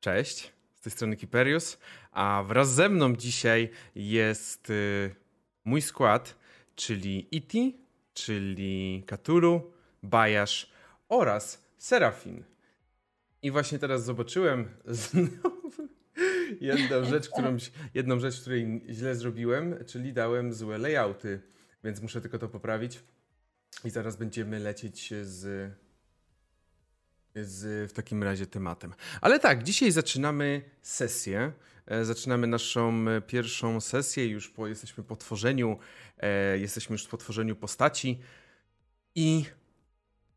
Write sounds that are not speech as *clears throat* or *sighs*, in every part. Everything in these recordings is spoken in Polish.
Cześć, z tej strony Kiperius, a wraz ze mną dzisiaj jest y, mój skład, czyli Iti, czyli Katulu, Bajasz oraz Serafin. I właśnie teraz zobaczyłem znowu *laughs* jedną rzecz, którą, jedną rzecz, której źle zrobiłem, czyli dałem złe layouty, więc muszę tylko to poprawić. I zaraz będziemy lecieć z z w takim razie tematem. Ale tak, dzisiaj zaczynamy sesję. E, zaczynamy naszą e, pierwszą sesję, już po, jesteśmy po tworzeniu, e, jesteśmy już po tworzeniu postaci i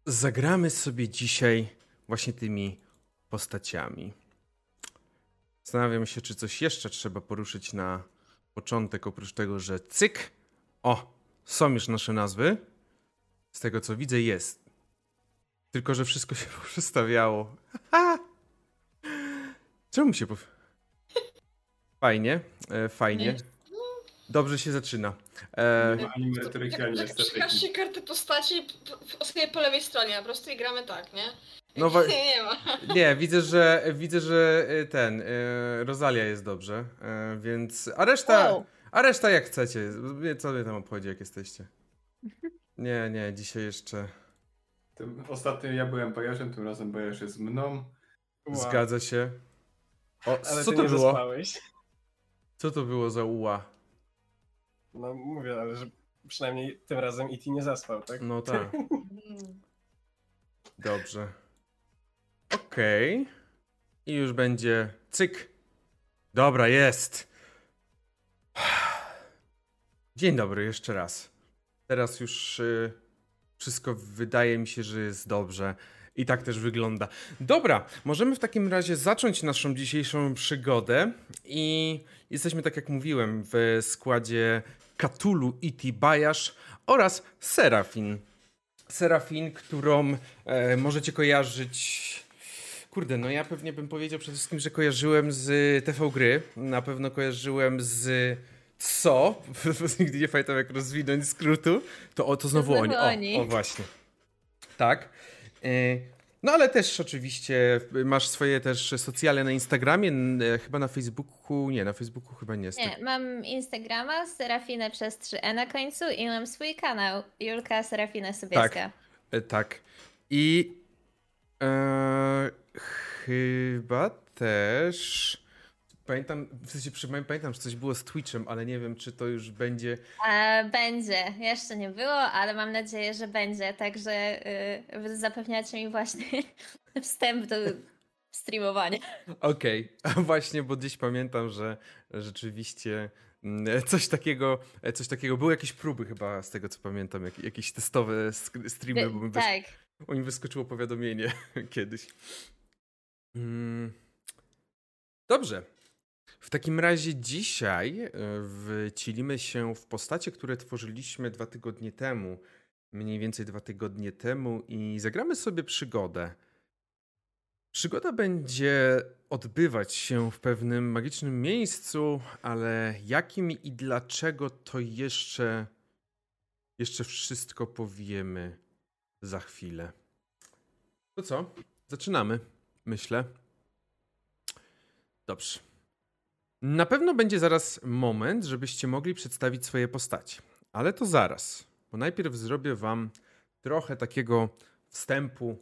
zagramy sobie dzisiaj właśnie tymi postaciami. Zastanawiam się, czy coś jeszcze trzeba poruszyć na początek, oprócz tego, że cyk. O, są już nasze nazwy. Z tego co widzę, jest tylko, że wszystko się *laughs* przestawiało. Czemu się... Po... Fajnie, e, fajnie. Dobrze się zaczyna. E... Tak się karty postaci sobie po lewej stronie, po prostu i gramy tak, nie? No wa- *laughs* nie ma. *laughs* Nie, widzę, że widzę, że e, ten e, Rosalia jest dobrze, e, więc a reszta wow. a reszta jak chcecie. Co mnie tam obchodzi jak jesteście? Nie, nie, dzisiaj jeszcze tym, ostatnio ja byłem Bajarzem, tym razem Bajarz jest mną. Zgadza się. O, ale co to było? Zaspałeś. Co to było za uła? No mówię, ale że przynajmniej tym razem IT nie zaspał, tak? No *laughs* tak. Dobrze. Okej. Okay. I już będzie cyk. Dobra, jest. Dzień dobry jeszcze raz. Teraz już y, wszystko wydaje mi się, że jest dobrze. I tak też wygląda. Dobra, możemy w takim razie zacząć naszą dzisiejszą przygodę. I jesteśmy, tak jak mówiłem, w składzie Katulu, Iti, Bajasz oraz Serafin. Serafin, którą e, możecie kojarzyć. Kurde, no ja pewnie bym powiedział przede wszystkim, że kojarzyłem z TV gry. Na pewno kojarzyłem z co, *laughs* nigdy nie pamiętam jak rozwinąć skrótu, to, o, to znowu, to znowu oni. O, o, właśnie. Tak. E, no ale też oczywiście masz swoje też socjale na Instagramie, e, chyba na Facebooku, nie, na Facebooku chyba nie jest. Nie, mam Instagrama, Serafinę przez 3E na końcu i mam swój kanał, Julka Serafina Sobieska. Tak, e, tak. I e, chyba też Pamiętam, w sensie pamiętam, że coś było z Twitchem, ale nie wiem, czy to już będzie. E, będzie. Jeszcze nie było, ale mam nadzieję, że będzie. Także y, zapewniacie mi właśnie *laughs* wstęp do streamowania. Okej, *laughs* okay. właśnie, bo dziś pamiętam, że rzeczywiście mm, coś takiego, coś takiego, były jakieś próby chyba z tego co pamiętam, jak, jakieś testowe streamy, bo mi, tak. Wys... mi wyskoczyło powiadomienie *laughs* kiedyś. Mm. Dobrze, w takim razie dzisiaj e, wcielimy się w postacie, które tworzyliśmy dwa tygodnie temu, mniej więcej dwa tygodnie temu i zagramy sobie przygodę. Przygoda będzie odbywać się w pewnym magicznym miejscu, ale jakim i dlaczego to jeszcze jeszcze wszystko powiemy za chwilę. To co? Zaczynamy, myślę. Dobrze. Na pewno będzie zaraz moment, żebyście mogli przedstawić swoje postacie. Ale to zaraz, bo najpierw zrobię wam trochę takiego wstępu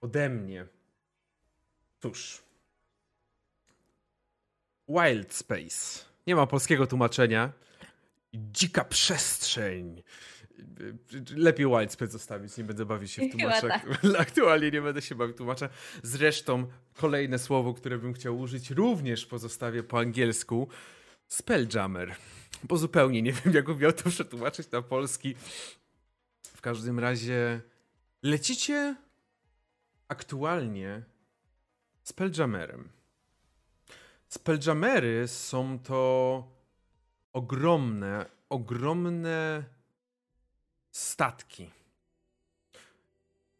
ode mnie. Cóż. Wild Space. Nie ma polskiego tłumaczenia. Dzika przestrzeń. Lepiej Wildspread zostawić, nie będę bawić się w tłumaczach. Tak. *laughs* Aktualnie nie będę się bawił tłumacza. Zresztą kolejne słowo, które bym chciał użyć, również pozostawię po angielsku. Spelljammer. Bo zupełnie nie *laughs* wiem, jak miał to przetłumaczyć na polski. W każdym razie lecicie aktualnie Spelljammerem. Spelljammery są to ogromne, ogromne statki.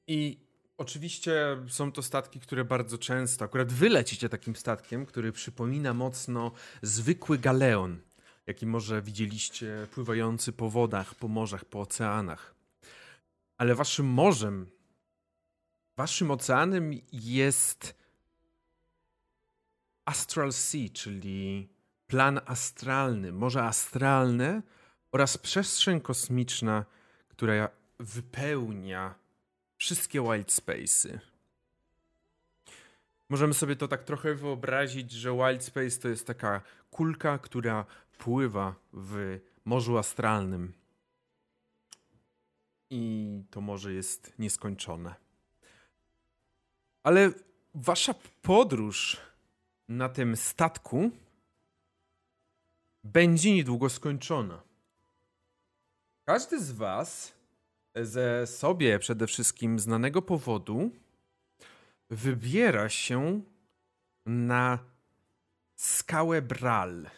I oczywiście są to statki, które bardzo często, akurat wy lecicie takim statkiem, który przypomina mocno zwykły galeon, jaki może widzieliście pływający po wodach, po morzach, po oceanach. Ale waszym morzem, waszym oceanem jest Astral Sea, czyli plan astralny, morze astralne oraz przestrzeń kosmiczna, która wypełnia wszystkie wild space'y. Możemy sobie to tak trochę wyobrazić, że wild space to jest taka kulka, która pływa w morzu astralnym. I to morze jest nieskończone. Ale wasza podróż na tym statku będzie niedługo skończona. Każdy z Was ze sobie przede wszystkim znanego powodu wybiera się na skałę Bral,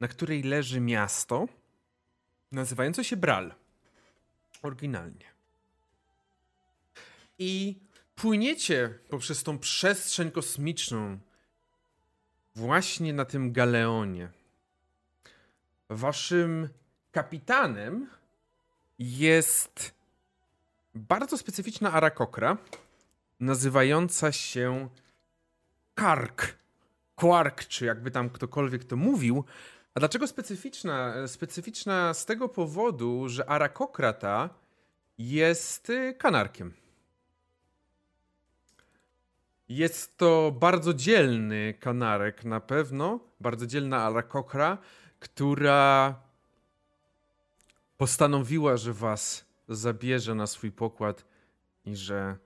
na której leży miasto nazywające się Bral. Oryginalnie. I płyniecie poprzez tą przestrzeń kosmiczną właśnie na tym galeonie. Waszym kapitanem jest bardzo specyficzna arakokra, nazywająca się Kark. Quark, czy jakby tam ktokolwiek to mówił. A dlaczego specyficzna? Specyficzna z tego powodu, że arakokra ta jest y, kanarkiem. Jest to bardzo dzielny kanarek na pewno, bardzo dzielna arakokra, która postanowiła, że was zabierze na swój pokład i że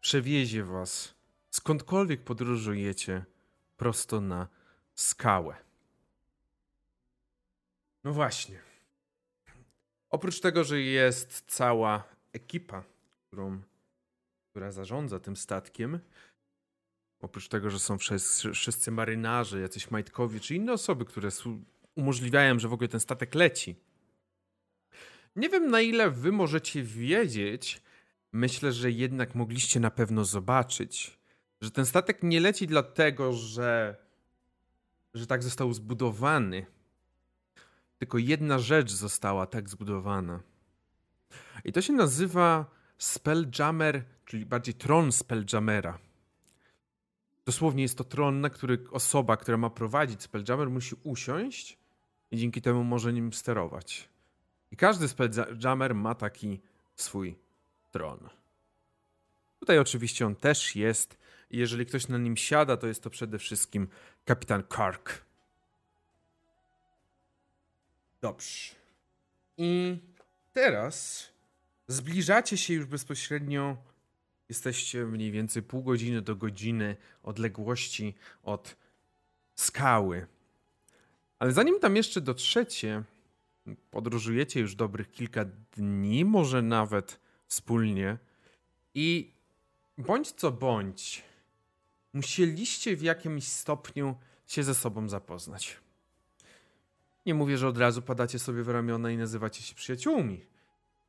przewiezie was skądkolwiek podróżujecie prosto na skałę. No właśnie. Oprócz tego, że jest cała ekipa, którą, która zarządza tym statkiem, oprócz tego, że są wszyscy, wszyscy marynarze, jacyś majtkowie czy inne osoby, które umożliwiają, że w ogóle ten statek leci. Nie wiem na ile wy możecie wiedzieć, myślę, że jednak mogliście na pewno zobaczyć, że ten statek nie leci dlatego, że, że tak został zbudowany. Tylko jedna rzecz została tak zbudowana. I to się nazywa Spelljammer, czyli bardziej tron Spelljamera. Dosłownie jest to tron, na który osoba, która ma prowadzić Spelljammer, musi usiąść i dzięki temu może nim sterować. I każdy Spelljammer ma taki swój tron. Tutaj oczywiście on też jest. I jeżeli ktoś na nim siada, to jest to przede wszystkim kapitan Kark. Dobrze. I teraz zbliżacie się już bezpośrednio. Jesteście mniej więcej pół godziny do godziny odległości od skały. Ale zanim tam jeszcze dotrzecie, podróżujecie już dobrych kilka dni, może nawet wspólnie. I bądź co bądź, musieliście w jakimś stopniu się ze sobą zapoznać. Nie mówię, że od razu padacie sobie w ramiona i nazywacie się przyjaciółmi,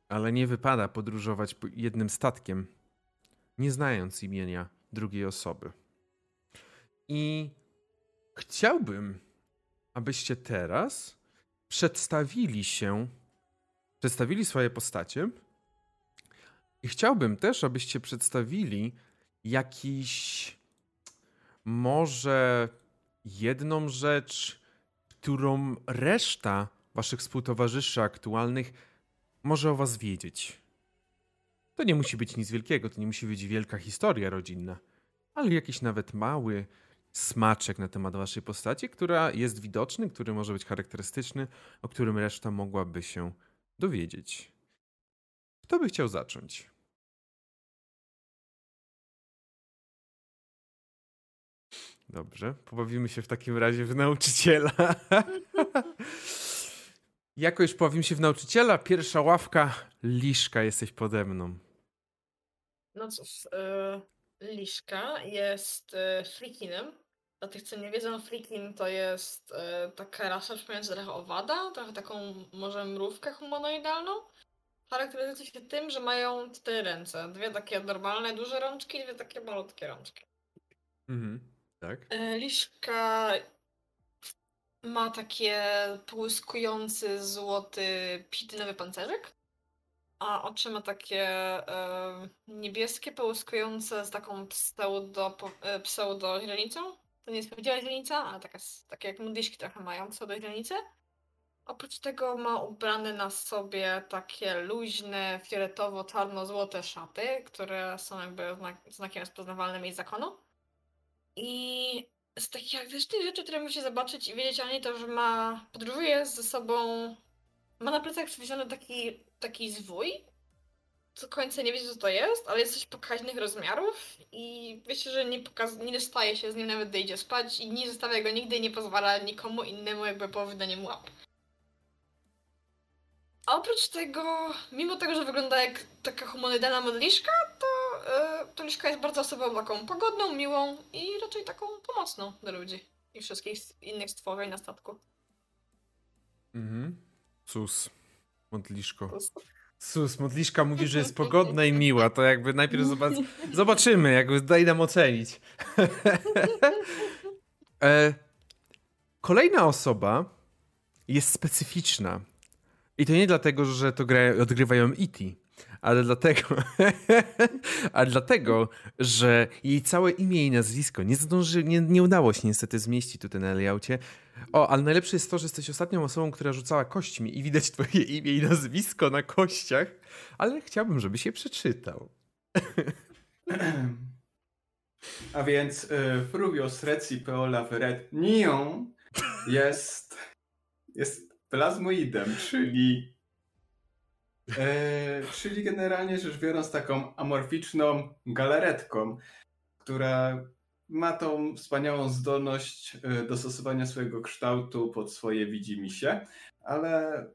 ale nie wypada podróżować jednym statkiem, nie znając imienia drugiej osoby. I chciałbym, abyście teraz przedstawili się, przedstawili swoje postacie. I chciałbym też, abyście przedstawili jakiś może jedną rzecz, którą reszta waszych współtowarzyszy aktualnych może o was wiedzieć. To nie musi być nic wielkiego, to nie musi być wielka historia rodzinna, ale jakiś nawet mały smaczek na temat waszej postaci, która jest widoczny, który może być charakterystyczny, o którym reszta mogłaby się dowiedzieć. Kto by chciał zacząć? Dobrze, pobawimy się w takim razie w nauczyciela. *laughs* jako już pobawimy się w nauczyciela, pierwsza ławka, Liszka, jesteś pode mną. No cóż, yy, Liszka jest yy, frikinem. Dla tych, co nie wiedzą, frikin to jest yy, taka rasa przypominająca trochę owada, trochę taką może mrówkę humanoidalną. Charakteryzuje się tym, że mają cztery ręce. Dwie takie normalne, duże rączki i dwie takie malutkie rączki. Mhm. Tak. E, liszka ma takie połyskujący złoty pitynowy pancerzyk, a oczy ma takie e, niebieskie, połyskujące z taką pseudo, e, pseudo źrenicą. To nie jest prawdziwa źrenica, ale taka, takie jak modliszki trochę mają co do źrenicy. Oprócz tego ma ubrane na sobie takie luźne, fioletowo-czarno-złote szaty, które są jakby znak znakiem rozpoznawalnym jej zakonu. I z takich artystycznych rzeczy, które musi zobaczyć i wiedzieć o niej, to, że ma, podróżuje ze sobą, ma na plecach przywieziony taki, taki zwój. Co końca nie wiecie, co to jest, ale jest coś pokaźnych rozmiarów i wiecie, że nie, pokaz nie dostaje się z nim nawet, gdy idzie spać i nie zostawia go nigdy i nie pozwala nikomu innemu jakby po wydaniu łap. A oprócz tego, mimo tego, że wygląda jak taka humanoidalna modliszka, to, yy, to liszka jest bardzo osobą taką pogodną, miłą i raczej taką pomocną dla ludzi i wszystkich innych stworzeń na statku. Mhm. Sus. Modliszko. Sus, modliszka mówi, że jest *laughs* pogodna i miła. To jakby najpierw zobacz... *laughs* zobaczymy, jakby daj nam ocenić. *laughs* e, kolejna osoba jest specyficzna. I to nie dlatego, że to gra, odgrywają E.T., ale dlatego, ale dlatego, że jej całe imię i nazwisko nie, zdąży, nie, nie udało się niestety zmieścić tutaj na layoutie. O, ale najlepsze jest to, że jesteś ostatnią osobą, która rzucała kośćmi i widać twoje imię i nazwisko na kościach, ale chciałbym, żebyś je przeczytał. A więc y, Fruvios Reci Peola Veret Nią jest, jest plazmoidem, czyli e, czyli generalnie rzecz biorąc taką amorficzną galaretką, która ma tą wspaniałą zdolność e, dostosowania swojego kształtu pod swoje widzimisię, ale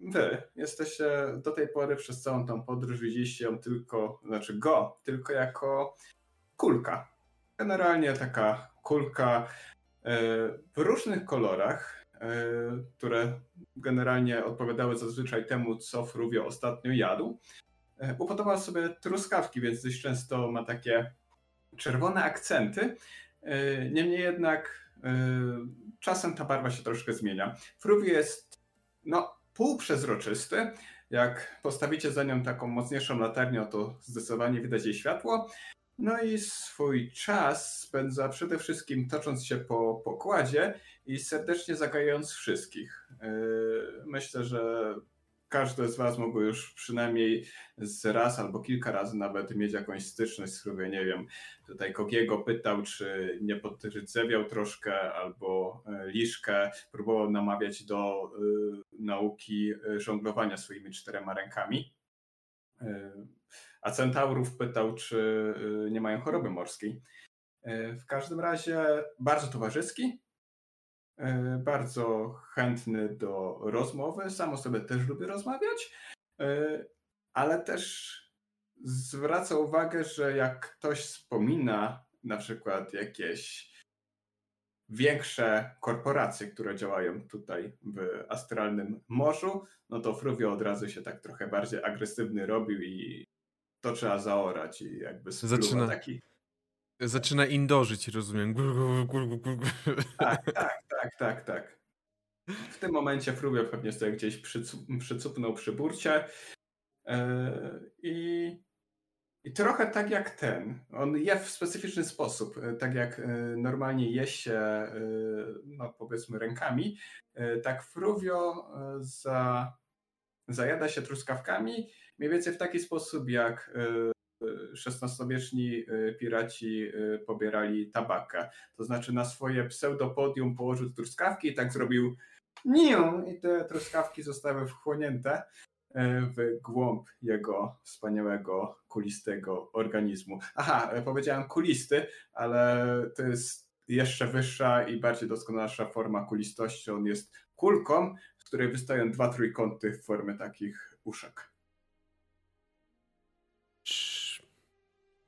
wy jesteście do tej pory przez całą tą podróż widzieliście ją tylko, znaczy go, tylko jako kulka. Generalnie taka kulka e, w różnych kolorach, E, które generalnie odpowiadały zazwyczaj temu, co Fruvio ostatnio jadł. Upodobał sobie truskawki, więc dość często ma takie czerwone akcenty. E, niemniej jednak czasem ta barwa się troszkę zmienia. Fruvio jest no, półprzezroczysty. Jak postawicie za nią taką mocniejszą latarnię, to zdecydowanie widać jej światło. No i swój czas spędza przede wszystkim tocząc się po pokładzie i serdecznie zagajając wszystkich. Yy, myślę, że każdy z Was mógł już przynajmniej z raz albo kilka razy nawet mieć jakąś styczność z nie wiem, tutaj Kogiego pytał, czy nie podrdzewiał troszkę, albo e, Liszkę próbował namawiać do y, nauki e, żonglowania swoimi czterema rękami. A Centaurów pytał, czy nie mają choroby morskiej. W każdym razie bardzo towarzyski, E, bardzo chętny do rozmowy. Sam o sobie też lubię rozmawiać, e, ale też zwraca uwagę, że jak ktoś wspomina na przykład jakieś większe korporacje, które działają tutaj w astralnym morzu, no to Fruvio od razu się tak trochę bardziej agresywny robił i to trzeba zaorać i jakby Zaczyna, taki Zaczyna indożyć, rozumiem. Tak, tak, tak, tak, tak. W tym momencie Frubio pewnie sobie gdzieś przycup, przycupnął przy burcie e, i, i trochę tak jak ten. On je w specyficzny sposób, e, tak jak e, normalnie je się, no powiedzmy, rękami, tak Fruvio za, zajada się truskawkami mniej więcej w taki sposób, jak XVI-wieczni y, piraci y, pobierali tabakę. To znaczy na swoje pseudopodium położył truskawki i tak zrobił nią i te truskawki zostały wchłonięte y, w głąb jego wspaniałego, kulistego organizmu. Aha, powiedziałem kulisty, ale to jest jeszcze wyższa i bardziej doskonalsza forma kulistości. On jest kulką, z której wystają dwa trójkąty w formie takich uszek.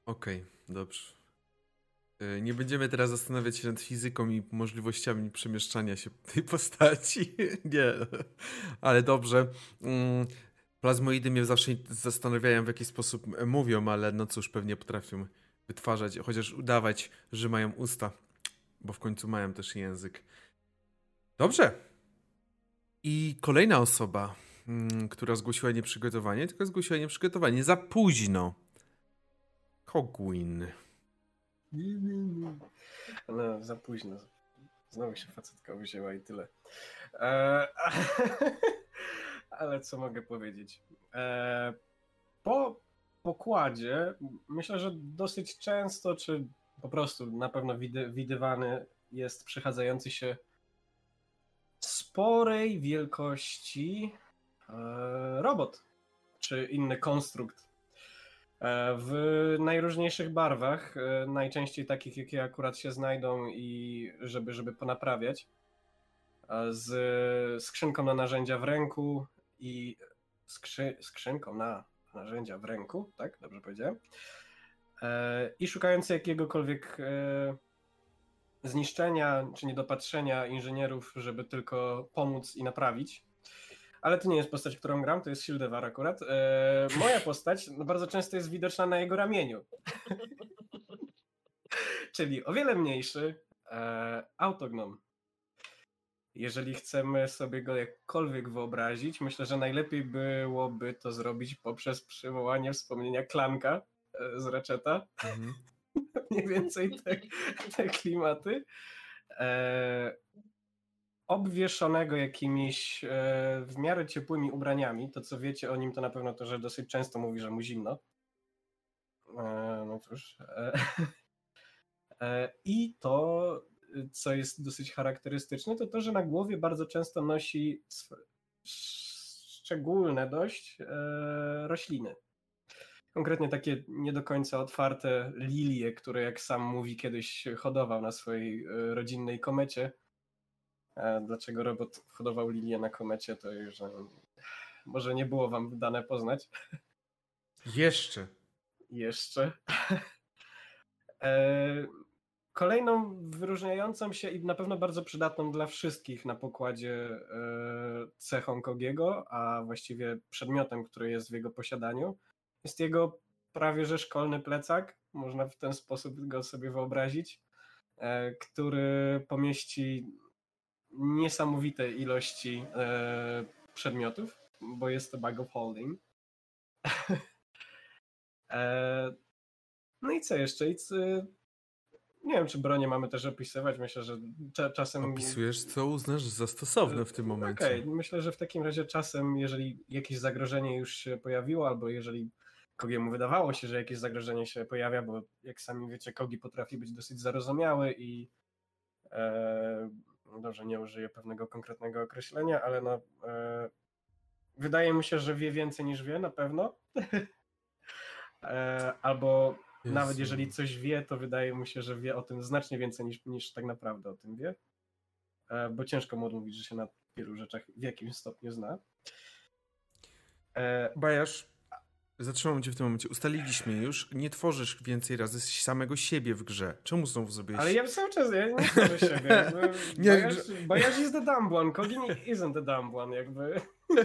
Okej, okay, dobrze. E, nie będziemy teraz zastanawiać się nad fizyką i możliwościami przemieszczania się *laughs* tej postaci. *laughs* Nie, ale dobrze. Mm, plazmoidy mnie zawsze zastanawiają, w jaki sposób mówią, ale no cóż, pewnie potrafią wytwarzać, chociaż udawać, że mają usta, bo w końcu mają też język. Dobrze. I kolejna osoba, mm, która zgłosiła nieprzygotowanie, tylko zgłosiła nieprzygotowanie za późno. Hogwin. No, za późno. Znowu się facetka wzięła i tyle. Eee, *laughs* ale co mogę powiedzieć? Eee, po pokładzie myślę, że dosyć często, czy po prostu na pewno widywany jest przechadzający się sporej wielkości e, robot, czy inny konstrukt. E, w najróżniejszych barwach, e, najczęściej takich, jakie akurat się znajdą i żeby, żeby ponaprawiać. Z skrzynką na narzędzia w ręku i skrzy, skrzynką na narzędzia w ręku, tak? Dobrze powiedziałem. I szukając jakiegokolwiek zniszczenia czy niedopatrzenia inżynierów, żeby tylko pomóc i naprawić. Ale to nie jest postać, którą gram, to jest Shieldewar akurat. E, moja *laughs* postać no, bardzo często jest widoczna na jego ramieniu. *laughs* Czyli o wiele mniejszy e, autognom. Jeżeli chcemy sobie go jakkolwiek wyobrazić, myślę, że najlepiej byłoby to zrobić poprzez przywołanie wspomnienia Klanka e, z Ratcheta. Mhm. *laughs* mniej więcej te, te klimaty. E, obwieszonego jakimiś e, w miarę ciepłymi ubraniami. To, co wiecie o nim, to na pewno to, że dosyć często mówi, że mu zimno. E, no cóż. E, *laughs* I to, co jest dosyć charakterystyczne, to to, że na głowie bardzo często nosi szczególne dość rośliny konkretnie takie nie do końca otwarte lilie, które jak sam mówi kiedyś hodował na swojej rodzinnej komecie. E, dlaczego robot hodował lilię na komecie, to już może nie było wam dane poznać. Jeszcze. Jeszcze. *laughs* E, kolejną wyróżniającą się i na pewno bardzo przydatną dla wszystkich na pokładzie cechą Kogiego, a właściwie przedmiotem, który jest w jego posiadaniu, jest jego prawie że szkolny plecak, można w ten sposób go sobie wyobrazić, e, który pomieści niesamowite ilości e, przedmiotów, bo jest to bag of holding. *laughs* E, no i co jeszcze? I co, nie wiem, czy bronie mamy też opisywać. Myślę, że czasem. Opisujesz, co uznasz za stosowne w tym momencie. Okej, okay. myślę, że w takim razie czasem, jeżeli jakieś zagrożenie już się pojawiło, albo jeżeli Kogiemu wydawało się, że jakieś zagrożenie się pojawia, bo jak sami wiecie, Kogi potrafi być dosyć zarozumiały i e, dobrze, nie użyję pewnego konkretnego określenia, ale no e, wydaje mi się, że wie więcej niż wie na pewno. *laughs* e, albo Jezu. nawet jeżeli coś wie, to wydaje mu się, że wie o tym znacznie więcej niż, niż tak naprawdę o tym wie. E, bo ciężko mu odmówić, że się na wielu rzeczach w jakimś stopniu zna. E, Bajasz, Zatrzymam cię w tym momencie. Ustaliliśmy już, nie tworzysz więcej razy samego siebie w grze. Czemu znowu zrobiłeś... Ale ja cały czas ja nie tworzę siebie. *laughs* nie, Bajaż jest the dumb one, Kogin isn't the dumb one, jakby. *laughs*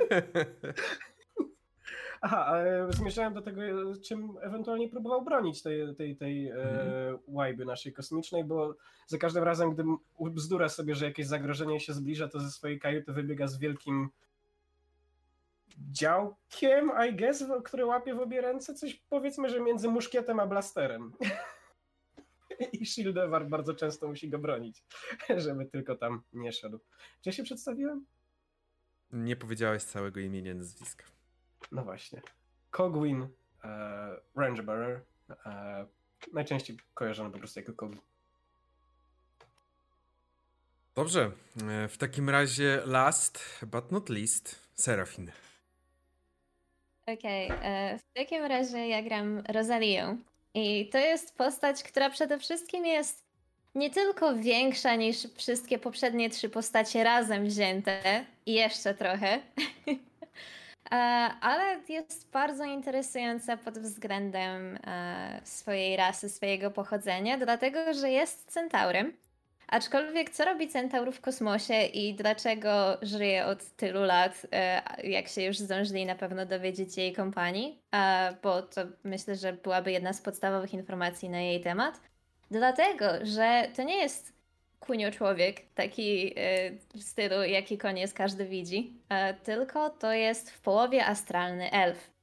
Aha, ale zmierzałem do tego, czym ewentualnie próbował bronić tej, tej, tej mhm. e, łajby naszej kosmicznej, bo za każdym razem, gdy bzdura sobie, że jakieś zagrożenie się zbliża, to ze swojej kajuty wybiega z wielkim działkiem, I guess, który łapie w obie ręce, coś powiedzmy, że między muszkietem a blasterem. *laughs* I Shieldewar bardzo często musi go bronić, *laughs* żeby tylko tam nie szedł. Czy ja się przedstawiłem? Nie powiedziałeś całego imienia nazwiska. No właśnie. Cogwin e, Rangebearer. E, najczęściej kojarzony po prostu jako Kogi. Dobrze. E, w takim razie last but not least Serafin. Okej, okay. E, w takim razie ja gram Rosalię. I to jest postać, która przede wszystkim jest nie tylko większa niż wszystkie poprzednie trzy postacie razem wzięte i jeszcze trochę, *laughs* e, ale jest bardzo interesująca pod względem e, swojej rasy, swojego pochodzenia, dlatego że jest centaurem. Aczkolwiek co robi centaur w kosmosie i dlaczego żyje od tylu lat, e, jak się już zdążyli na pewno dowiedzieć jej kompanii, bo to myślę, że byłaby jedna z podstawowych informacji na jej temat. Dlatego, że to nie jest kunio człowiek, taki e, w stylu jaki koniec każdy widzi, tylko to jest w połowie astralny elf.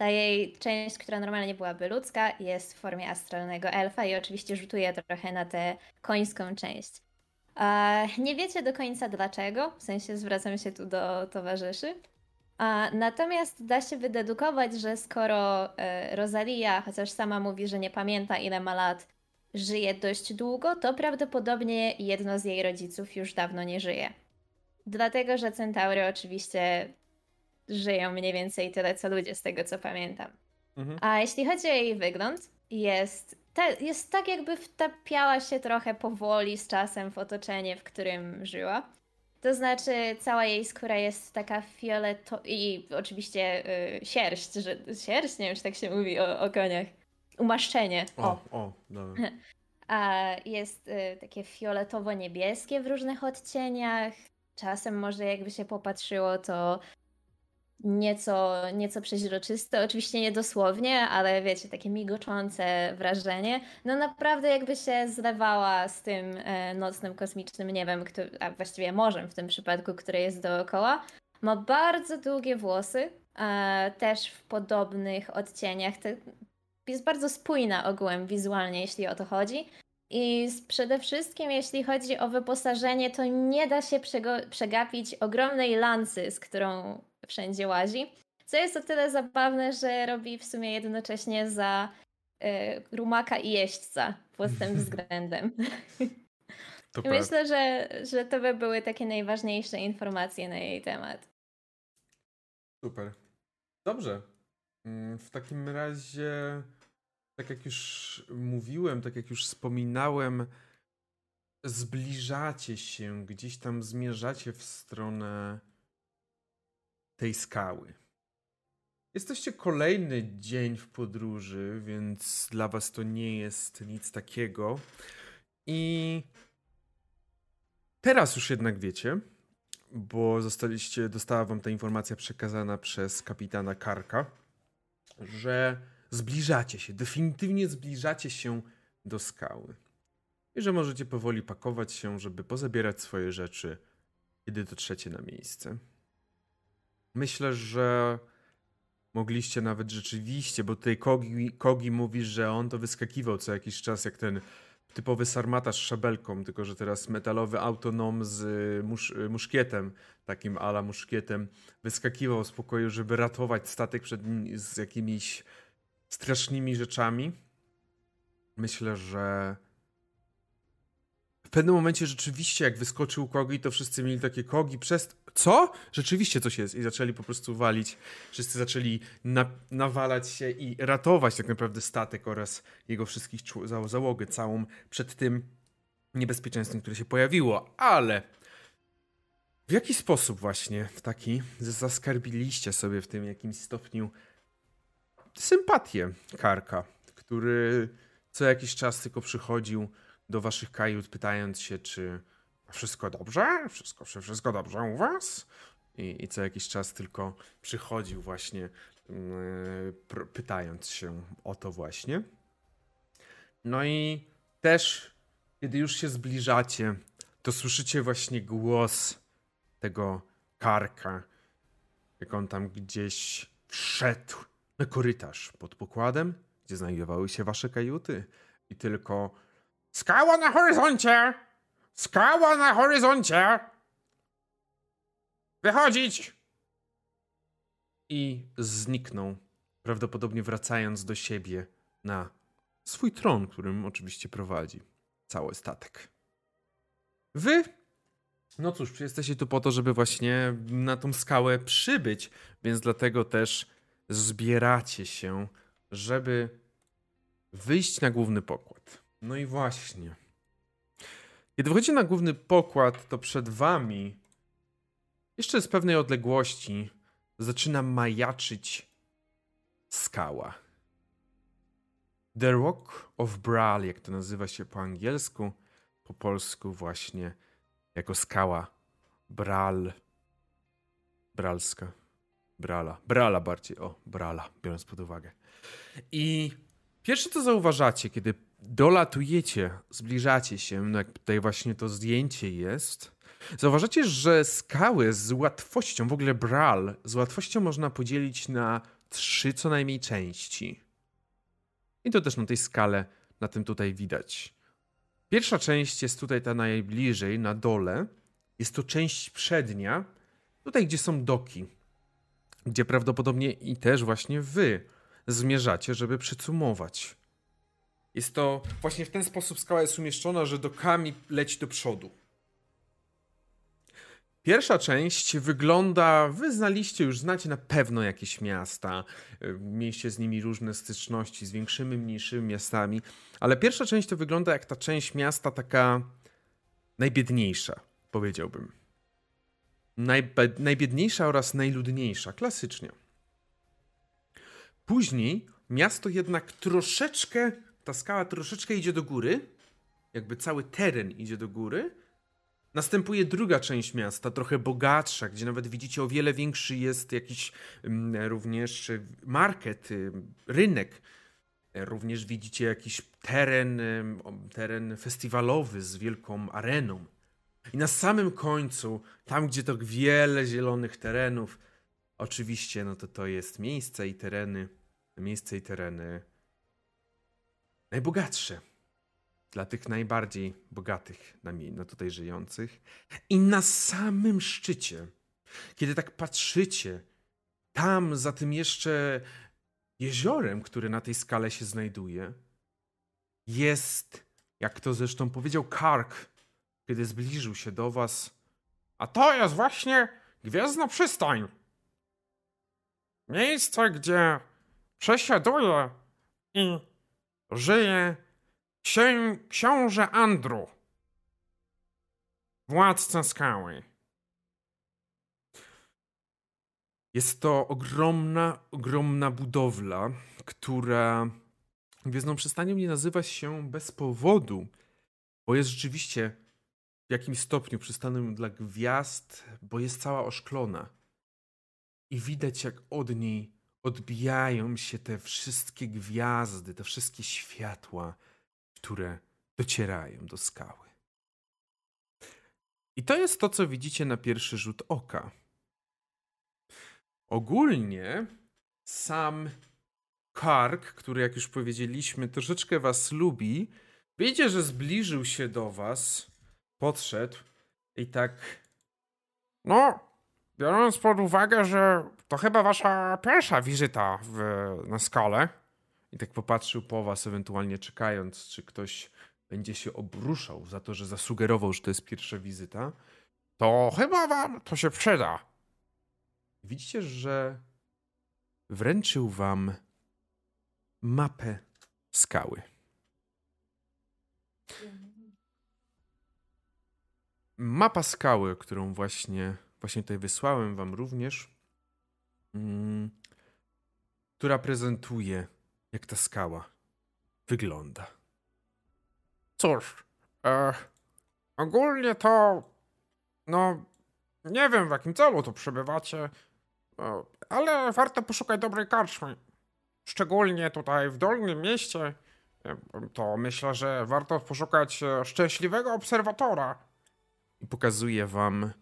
Ta jej część, która normalnie byłaby ludzka, jest w formie astralnego elfa i oczywiście rzutuje trochę na tę końską część. Nie wiecie do końca dlaczego, w sensie zwracam się tu do towarzyszy. Natomiast da się wydedukować, że skoro e, Rosalia, chociaż sama mówi, że nie pamięta ile ma lat, żyje dość długo, to prawdopodobnie jedno z jej rodziców już dawno nie żyje. Dlatego, że centaury oczywiście żyją mniej więcej tyle co ludzie, z tego co pamiętam. Mhm. A jeśli chodzi o jej wygląd, jest, te, jest tak, jakby wtapiała się trochę powoli z czasem w otoczenie, w którym żyła. To znaczy, cała jej skóra jest taka fioletowa i oczywiście y, sierść, że, sierść, nie wiem, czy tak się mówi o, o koniach. Umaszczenie. O, o, o dobra. *laughs* A jest y, takie fioletowo-niebieskie w różnych odcieniach. Czasem może jakby się popatrzyło, to nieco, nieco przeźroczyste, oczywiście nie dosłownie, ale wiecie, takie migoczące wrażenie. No naprawdę jakby się zlewała z tym e, nocnym kosmicznym niebem, który, a właściwie morzem w tym przypadku, które jest dookoła. Ma bardzo długie włosy, e, też w podobnych odcieniach. Jest bardzo spójna ogółem wizualnie, jeśli o to chodzi. I przede wszystkim, jeśli chodzi o wyposażenie, to nie da się przegapić ogromnej lancy, z którą wszędzie łazi. Co jest o tyle zabawne, że robi w sumie jednocześnie za y, rumaka i jeźdźca pod tym względem. *laughs* To Myślę, że, że to by były takie najważniejsze informacje na jej temat. Super. Dobrze. Mm, w takim razie, tak jak już mówiłem, tak jak już wspominałem, zbliżacie się, gdzieś tam zmierzacie w stronę tej skały. Jesteście kolejny dzień w podróży, więc dla was to nie jest nic takiego. I teraz już jednak wiecie, bo zostaliście, dostała wam ta informacja przekazana przez kapitana Karka, że zbliżacie się, definitywnie zbliżacie się do skały. I że możecie powoli pakować się, żeby pozabierać swoje rzeczy, kiedy dotrzecie na miejsce. Myślę, że mogliście nawet rzeczywiście, bo tutaj Kogi, Kogi mówi, że on to wyskakiwał co jakiś czas, jak ten typowy sarmata z szabelką, tylko że teraz metalowy autonom z musz, muszkietem, takim ala muszkietem, wyskakiwał z pokoju, żeby ratować statek przed z jakimiś strasznymi rzeczami. Myślę, że w pewnym momencie rzeczywiście, jak wyskoczył Kogi, to wszyscy mieli takie Kogi przez... Co? Rzeczywiście coś jest. I zaczęli po prostu walić. Wszyscy zaczęli na, nawalać się i ratować tak naprawdę statek oraz jego wszystkich załogę całą przed tym niebezpieczeństwem, które się pojawiło. Ale w jaki sposób właśnie w taki zaskarbiliście sobie w tym jakimś stopniu sympatię Karka, który co jakiś czas tylko przychodził do waszych kajut, pytając się, czy wszystko dobrze? Wszystko, wszystko dobrze u was? I, i co jakiś czas tylko przychodził właśnie, yy, pytając się o to właśnie. No i też, kiedy już się zbliżacie, to słyszycie właśnie głos tego karka, jak on tam gdzieś wszedł na korytarz pod pokładem, gdzie znajdowały się wasze kajuty i tylko Skała na horyzoncie! Skała na horyzoncie! Wychodzić! I zniknął, prawdopodobnie wracając do siebie na swój tron, którym oczywiście prowadzi cały statek. Wy, no cóż, jesteście tu po to, żeby właśnie na tą skałę przybyć, więc dlatego też zbieracie się, żeby wyjść na główny pokład. No i właśnie. Kiedy wchodzicie na główny pokład, to przed wami, jeszcze z pewnej odległości, zaczyna majaczyć skała. The Rock of Bral, jak to nazywa się po angielsku, po polsku właśnie jako skała Bral. Bralska. Brala. Brala bardziej. O, Brala, biorąc pod uwagę. I pierwsze co zauważacie, kiedy dolatujecie, zbliżacie się, no jak tutaj właśnie to zdjęcie jest, zauważacie, że skały z łatwością, w ogóle Bral, z łatwością można podzielić na trzy co najmniej części. I to też na tej skale, na tym tutaj widać. Pierwsza część jest tutaj ta najbliżej, na dole. Jest to część przednia, tutaj gdzie są doki, gdzie prawdopodobnie i też właśnie wy zmierzacie, żeby przycumować. Jest to właśnie w ten sposób skała jest umieszczona, że dokami leci do przodu. Pierwsza część wygląda, wy znaliście, już znacie na pewno jakieś miasta, y, mieliście z nimi różne styczności, z większymi, mniejszymi miastami, ale pierwsza część to wygląda jak ta część miasta taka najbiedniejsza, powiedziałbym. Najbe najbiedniejsza oraz najludniejsza, klasycznie. Później miasto jednak troszeczkę, ta skała troszeczkę idzie do góry, jakby cały teren idzie do góry, Następuje druga część miasta, trochę bogatsza, gdzie nawet widzicie o wiele większy jest jakiś mm, również market, y, rynek. Również widzicie jakiś teren, teren festiwalowy z wielką areną. I na samym końcu, tam gdzie to wiele zielonych terenów, oczywiście no to to jest miejsce i tereny, miejsce i tereny najbogatsze dla tych najbardziej bogatych na, na tutaj żyjących. I na samym szczycie, kiedy tak patrzycie, tam za tym jeszcze jeziorem, które na tej skale się znajduje, jest, jak to zresztą powiedział Kark, kiedy zbliżył się do was, a to jest właśnie Gwiezdna Przystań. Miejsce, gdzie przesiaduje i żyje Księ, książę Andru, władca skały. Jest to ogromna, ogromna budowla, która Gwiezdną Przystanią nie nazywa się bez powodu, bo jest rzeczywiście w jakimś stopniu przystanem dla gwiazd, bo jest cała oszklona. I widać, jak od niej odbijają się te wszystkie gwiazdy, te wszystkie światła, które docierają do skały. I to jest to, co widzicie na pierwszy rzut oka. Ogólnie sam Kark, który jak już powiedzieliśmy, troszeczkę was lubi, wiecie, że zbliżył się do was, podszedł i tak. No, biorąc pod uwagę, że to chyba wasza pierwsza wizyta w, na skale, i tak popatrzył po was, ewentualnie czekając, czy ktoś będzie się obruszał za to, że zasugerował, że to jest pierwsza wizyta, to chyba wam to się przyda. Widzicie, że wręczył wam mapę skały. Mapa skały, którą właśnie, właśnie tutaj wysłałem wam również, mm, która prezentuje jak ta skała wygląda. Cóż, e, ogólnie to, no, nie wiem w jakim celu tu przybywacie, e, ale warto poszukać dobrej karczmy. Szczególnie tutaj w Dolnym Mieście, e, to myślę, że warto poszukać e, szczęśliwego obserwatora. I pokazuję wam,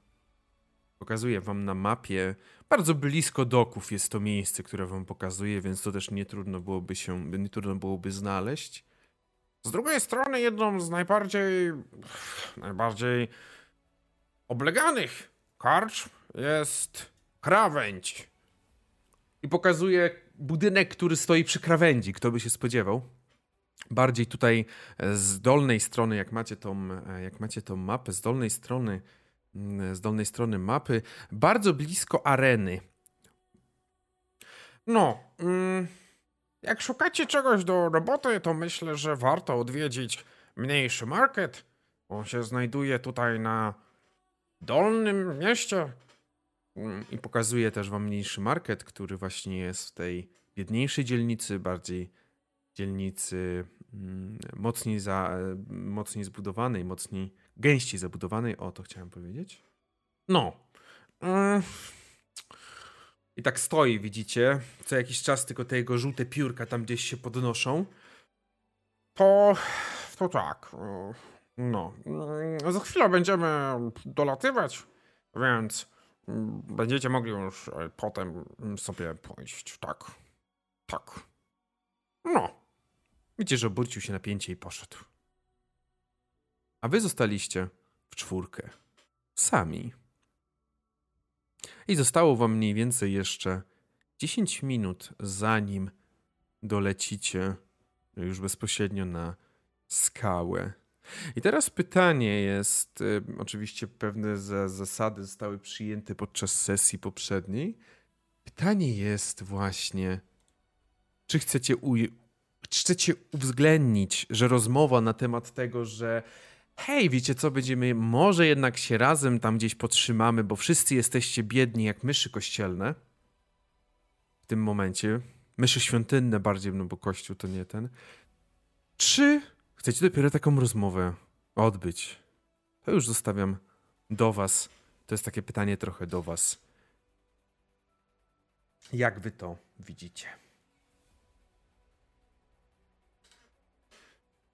pokazuję wam na mapie bardzo blisko doków jest to miejsce, które wam pokazuję, więc to też nie trudno byłoby się, nie trudno byłoby znaleźć. Z drugiej strony jedną z najbardziej, najbardziej obleganych karcz jest krawędź. I pokazuje budynek, który stoi przy krawędzi. Kto by się spodziewał? Bardziej tutaj z dolnej strony, jak macie tą, jak macie tą mapę, z dolnej strony z dolnej strony mapy, bardzo blisko areny. No, mm, jak szukacie czegoś do roboty, to myślę, że warto odwiedzić mniejszy market. On się znajduje tutaj na dolnym mieście. Mm, I pokazuje też wam mniejszy market, który właśnie jest w tej biedniejszej dzielnicy, bardziej dzielnicy mocniej, za, mocniej zbudowanej, mocniej gęściej zabudowanej. O, to chciałem powiedzieć. No. Mm. I tak stoi, widzicie? Co jakiś czas tylko te jego żółte piórka tam gdzieś się podnoszą. To, to tak. No. Mm, za chwilę będziemy dolatywać, więc będziecie mogli już e, potem sobie pójść. Tak. Tak. No. Widzicie, że obrócił się napięcie i poszedł. A wy zostaliście w czwórkę. Sami. I zostało wam mniej więcej jeszcze 10 minut, zanim dolecicie już bezpośrednio na skałę. I teraz pytanie jest, y, oczywiście pewne za, zasady zostały przyjęte podczas sesji poprzedniej. Pytanie jest właśnie, czy chcecie, uj- czy chcecie uwzględnić, że rozmowa na temat tego, że hej, wiecie co, będziemy, może jednak się razem tam gdzieś potrzymamy, bo wszyscy jesteście biedni jak myszy kościelne w tym momencie. Myszy świątynne bardziej, no bo kościół to nie ten. Czy chcecie dopiero taką rozmowę odbyć? To już zostawiam do was. To jest takie pytanie trochę do was. Jak wy to widzicie?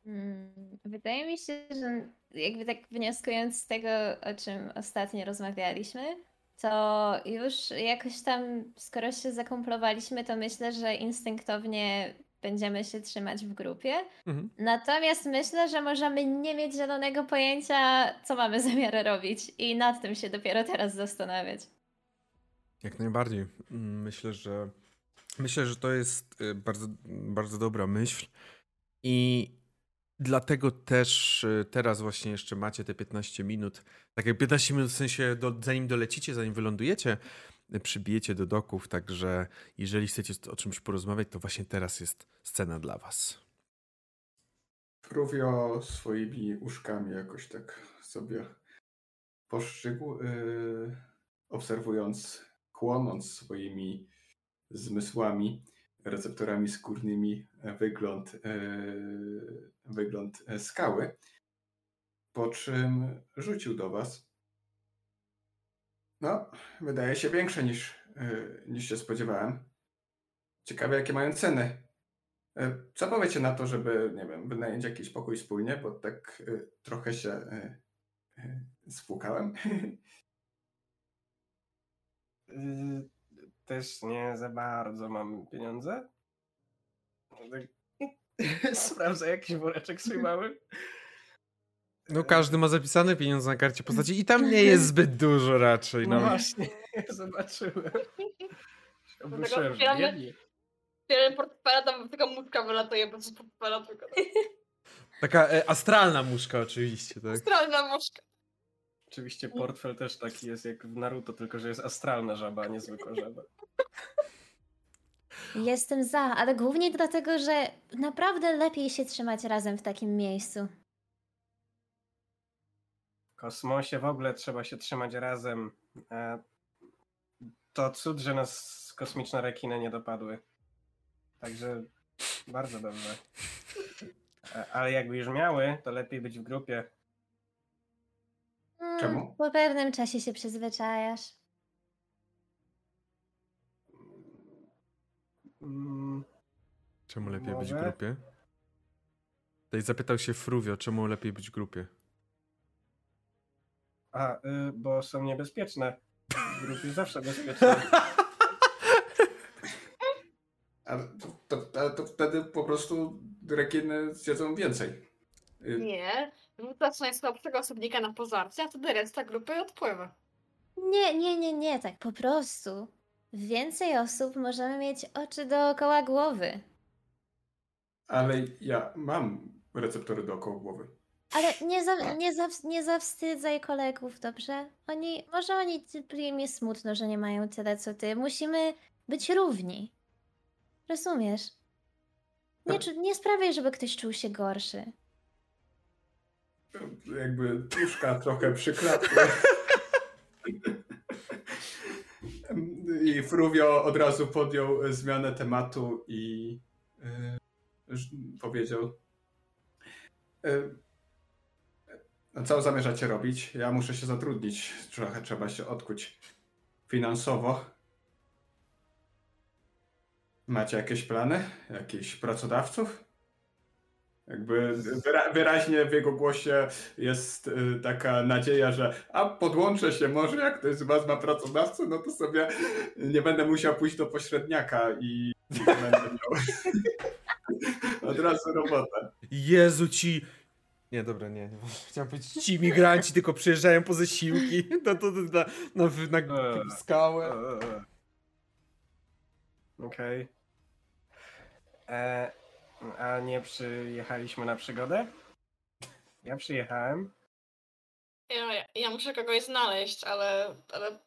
Hmm, wydaje mi się, że jakby tak wnioskując z tego, o czym ostatnio rozmawialiśmy, to już jakoś tam, skoro się zakomplowaliśmy, to myślę, że instynktownie będziemy się trzymać w grupie. Mhm. Natomiast myślę, że możemy nie mieć zielonego pojęcia, co mamy *laughs* zamiar robić i nad tym się dopiero teraz zastanawiać. Jak najbardziej. Mm, myślę, że myślę, że to jest y, bardzo, bardzo dobra myśl i Dlatego też y, teraz właśnie jeszcze macie te 15 minut. Tak jak 15 minut w sensie do, zanim dolecicie, zanim wylądujecie, y, przybijecie do doków, także jeżeli chcecie o czymś porozmawiać, to właśnie teraz jest scena dla was. Fruvio swoimi uszkami jakoś tak sobie postrzygł, yy, obserwując, chłonąc swoimi zmysłami receptorami skórnymi wygląd, e, wygląd skały, po czym rzucił do was. No, wydaje się większe niż, e, niż się spodziewałem. Ciekawe, jakie mają ceny. E, co powiecie na to, żeby, nie wiem, wynająć jakiś pokój wspólnie, bo tak trochę się spłukałem. *laughs* Też nie za bardzo mam pieniądze. *laughs* Sprawdzę jakiś woreczek swój mały. No każdy ma zapisane pieniądze na karcie postaci i tam nie jest zbyt dużo raczej. No, no właśnie, *laughs* zobaczyłem. Biednie. Tyle portfela, tam tylko muszka wylatuje, bo z portfela tylko. Taka e, astralna muszka oczywiście, tak? Astralna muszka. Oczywiście portfel też taki jest jak w Naruto, tylko że jest astralna żaba, a nie zwykła żaba. Jestem za, ale głównie dlatego, że naprawdę lepiej się trzymać razem w takim miejscu. W kosmosie w ogóle trzeba się trzymać razem. E, to cud, że nas kosmiczne rekiny nie dopadły. Także bardzo dobrze. E, ale jakby już miały, to lepiej być w grupie. Czemu? Po pewnym czasie się przyzwyczajasz. Mm, czemu lepiej być w grupie? Tutaj zapytał się Fruvio, czemu lepiej być w grupie? A, y, bo są niebezpieczne. W grupie *laughs* zawsze bezpieczne. Ale to, to, to, wtedy po prostu rekiny zjedzą więcej. Y, Nie, Rzucasz najsłabszego osobnika na pozarcie, a wtedy reszta grupy odpływa. Nie, nie, nie, nie, tak po prostu. Więcej osób możemy mieć oczy dookoła głowy. Ale ja mam receptory dookoła głowy. Ale nie, za, nie, za, nie zawstydzaj kolegów, dobrze? Oni, może oni jest smutno, że nie mają tyle co ty. Musimy być równi. Rozumiesz? Nie, nie sprawiaj, żeby ktoś czuł się gorszy jakby puszka trochę przyklatła. I Fruvio od razu podjął zmianę tematu i yy, powiedział yy, co zamierzacie robić? Ja muszę się zatrudnić. Trochę trzeba się odkuć finansowo. Macie jakieś plany? Jakichś pracodawców? Jakby wyra wyraźnie w jego głosie jest y, taka nadzieja, że a podłączę się może, jak ktoś z was ma pracodawcę, no to sobie nie będę musiał pójść do pośredniaka i nie będę miał *laughs* od razu robotę. Jezu ci... Nie, dobra, nie. *laughs* Chciałem powiedzieć, ci migranci tylko przyjeżdżają po zesiłki *laughs* na, to, na, na, na, na skałę. Okej. Okay. E, a nie przyjechaliśmy na przygodę? Ja przyjechałem. Ja, ja, muszę kogoś znaleźć, ale, ale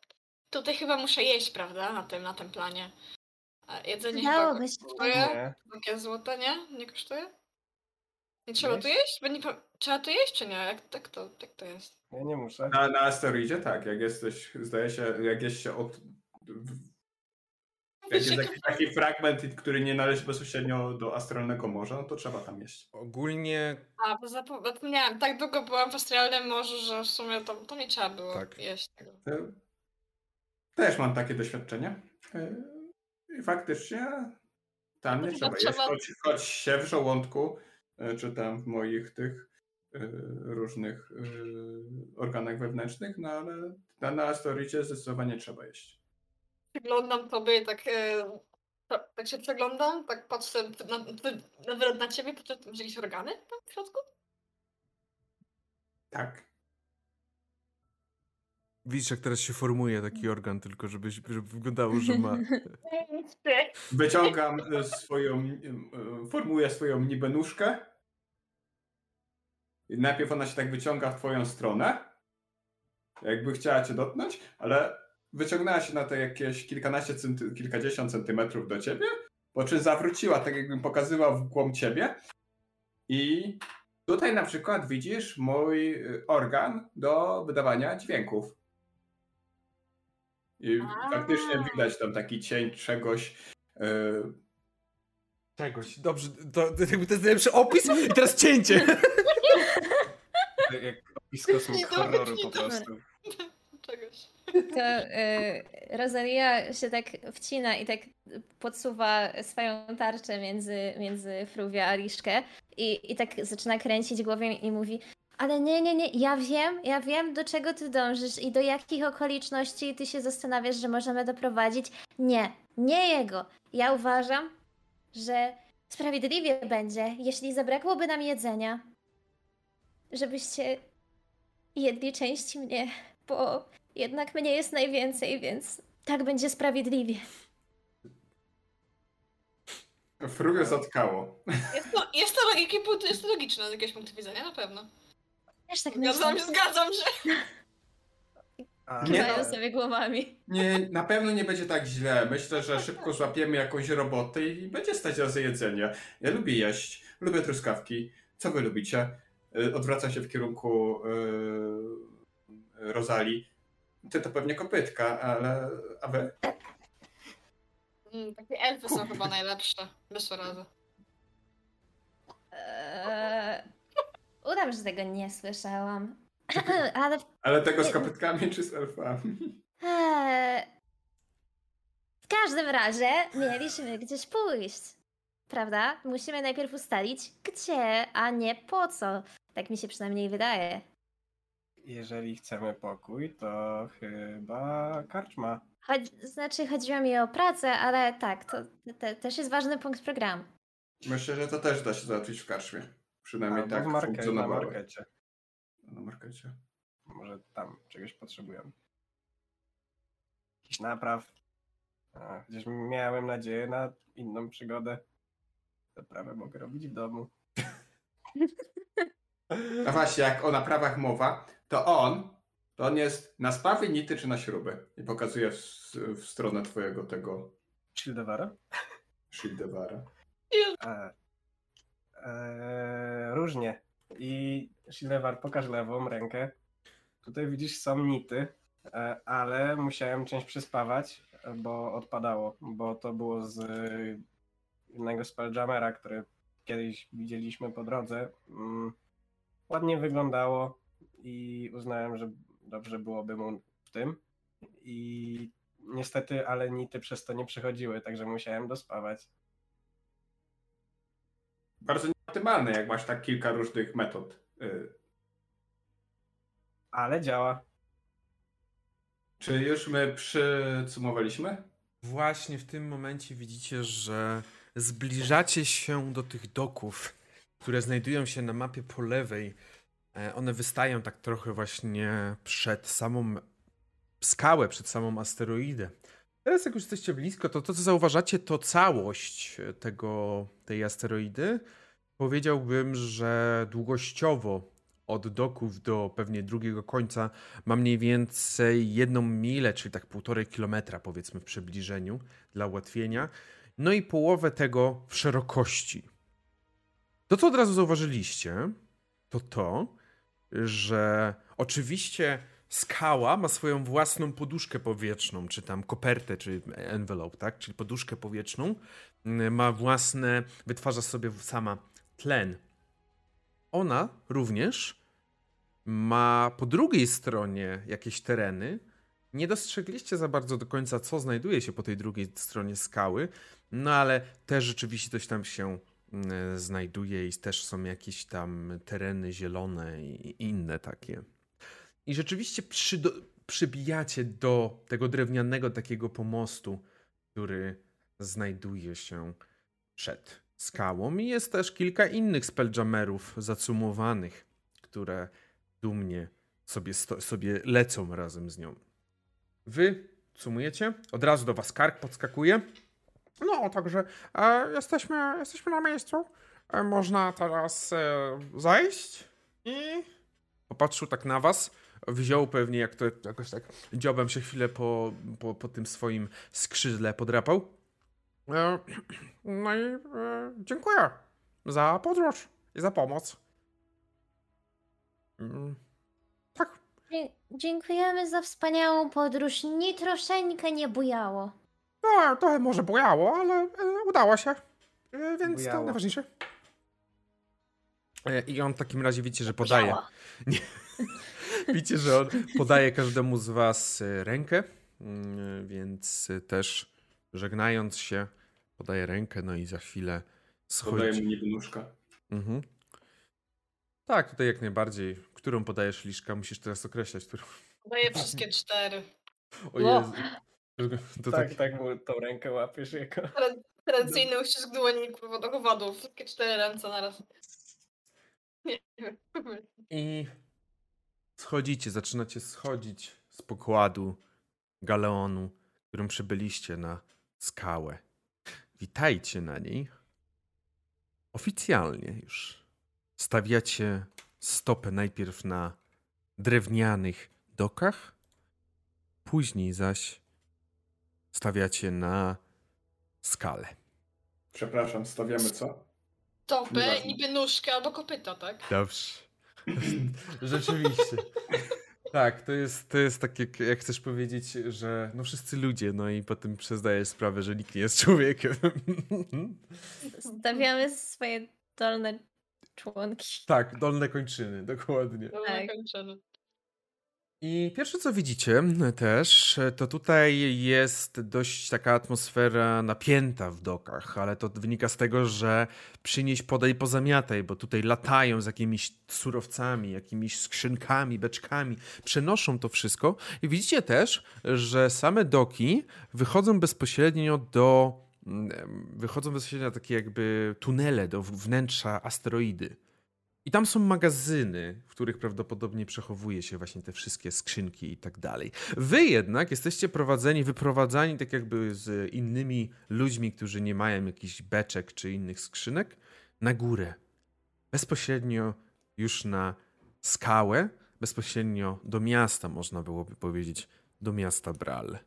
tutaj chyba muszę jeść, prawda? Na tym, na tym planie. A jedzenie Dałoby chyba się. kosztuje? Nie. Takie złote, nie? Nie kosztuje? Nie trzeba Jeść? tu jeść? Bo nie, pa- trzeba tu jeść, czy nie? Jak, tak to, jak to jest? Ja nie muszę. Na, na asteroidzie tak, jak jesteś, zdaje się, jak jest się od... w- Jak jest Wiecie, jakiś taki fragment, który nie należy bezpośrednio do astralnego morza, no to trzeba tam jeść. Ogólnie A, bo zapo- zapomniałam, tak długo byłam w Astralnym Morzu, że w sumie to, to nie trzeba było Tak. jeść tego. Też mam takie doświadczenie. E, I faktycznie tam nie To trzeba trzeba- jeść, choć, choć się w żołądku, e, czy tam w moich tych e, różnych organach wewnętrznych, no ale na, na asteroidzie zdecydowanie trzeba jeść. Przyglądam tobie i tak, e, ta- tak się przeglądam, tak patrzę na, na, na, na ciebie, patrzę, masz jakieś organy tam w środku? Tak. widzisz, jak teraz się formuje taki organ, tylko żeby, żeby wyglądało, że ma... *laughs* Wyciągam e, swoją, e, formuję swoją niby nóżkę. I najpierw ona się tak wyciąga w twoją stronę. Jakby chciała cię dotknąć, ale wyciągnęła się na te jakieś kilkanaście, centy, kilkadziesiąt centymetrów do ciebie, po czym zawróciła, tak jakbym pokazywał w głąb ciebie. I tutaj na przykład widzisz mój y, organ do wydawania dźwięków. I faktycznie widać tam taki cień czegoś. y, Czegoś. Dobrze, to, to, jakby to jest najlepszy opis i teraz cięcie. *laughs* Jak opis to horroru po prostu. *laughs* Czegoś. To y, Rosalia się tak wcina i tak podsuwa swoją tarczę między, między Fruwia a Liszkę i, i tak zaczyna kręcić głową i mówi ale nie, nie, nie, ja wiem, ja wiem do czego ty dążysz i do jakich okoliczności ty się zastanawiasz, że możemy doprowadzić. Nie, nie jego. Ja uważam, że sprawiedliwie będzie, jeśli zabrakłoby nam jedzenia, żebyście jedli część mnie, bo jednak mnie jest najwięcej, więc tak będzie sprawiedliwie. Frugio zatkało. Jest to, jest to logiki, jest to logiczne z jakiegoś punktu widzenia, na pewno. Też tak Zgadzam, myślę. zgadzam się. Kiwają *laughs* no. sobie głowami. Nie, na pewno nie będzie tak źle. Myślę, że szybko złapiemy jakąś robotę i będzie stać za jedzenie. Ja lubię jeść, lubię truskawki. Co wy lubicie? Y, Odwracam się w kierunku yy, Rozali. Ty to pewnie kopytka, ale a wy? Mm, takie elfy są chyba najlepsze. Bez razy. Eee, udam, że tego nie słyszałam. *clears throat* Ale Ale tego z kopytkami czy z elfami? eee, w każdym razie mieliśmy gdzieś pójść. Prawda? Musimy najpierw ustalić gdzie, a nie po co. Tak mi się przynajmniej wydaje. Jeżeli chcemy pokój, to chyba karczma. Chodź, znaczy, chodziło mi o pracę, ale tak, to te, też jest ważny punkt programu. Myślę, że to też da się załatwić w karczmie. Przynajmniej Albo tak w market, na markecie. Na markecie. Może tam czegoś potrzebują. Jakiś napraw. A, Chociaż miałem nadzieję na inną przygodę. Zaprawę mogę robić w domu. *laughs* A właśnie, jak o naprawach mowa, to on, to on jest na spawy, nity czy na śruby. I pokazuje w, w stronę twojego tego Shieldewara? Shieldevara. E, e, różnie. I Shieldewar, pokaż lewą rękę. Tutaj widzisz są nity, e, ale musiałem część przyspawać, bo odpadało, bo to było z innego Spelljamera, który kiedyś widzieliśmy po drodze. Mm, ładnie wyglądało i uznałem, że dobrze byłoby mu w tym. I niestety, ale nity przez to nie przechodziły, także musiałem dospawać. Bardzo optymalne, jak masz tak kilka różnych metod. Y. Ale działa. Czy już my przysumowaliśmy? Właśnie w tym momencie widzicie, że zbliżacie się do tych doków, które znajdują się na mapie po lewej. E, one wystają tak trochę właśnie przed samą skałę, przed samą asteroidę. Teraz jak już jesteście blisko, to to co zauważacie to całość tego, tej asteroidy. Powiedziałbym, że długościowo od doków do pewnie drugiego końca ma mniej więcej jedną milę, czyli tak półtorej kilometra powiedzmy w przybliżeniu dla ułatwienia. No i połowę tego w szerokości. To, co od razu zauważyliście, to to, że oczywiście skała ma swoją własną poduszkę powietrzną, czy tam kopertę, czy envelope, tak? Czyli poduszkę powietrzną. Ma własne, wytwarza sobie sama tlen. Ona również ma po drugiej stronie jakieś tereny. Nie dostrzegliście za bardzo do końca, co znajduje się po tej drugiej stronie skały, no ale też rzeczywiście coś tam się mm, znajduje i też są jakieś tam tereny zielone i inne takie. I rzeczywiście przybijacie do tego drewnianego takiego pomostu, który znajduje się przed skałą. I jest też kilka innych spelljammerów zacumowanych, które dumnie sobie, sobie lecą razem z nią. Wy cumujecie, od razu do was kark podskakuje. No, także e, jesteśmy, jesteśmy na miejscu. E, można teraz e, zajść i popatrzył tak na was. Wziął pewnie, jak to jakoś tak dziobem się chwilę po, po, po tym swoim skrzydle podrapał. E, *clears throat* no i e, dziękuję za podróż i za pomoc. Mm, tak. dziękujemy za wspaniałą podróż. Ni troszeczkę nie bujało. No, trochę może bujało, ale e, udało się. Więc bujało. to najważniejsze. I on w takim razie widzicie, że podaje. *laughs* Nie. *laughs* widzicie, że on podaje każdemu z was rękę, mm, więc też żegnając się, podaje rękę, no i za chwilę schodzi. Podaje mi niby nóżka. Mhm. Tak, tutaj jak najbardziej. Którą podajesz liszka? Musisz teraz określać, którą. Podaję wszystkie cztery. O Jezu. *laughs* To tak, tak, tak tą rękę łapiesz jako... Tradycyjny uścisk dłoni do owadów. Wszystkie cztery ręce naraz. Nie wiem. I schodzicie, zaczynacie schodzić z pokładu galeonu, którym przybyliście na skałę. Witajcie na niej. Oficjalnie już stawiacie stopę najpierw na drewnianych dokach, później zaś stawiacie na skalę. Przepraszam, stawiamy co? Stopę, niby nóżkę albo kopyta, tak? Dobrze. *laughs* Rzeczywiście. Tak, to jest, to jest tak, jak, jak chcesz powiedzieć, że no wszyscy ludzie, no i potem przyznajesz sprawę, że nikt nie jest człowiekiem. Stawiamy swoje dolne członki. Tak, dolne kończyny, dokładnie. Dolne tak. kończyny. I pierwsze co widzicie też, to tutaj jest dość taka atmosfera napięta w dokach, ale to wynika z tego, że przynieś, podaj, pozamiataj, bo tutaj latają z jakimiś surowcami, jakimiś skrzynkami, beczkami, przenoszą to wszystko. I widzicie też, że same doki wychodzą bezpośrednio do, mm, wychodzą bezpośrednio na takie jakby tunele do wnętrza asteroidy. I tam są magazyny, w których prawdopodobnie przechowuje się właśnie te wszystkie skrzynki i tak dalej. Wy jednak jesteście prowadzeni, wyprowadzani tak jakby z innymi ludźmi, którzy nie mają jakichś beczek czy innych skrzynek, na górę. Bezpośrednio już na skałę, bezpośrednio do miasta, można byłoby powiedzieć, do miasta Bral.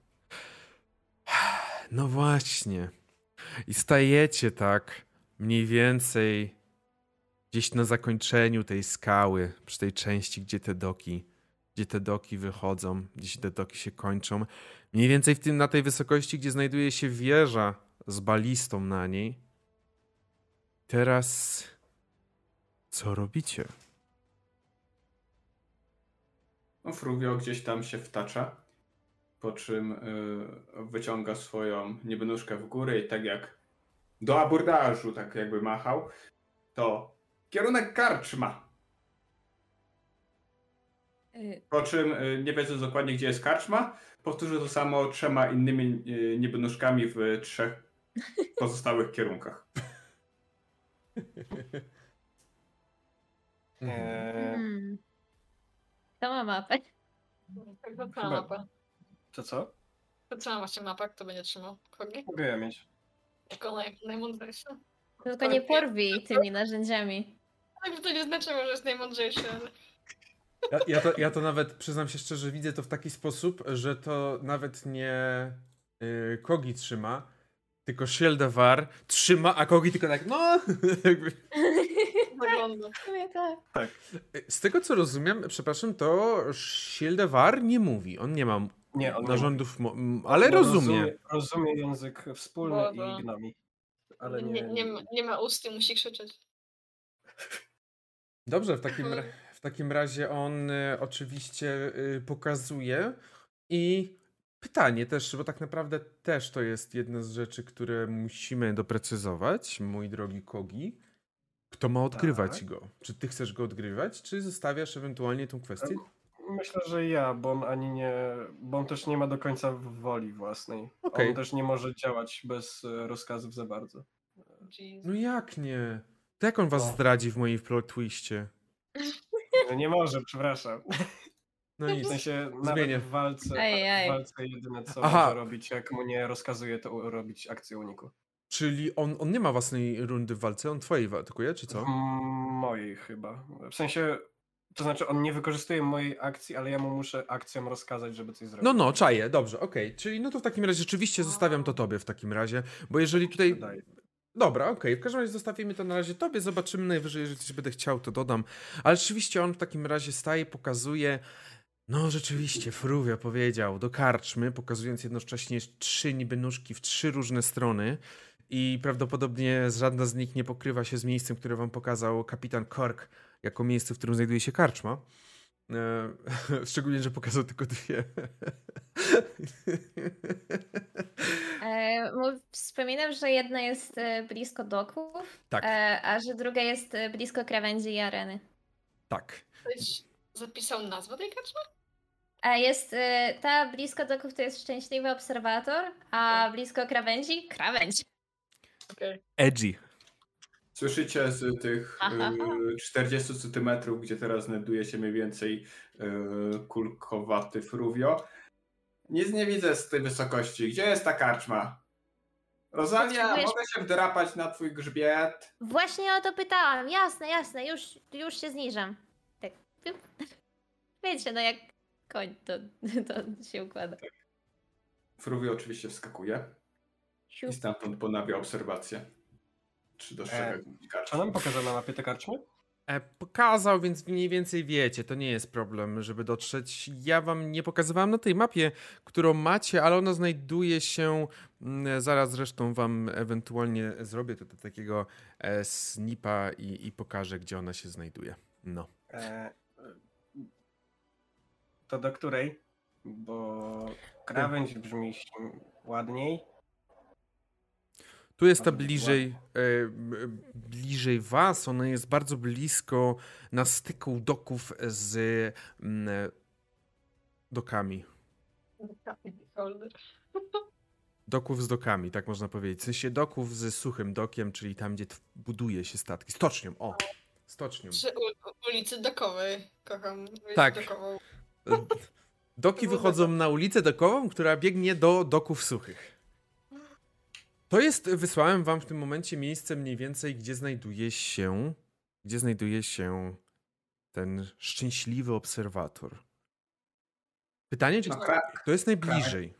*sighs* No właśnie. I stajecie tak mniej więcej gdzieś na zakończeniu tej skały, przy tej części, gdzie te doki, gdzie te doki wychodzą, gdzie te doki się kończą. Mniej więcej w tym, na tej wysokości, gdzie znajduje się wieża z balistą na niej. Teraz co robicie? No, Fruvio gdzieś tam się wtacza, po czym yy, wyciąga swoją niby nóżkę w górę i tak jak do abordażu tak jakby machał, to Kierunek karczma. Y, Po czym, y, nie wiedząc dokładnie, gdzie jest karczma, powtórzę to samo trzema innymi y, niebynóżkami w trzech *laughs* pozostałych kierunkach. Eee, *laughs* Hmm. To ma mapę. Tak, to cała mapa. to co? To cała właśnie mapa, kto będzie trzymał kogi? Mogę ja mieć. Jako naj, najmądrzejszy. Tylko nie porwij tymi narzędziami. Tak, to nie znaczy, że jest najmądrzejszy, ale... Ja, ja, to, ja to nawet, przyznam się szczerze, widzę to w taki sposób, że to nawet nie y, Kogi trzyma, tylko Shieldawar trzyma, a Kogi tylko tak, no... *laughs* W sumie tak. Z tego co rozumiem, przepraszam, to Shieldawar nie mówi, on nie ma Nie, on nie narządów, mo- m, ale No, rozumie. Rozumie język wspólny Boże. i gnomi. Ale nie, nie, nie, ma, nie ma ust i musi krzyczeć. Dobrze, w takim, ra- w takim razie on y, oczywiście y, pokazuje i pytanie też, bo tak naprawdę też to jest jedna z rzeczy, które musimy doprecyzować, mój drogi Kogi. Kto ma odgrywać Tak. go? Czy ty chcesz go odgrywać, czy zostawiasz ewentualnie tą kwestię? Myślę, że ja, bo on ani nie. Bo on też nie ma do końca woli własnej. Okej. On też nie może działać bez e, rozkazów za bardzo. Jeez. No jak nie? To jak on was No. zdradzi w mojej plot twiście? No nie może, przepraszam. *laughs* No W nic. sensie Zmienię. nawet w walce, Ej, ej. w walce jedyne co Aha. może robić, jak mu nie rozkazuje, to robić akcję uniku. Czyli on, on nie ma własnej rundy w walce, on twojej atakuje, czy co? W mojej chyba. W sensie, to znaczy on nie wykorzystuje mojej akcji, ale ja mu muszę akcją rozkazać, żeby coś zrobił. No, no, czaję, dobrze, okej. Czyli no to w takim razie rzeczywiście zostawiam to tobie w takim razie, bo jeżeli tutaj... Dobra, okej, w każdym razie zostawimy to na razie tobie, zobaczymy najwyżej, jeżeli coś będę chciał, to dodam. Ale rzeczywiście on w takim razie staje, pokazuje... No rzeczywiście, Fruwia powiedział, do karczmy, pokazując jednocześnie trzy niby nóżki w trzy różne strony i prawdopodobnie żadna z nich nie pokrywa się z miejscem, które wam pokazał kapitan Kork jako miejsce, w którym znajduje się karczma. E, *laughs* szczególnie, że pokazał tylko dwie. E, mów- wspominam, że jedna jest e, blisko doków, tak, a że druga jest blisko krawędzi i areny. tak. Ktoś zapisał nazwę tej kaczmy? A jest ta blisko doków to jest szczęśliwy obserwator, a blisko krawędzi krawędź. Okej. Edgy. Słyszycie z tych Aha. y, 40 centymetrów, gdzie teraz znajduje się mniej więcej y, kulkowaty fruvio. Nic nie widzę z tej wysokości. Gdzie jest ta karczma? Rosalia, Potrzebujesz- mogę się wdrapać na twój grzbiet? Właśnie o to pytałam. Jasne, jasne, już, już się zniżam. Tak. Wiecie, no jak koń, to, to się układa. Fruvio oczywiście wskakuje Siup. i stamtąd ponawia obserwację. Czy dostrzega E, A nam pokazał na mapie te karczmy? E, pokazał, więc mniej więcej wiecie, to nie jest problem, żeby dotrzeć. Ja wam nie pokazywałem na tej mapie, którą macie, ale ona znajduje się, mm, zaraz zresztą wam ewentualnie zrobię tutaj takiego e, snipa i, i pokażę, gdzie ona się znajduje. No. E, to do której? Bo krawędź brzmi ładniej. Tu jest ta bliżej, e, bliżej was, ona jest bardzo blisko na styku doków z mm, dokami. Holder. Doków z dokami, tak można powiedzieć. W sensie doków z suchym dokiem, czyli tam, gdzie buduje się statki. Stocznią, o! Stocznią. Przy ulicy Dokowej. Kocham Tak. Dokową. E, *laughs* Doki wychodzą na ulicę dokową, która biegnie do doków suchych. To jest, wysłałem wam w tym momencie miejsce mniej więcej, gdzie znajduje się, gdzie znajduje się ten szczęśliwy obserwator. Pytanie, czy No, to jest najbliżej?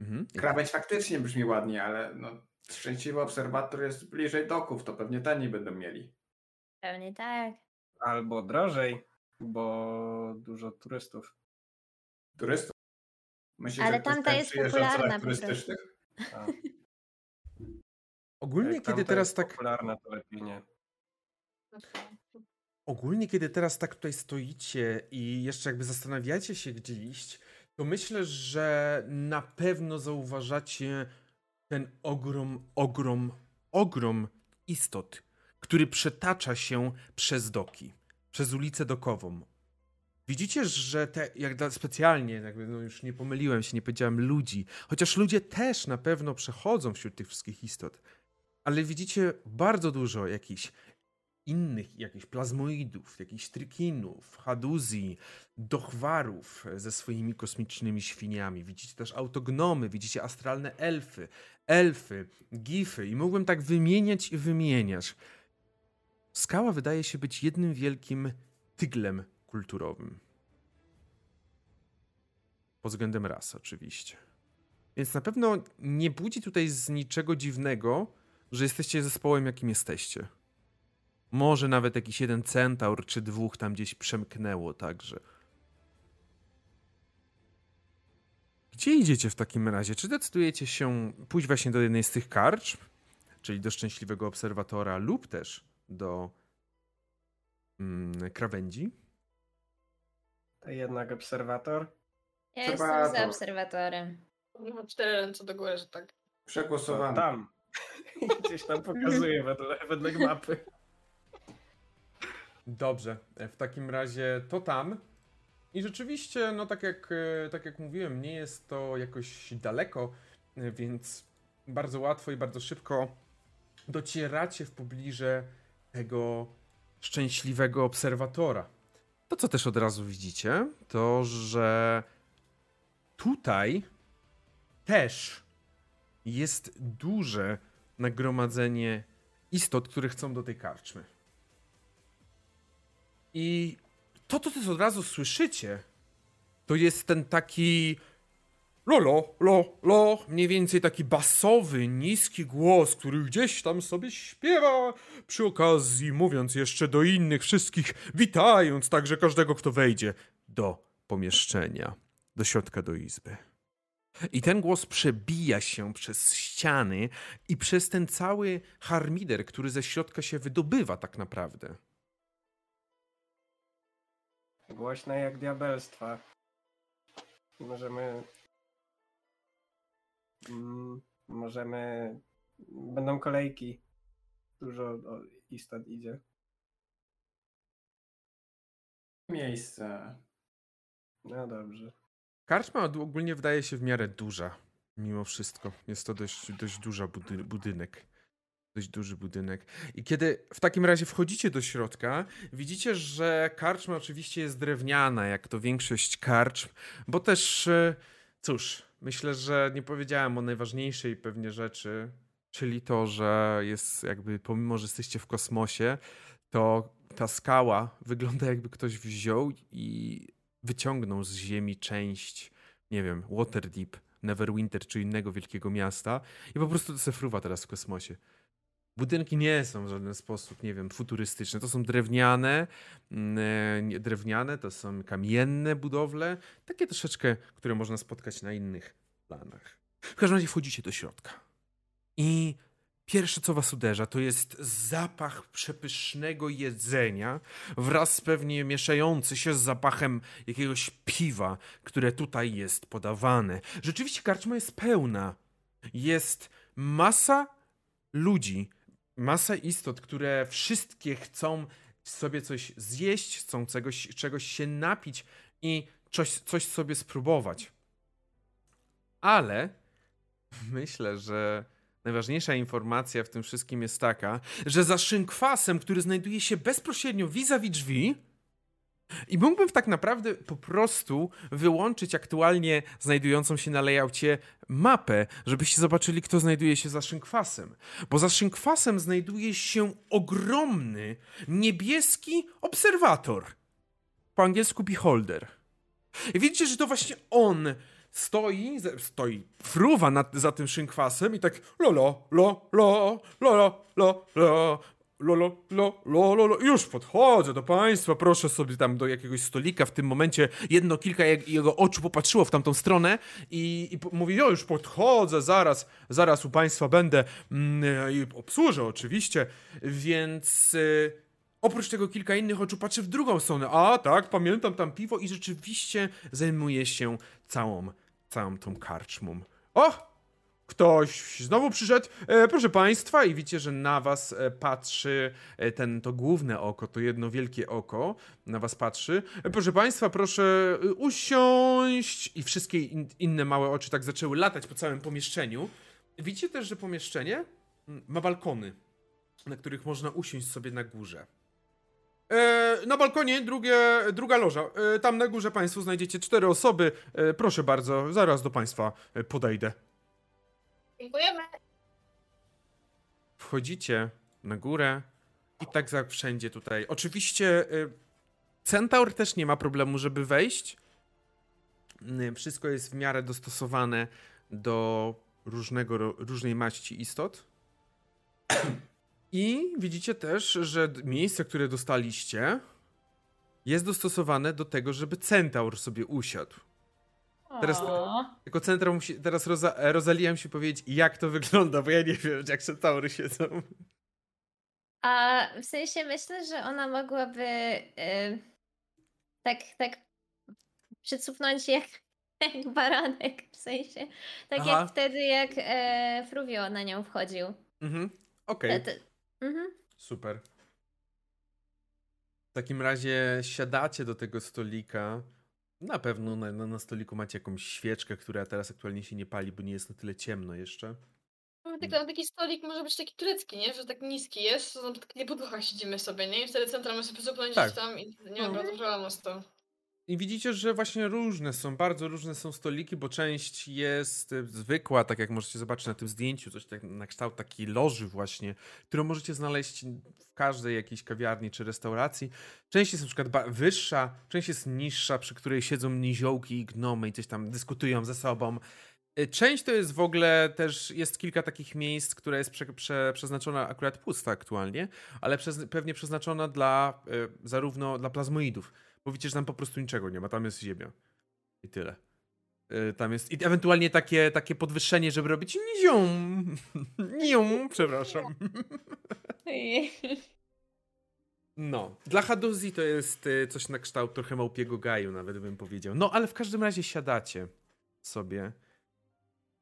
Mhm. krawędź faktycznie brzmi ładnie, ale no, szczęśliwy obserwator jest bliżej doków, to pewnie taniej będą mieli. Pewnie tak. Albo drożej, bo dużo turystów. Turystów? Myślisz, Ale tamta tam jest popularna po prostu. A, Ogólnie, jak kiedy teraz tak popularna, to lepiej nie. Ogólnie, kiedy teraz tak tutaj stoicie i jeszcze jakby zastanawiacie się, gdzie iść, to myślę, że na pewno zauważacie ten ogrom, ogrom, ogrom istot, który przetacza się przez doki, przez ulicę dokową. Widzicie, że te, jak specjalnie, jakby, no już nie pomyliłem się, nie powiedziałem ludzi, chociaż ludzie też na pewno przechodzą wśród tych wszystkich istot, ale widzicie bardzo dużo jakichś innych, jakichś plazmoidów, jakichś trykinów, haduzji, dochwarów ze swoimi kosmicznymi świniami. Widzicie też autognomy, widzicie astralne elfy, elfy, gify i mógłbym tak wymieniać i wymieniać. Skała wydaje się być jednym wielkim tyglem kulturowym. Pod względem ras, oczywiście. Więc na pewno nie budzi tutaj z niczego dziwnego, że jesteście zespołem, jakim jesteście. Może nawet jakiś jeden centaur czy dwóch tam gdzieś przemknęło także. Gdzie idziecie w takim razie? Czy decydujecie się pójść właśnie do jednej z tych karcz, czyli do szczęśliwego obserwatora, lub też do mm, krawędzi? Jednak obserwator? Ja jestem za obserwatorem. Mam cztery ręce do góry, że tak. Przegłosowany. Tam. *laughs* Gdzieś tam pokazuje wedle, wedle mapy. Dobrze, w takim razie to tam. I rzeczywiście, no tak jak, e, tak jak mówiłem, nie jest to jakoś daleko, e, więc bardzo łatwo i bardzo szybko docieracie w pobliże tego szczęśliwego obserwatora. To, co też od razu widzicie, to że tutaj też jest duże nagromadzenie istot, które chcą do tej karczmy. I to, co też od razu słyszycie, to jest ten taki lolo, lo, lo, mniej więcej taki basowy, niski głos, który gdzieś tam sobie śpiewa przy okazji, mówiąc jeszcze do innych wszystkich, witając także każdego, kto wejdzie do pomieszczenia, do środka do izby. I ten głos przebija się przez ściany i przez ten cały harmider, który ze środka się wydobywa tak naprawdę. Głośne jak diabelstwa. Możemy. Mm, możemy. Będą kolejki. Dużo istot idzie. Miejsce. No dobrze. Karczma ogólnie wydaje się w miarę duża, mimo wszystko. Jest to dość, dość duża budynek dość duży budynek. I kiedy w takim razie wchodzicie do środka, widzicie, że karczma oczywiście jest drewniana, jak to większość karczm, bo też, e, cóż, myślę, że nie powiedziałem o najważniejszej pewnie rzeczy, czyli to, że jest jakby, pomimo, że jesteście w kosmosie, to ta skała *laughs* wygląda jakby ktoś wziął i wyciągnął z ziemi część, nie wiem, Waterdeep, Neverwinter czy innego wielkiego miasta i po prostu to se fruwa teraz w kosmosie. Budynki nie są w żaden sposób, nie wiem, futurystyczne. To są drewniane, mm, nie, drewniane, to są kamienne budowle, takie troszeczkę, które można spotkać na innych planach. W każdym razie wchodzicie do środka. I pierwsze, co was uderza, to jest zapach przepysznego jedzenia wraz pewnie mieszający się z zapachem jakiegoś piwa, które tutaj jest podawane. Rzeczywiście karczma jest pełna. Jest masa ludzi, masę istot, które wszystkie chcą sobie coś zjeść, chcą czegoś, czegoś się napić i coś, coś sobie spróbować. Ale *laughs* myślę, że najważniejsza informacja w tym wszystkim jest taka, że za szynkwasem, który znajduje się bezpośrednio vis-a-vis drzwi, i mógłbym tak naprawdę po prostu wyłączyć aktualnie znajdującą się na layoutie mapę, żebyście zobaczyli, kto znajduje się za szynkwasem. Bo za szynkwasem znajduje się ogromny, niebieski obserwator. Po angielsku beholder. I widzicie, że to właśnie on stoi, stoi, fruwa nad, za tym szynkwasem i tak lolo lo, lo lo, lo lo, lo lo, lo, lo, lo, lo. Już podchodzę do państwa, proszę sobie tam do jakiegoś stolika. W tym momencie jedno, kilka jego oczu popatrzyło w tamtą stronę i, i mówi, o już podchodzę, zaraz, zaraz u państwa będę mm, i obsłużę oczywiście, więc... Y, oprócz tego kilka innych oczu patrzy w drugą stronę. A tak, pamiętam tam piwo i rzeczywiście zajmuje się całą, całą tą karczmą. O! Ktoś znowu przyszedł. E, proszę Państwa, i widzicie, że na Was e, patrzy e, ten, to główne oko, to jedno wielkie oko na Was patrzy. E, proszę Państwa, proszę e, usiąść. I wszystkie in, inne małe oczy tak zaczęły latać po całym pomieszczeniu. Widzicie też, że pomieszczenie mm, ma balkony, na których można usiąść sobie na górze. Na balkonie drugie, druga loża. Tam na górze Państwo znajdziecie cztery osoby. Proszę bardzo, zaraz do Państwa podejdę. Dziękujemy. Wchodzicie na górę i tak jak wszędzie tutaj. Oczywiście y, Centaur też nie ma problemu, żeby wejść. Y, Wszystko jest w miarę dostosowane do różnego, różnej maści istot. I widzicie też, że miejsce, które dostaliście, jest dostosowane do tego, żeby Centaur sobie usiadł. Teraz- O. Tylko Centaur musi, teraz Roza, Rosalia musi powiedzieć, jak to wygląda, bo ja nie wiem, jak Centaury siedzą. A w sensie myślę, że ona mogłaby y, tak, tak przycupnąć jak, *laughs* jak baranek, w sensie. Tak Aha. jak wtedy, jak e, Fruvio na nią wchodził. Mhm, okej. Te- Mhm. Super. W takim razie siadacie do tego stolika. Na pewno na, na, na stoliku macie jakąś świeczkę, która teraz aktualnie się nie pali, bo nie jest na tyle ciemno jeszcze. No, tak, taki stolik może być taki turecki, nie? Że tak niski jest, to tam tak nie po duchach siedzimy sobie, nie? I wtedy centralnie sobie zupełnie Tak. gdzieś tam i nie ma No. bardzo problemu z tym. I widzicie, że właśnie różne są, bardzo różne są stoliki, bo część jest y, zwykła, tak jak możecie zobaczyć na tym zdjęciu, coś tak na kształt takiej loży właśnie, którą możecie znaleźć w każdej jakiejś kawiarni czy restauracji. Część jest na przykład wyższa, część jest niższa, przy której siedzą niziołki i gnomy i coś tam dyskutują ze sobą. Y, Część to jest w ogóle też, jest kilka takich miejsc, które jest prze, prze, przeznaczona akurat pusta aktualnie, ale przez, pewnie przeznaczona dla y, zarówno dla plazmoidów. Bo widzicie, że tam po prostu niczego nie ma, tam jest ziemia. I tyle. Y, Tam jest. I ewentualnie takie, takie podwyższenie, żeby robić nizią. *laughs* Nią, przepraszam. No. Dla Hadozji to jest y, coś na kształt trochę małpiego gaju, nawet bym powiedział. No, ale w każdym razie siadacie sobie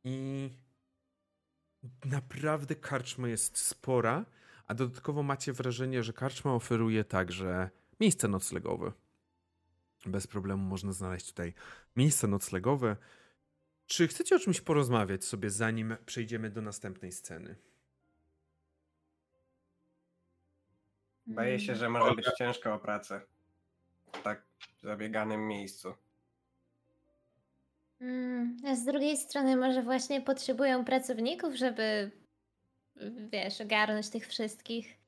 i naprawdę karczma jest spora, a dodatkowo macie wrażenie, że karczma oferuje także miejsce noclegowe. Bez problemu można znaleźć tutaj miejsce noclegowe. Czy chcecie o czymś porozmawiać sobie, zanim przejdziemy do następnej sceny? Boję się, że może być ciężko o pracę. W tak zabieganym miejscu. Mm, a z drugiej strony może właśnie potrzebują pracowników, żeby wiesz, ogarnąć tych wszystkich.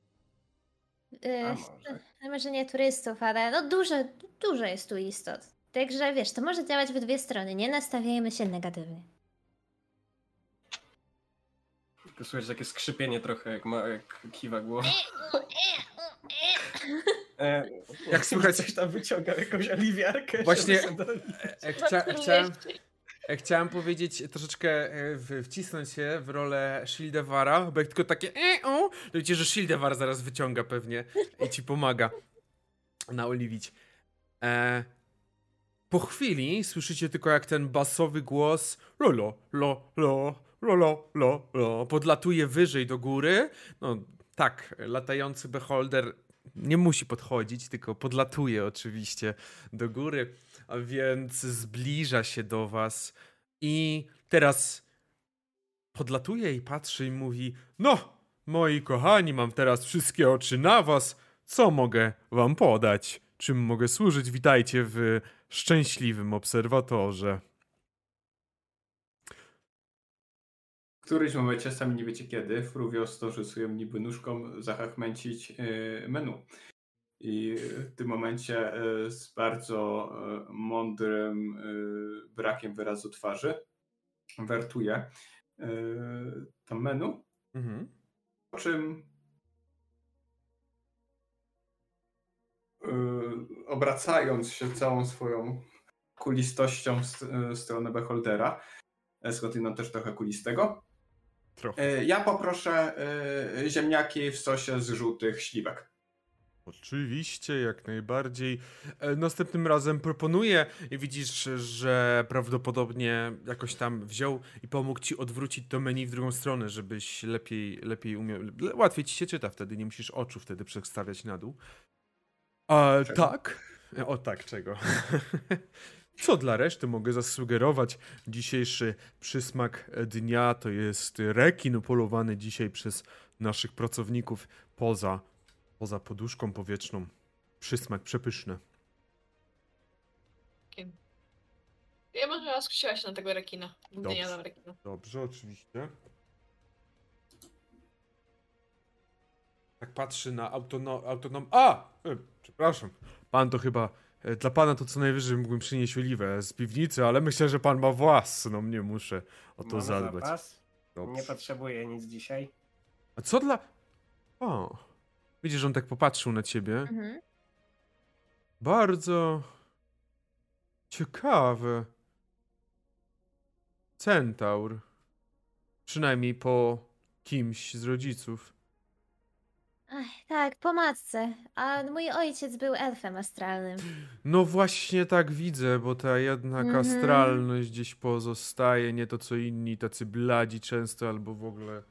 A może. no może nie turystów, ale no dużo, dużo jest tu istot. Także wiesz, to może działać w dwie strony. Nie nastawiajmy się negatywnie. Tylko słychać takie skrzypienie trochę, jak, ma, jak kiwa głową. E, Jak słychać- Coś tam wyciągał, jakąś oliwiarkę. Właśnie- E, chcia, chciałem, e, chciałem powiedzieć, troszeczkę e, wcisnąć się w rolę Shieldewara, bo jak tylko takie e, o, to wiecie, że Shieldewar zaraz wyciąga pewnie i ci pomaga naoliwić. E, po chwili słyszycie tylko jak ten basowy głos lolo, lo, lo, lolo, lo, lo, podlatuje wyżej do góry. No tak, latający beholder nie musi podchodzić, tylko podlatuje oczywiście do góry, a więc zbliża się do was i teraz podlatuje i patrzy i mówi: No, moi kochani, mam teraz wszystkie oczy na was. Co mogę wam podać? Czym mogę służyć? Witajcie w szczęśliwym obserwatorze. Którymś momencie, sami nie wiecie kiedy, Fruvio storzy niby nóżką zachachmęcić y, menu. I w tym momencie y, z bardzo y, mądrym brakiem wyrazu twarzy wertuje to menu, Mhm. po czym obracając się całą swoją kulistością w st- w stronę Beholdera, skądinąd też trochę kulistego, Trochę. E, Ja poproszę e, ziemniaki w sosie z żółtych śliwek. Oczywiście, jak najbardziej. E, następnym razem proponuję i widzisz, że prawdopodobnie jakoś tam wziął i pomógł ci odwrócić to menu w drugą stronę, żebyś lepiej, lepiej umiał. Łatwiej ci się czyta wtedy, nie musisz oczu wtedy przestawiać na dół. A, tak. O tak, czego? *laughs* Co dla reszty mogę zasugerować? Dzisiejszy przysmak dnia to jest rekin polowany dzisiaj przez naszych pracowników poza, poza poduszką powietrzną. Przysmak przepyszny. Ja może raz skusiłaś na tego rekina. Nigdy nie jadam rekina. Dobrze, oczywiście. Tak patrzy na autonom... autonom... A! E, przepraszam. Pan to chyba dla pana to co najwyżej mógłbym przynieść oliwę z piwnicy, ale myślę, że pan ma własną, nie muszę o to Mamy zadbać. Zapas? Nie potrzebuję nic dzisiaj. A co dla... O, widzisz, że on tak popatrzył na ciebie. Mhm. Bardzo ciekawe. Centaur. Przynajmniej po kimś z rodziców. Ach, tak, po matce. A mój ojciec był elfem astralnym. No właśnie tak widzę, bo ta jednak Mhm. astralność gdzieś pozostaje, nie to co inni, tacy bladzi często albo w ogóle.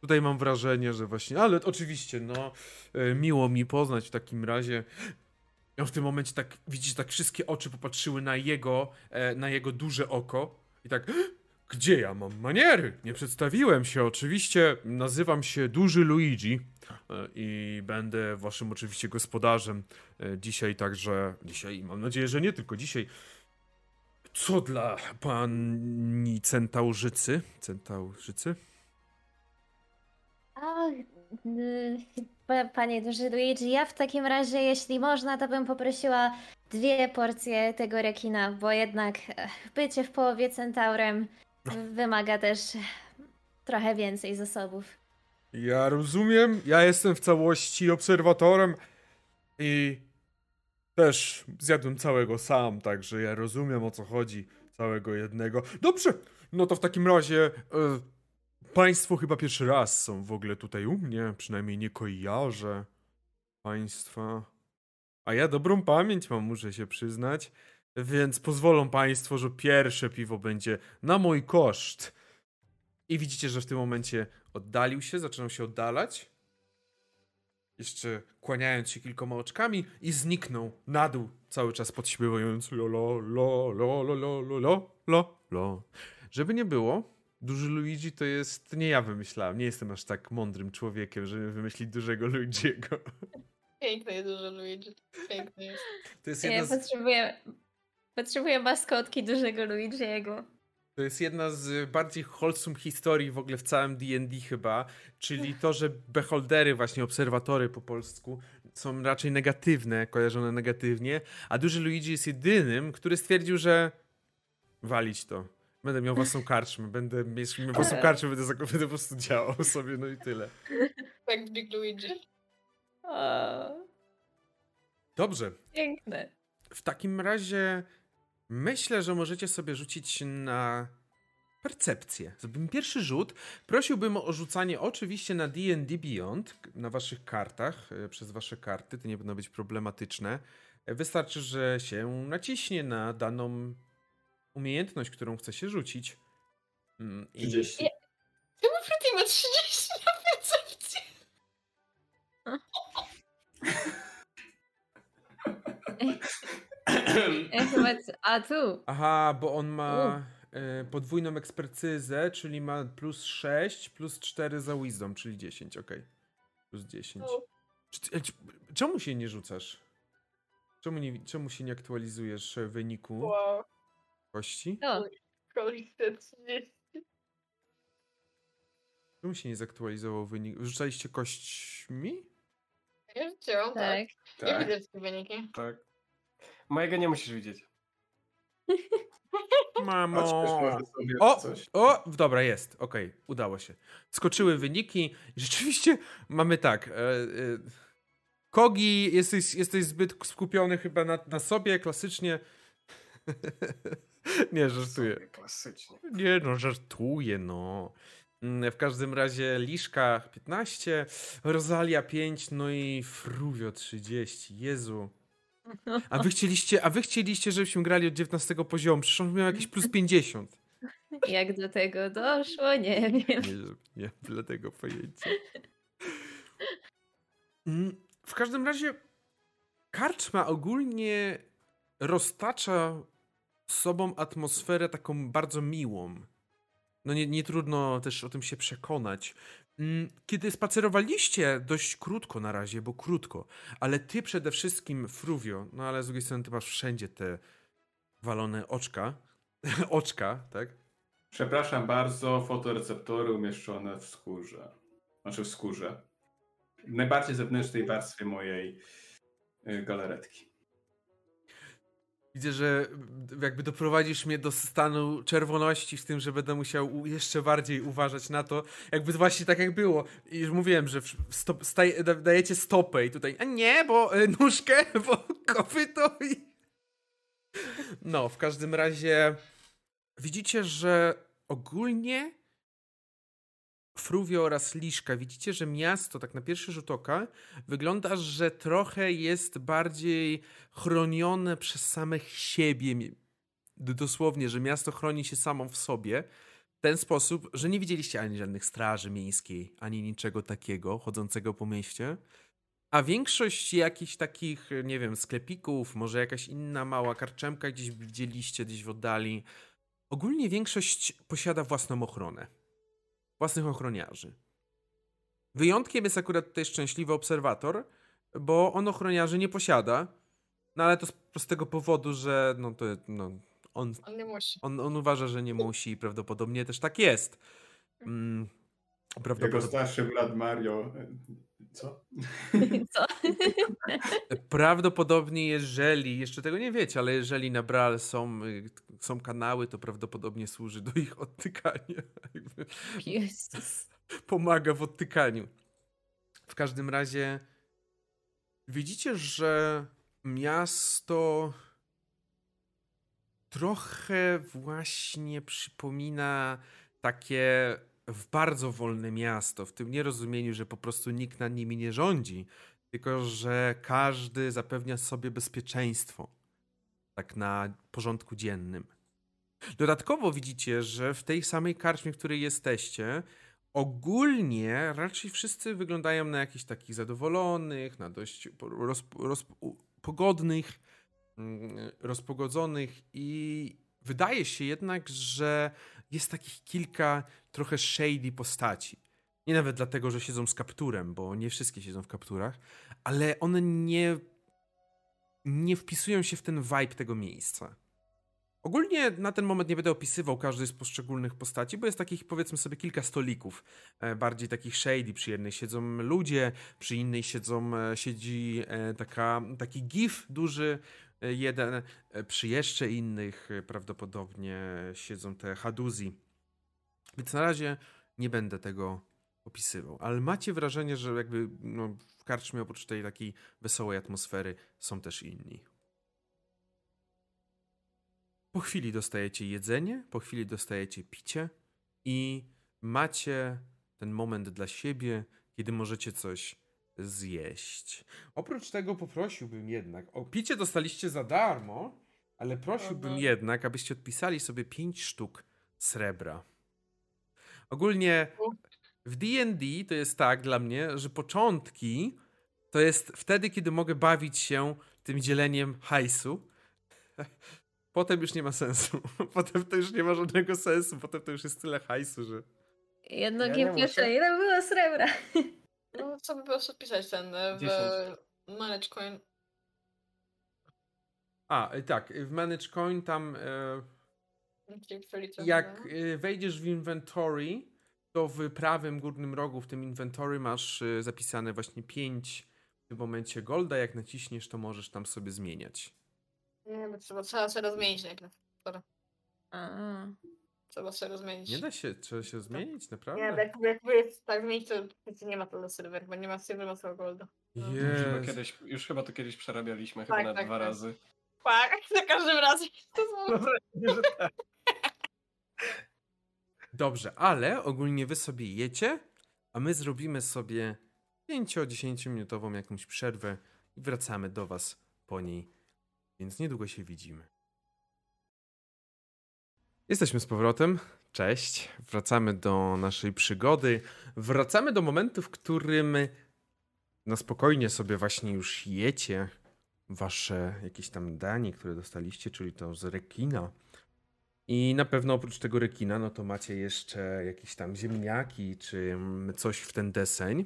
Tutaj mam wrażenie, że właśnie, ale oczywiście, no, e, miło mi poznać w takim razie. Ja w tym momencie tak, widzisz, tak wszystkie oczy popatrzyły na jego, e, na jego duże oko i tak, gdzie ja mam maniery? Nie przedstawiłem się. Oczywiście nazywam się Duży Luigi e, i będę waszym oczywiście gospodarzem e, dzisiaj także. Dzisiaj, mam nadzieję, że nie tylko dzisiaj. Co dla pani centaurzycy? Centaurzycy? O, panie Duży Luigi, ja w takim razie, jeśli można, to bym poprosiła dwie porcje tego rekina, bo jednak e, bycie w połowie centaurem wymaga też trochę więcej zasobów. Ja rozumiem, ja jestem w całości obserwatorem i też zjadłem całego sam, także ja rozumiem o co chodzi, całego jednego. Dobrze, no to w takim razie e, państwo chyba pierwszy raz są w ogóle tutaj u mnie, przynajmniej nie kojarzę państwa. A ja dobrą pamięć mam, muszę się przyznać. Więc pozwolą Państwo, że pierwsze piwo będzie na mój koszt. I widzicie, że w tym momencie oddalił się, zaczynał się oddalać. Jeszcze kłaniając się kilkoma oczkami i zniknął na dół, cały czas podśpiewując lo, lo, lo, lo, lo, lo, lo, lo, lo, lo. Żeby nie było, duży Luigi to jest, nie ja wymyślałem, nie jestem aż tak mądrym człowiekiem, żeby wymyślić dużego Luigiego. Piękny jest duży Luigi, piękny jest. To jest jedna ja z... potrzebuję Potrzebuję maskotki dużego Luigiego. To jest jedna z bardziej wholesome historii w ogóle w całym D&D chyba, czyli to, że beholdery, właśnie obserwatory po polsku, są raczej negatywne, kojarzone negatywnie, a duży Luigi jest jedynym, który stwierdził, że walić to. Będę miał własną karczmę, będę miał własną karczmę, będę, będę po prostu działał sobie, no i tyle. Tak Big Luigi. Dobrze. Piękne. W takim razie Myślę, że możecie sobie rzucić na percepcję. Zrobimy pierwszy rzut. Prosiłbym o rzucanie oczywiście na D&D Beyond, na waszych kartach, e, przez wasze karty. To nie powinno być problematyczne. E, wystarczy, że się naciśnie na daną umiejętność, którą chce się rzucić. Mm, I... 30. Czemu Pretty ma 30 na percepcję? *laughs* *laughs* A tu. Aha, bo on ma y, podwójną ekspertyzę, czyli ma plus 6, plus 4 za wisdom, czyli 10, ok. Plus 10. E, czemu się nie rzucasz? Czemu, nie, czemu się nie aktualizujesz wyniku wow. kości? No. Kości 30. Czemu się nie zaktualizował wynik? Rzucaliście kośćmi? Ja rzuciłam, tak. tak. Nie widzę te wyniki. Tak. Mojego nie musisz widzieć. *laughs* Mamo. O, o, dobra, jest. Okej, okay, udało się. Skoczyły wyniki. Rzeczywiście mamy tak. E, e, Kogi, jesteś, jesteś zbyt skupiony chyba na, na sobie, klasycznie. *laughs* nie, żartuję. Klasycznie. Nie, no, żartuję, no. Mm, w każdym razie Liszka 15, Rosalia 5, no i Fruvio 30. Jezu. A wy chcieliście, a wy chcieliście, żebyśmy grali od 19 poziomu, przecież on miał jakieś plus 50. Jak do tego doszło, nie wiem. Nie, nie dlatego pojęcia. Mm, w każdym razie karczma ogólnie roztacza sobą atmosferę taką bardzo miłą. No nie, nie trudno też o tym się przekonać. Mm, kiedy spacerowaliście dość krótko na razie, bo krótko, ale ty przede wszystkim, Fruvio, no ale z drugiej strony ty masz wszędzie te walone oczka, *laughs* oczka, tak? Przepraszam bardzo, fotoreceptory umieszczone w skórze. Znaczy w skórze. W najbardziej zewnętrznej warstwie mojej y, galaretki. Widzę, że jakby doprowadzisz mnie do stanu czerwoności z tym, że będę musiał jeszcze bardziej uważać na to. Jakby właśnie tak jak było. I już mówiłem, że stop, dajecie stopę i tutaj, a nie, bo e, nóżkę, bo kopyto i... No, w każdym razie widzicie, że ogólnie Fruvio oraz Liszka, widzicie, że miasto, tak na pierwszy rzut oka, wygląda, że trochę jest bardziej chronione przez samych siebie. Dosłownie, że miasto chroni się samo w sobie. W ten sposób, że nie widzieliście ani żadnych straży miejskiej, ani niczego takiego chodzącego po mieście. A większość jakichś takich, nie wiem, sklepików, może jakaś inna mała karczemka gdzieś widzieliście, gdzieś w oddali. Ogólnie większość posiada własną ochronę własnych ochroniarzy. Wyjątkiem jest akurat tutaj szczęśliwy obserwator, bo on ochroniarzy nie posiada, no ale to z prostego powodu, że no to no, on, on nie musi. On, on uważa, że nie musi i prawdopodobnie też tak jest. Mm, prawdopodobnie... Jego starszy brat Mario. Co? *laughs* Co? *laughs* Prawdopodobnie, jeżeli, jeszcze tego nie wiecie, ale jeżeli na Bral są, y, są kanały, to prawdopodobnie służy do ich odtykania. *laughs* Jezus. Pomaga w odtykaniu. W każdym razie widzicie, że miasto trochę właśnie przypomina takie w bardzo wolne miasto, w tym nierozumieniu, że po prostu nikt nad nimi nie rządzi, tylko że każdy zapewnia sobie bezpieczeństwo, tak na porządku dziennym. Dodatkowo widzicie, że w tej samej karczmie, w której jesteście, ogólnie raczej wszyscy wyglądają na jakichś takich zadowolonych, na dość roz, roz, pogodnych, mm, rozpogodzonych i wydaje się jednak, że jest takich kilka trochę shady postaci. Nie nawet dlatego, że siedzą z kapturem, bo nie wszystkie siedzą w kapturach, ale one nie, nie wpisują się w ten vibe tego miejsca. Ogólnie na ten moment nie będę opisywał każdej z poszczególnych postaci, bo jest takich powiedzmy sobie kilka stolików, e, bardziej takich shady. Przy jednej siedzą ludzie, przy innej siedzą, e, siedzi e, taka, taki gif duży, jeden, przy jeszcze innych prawdopodobnie siedzą te haduzi. Więc na razie nie będę tego opisywał. Ale macie wrażenie, że jakby no, w karczmie oprócz tej takiej wesołej atmosfery są też inni. Po chwili dostajecie jedzenie, po chwili dostajecie picie i macie ten moment dla siebie, kiedy możecie coś zjeść. Oprócz tego poprosiłbym jednak, o picie dostaliście za darmo, ale prosiłbym Aha. jednak, abyście odpisali sobie 5 sztuk srebra. Ogólnie w D&D to jest tak dla mnie, że początki to jest wtedy, kiedy mogę bawić się tym dzieleniem hajsu. *laughs* Potem już nie ma sensu. *laughs* Potem to już nie ma żadnego sensu. Potem to już jest tyle hajsu, że... Jedno ja pierwsze, ile było srebra? No co by było pisać ten e, w Manage Coin? A, e, tak, w Manage Coin tam e, jak e, wejdziesz w inventory, to w prawym górnym rogu w tym inventory masz zapisane właśnie 5 w tym momencie golda. Jak naciśniesz, to możesz tam sobie zmieniać. Nie, bo trzeba, trzeba sobie rozmienić. A. Trzeba sobie rozmienić. Nie da się, trzeba się zmienić, naprawdę? Nie, jak, jakby jest tak zmienić, to nie ma tyle silver, bo nie ma ma tylko golda. No. Już, chyba kiedyś, już chyba to kiedyś przerabialiśmy, chyba tak, na tak, dwa tak. razy. Tak, za każdym razem. To wrażenie, że tak. Dobrze, ale ogólnie wy sobie jecie, a my zrobimy sobie 5-10 minutową jakąś przerwę i wracamy do was po niej. Więc niedługo się widzimy. Jesteśmy z powrotem. Cześć. Wracamy do naszej przygody. Wracamy do momentu, w którym na spokojnie sobie właśnie już jecie wasze jakieś tam danie, które dostaliście, czyli to z rekina. I na pewno oprócz tego rekina, no to macie jeszcze jakieś tam ziemniaki, czy coś w ten deseń,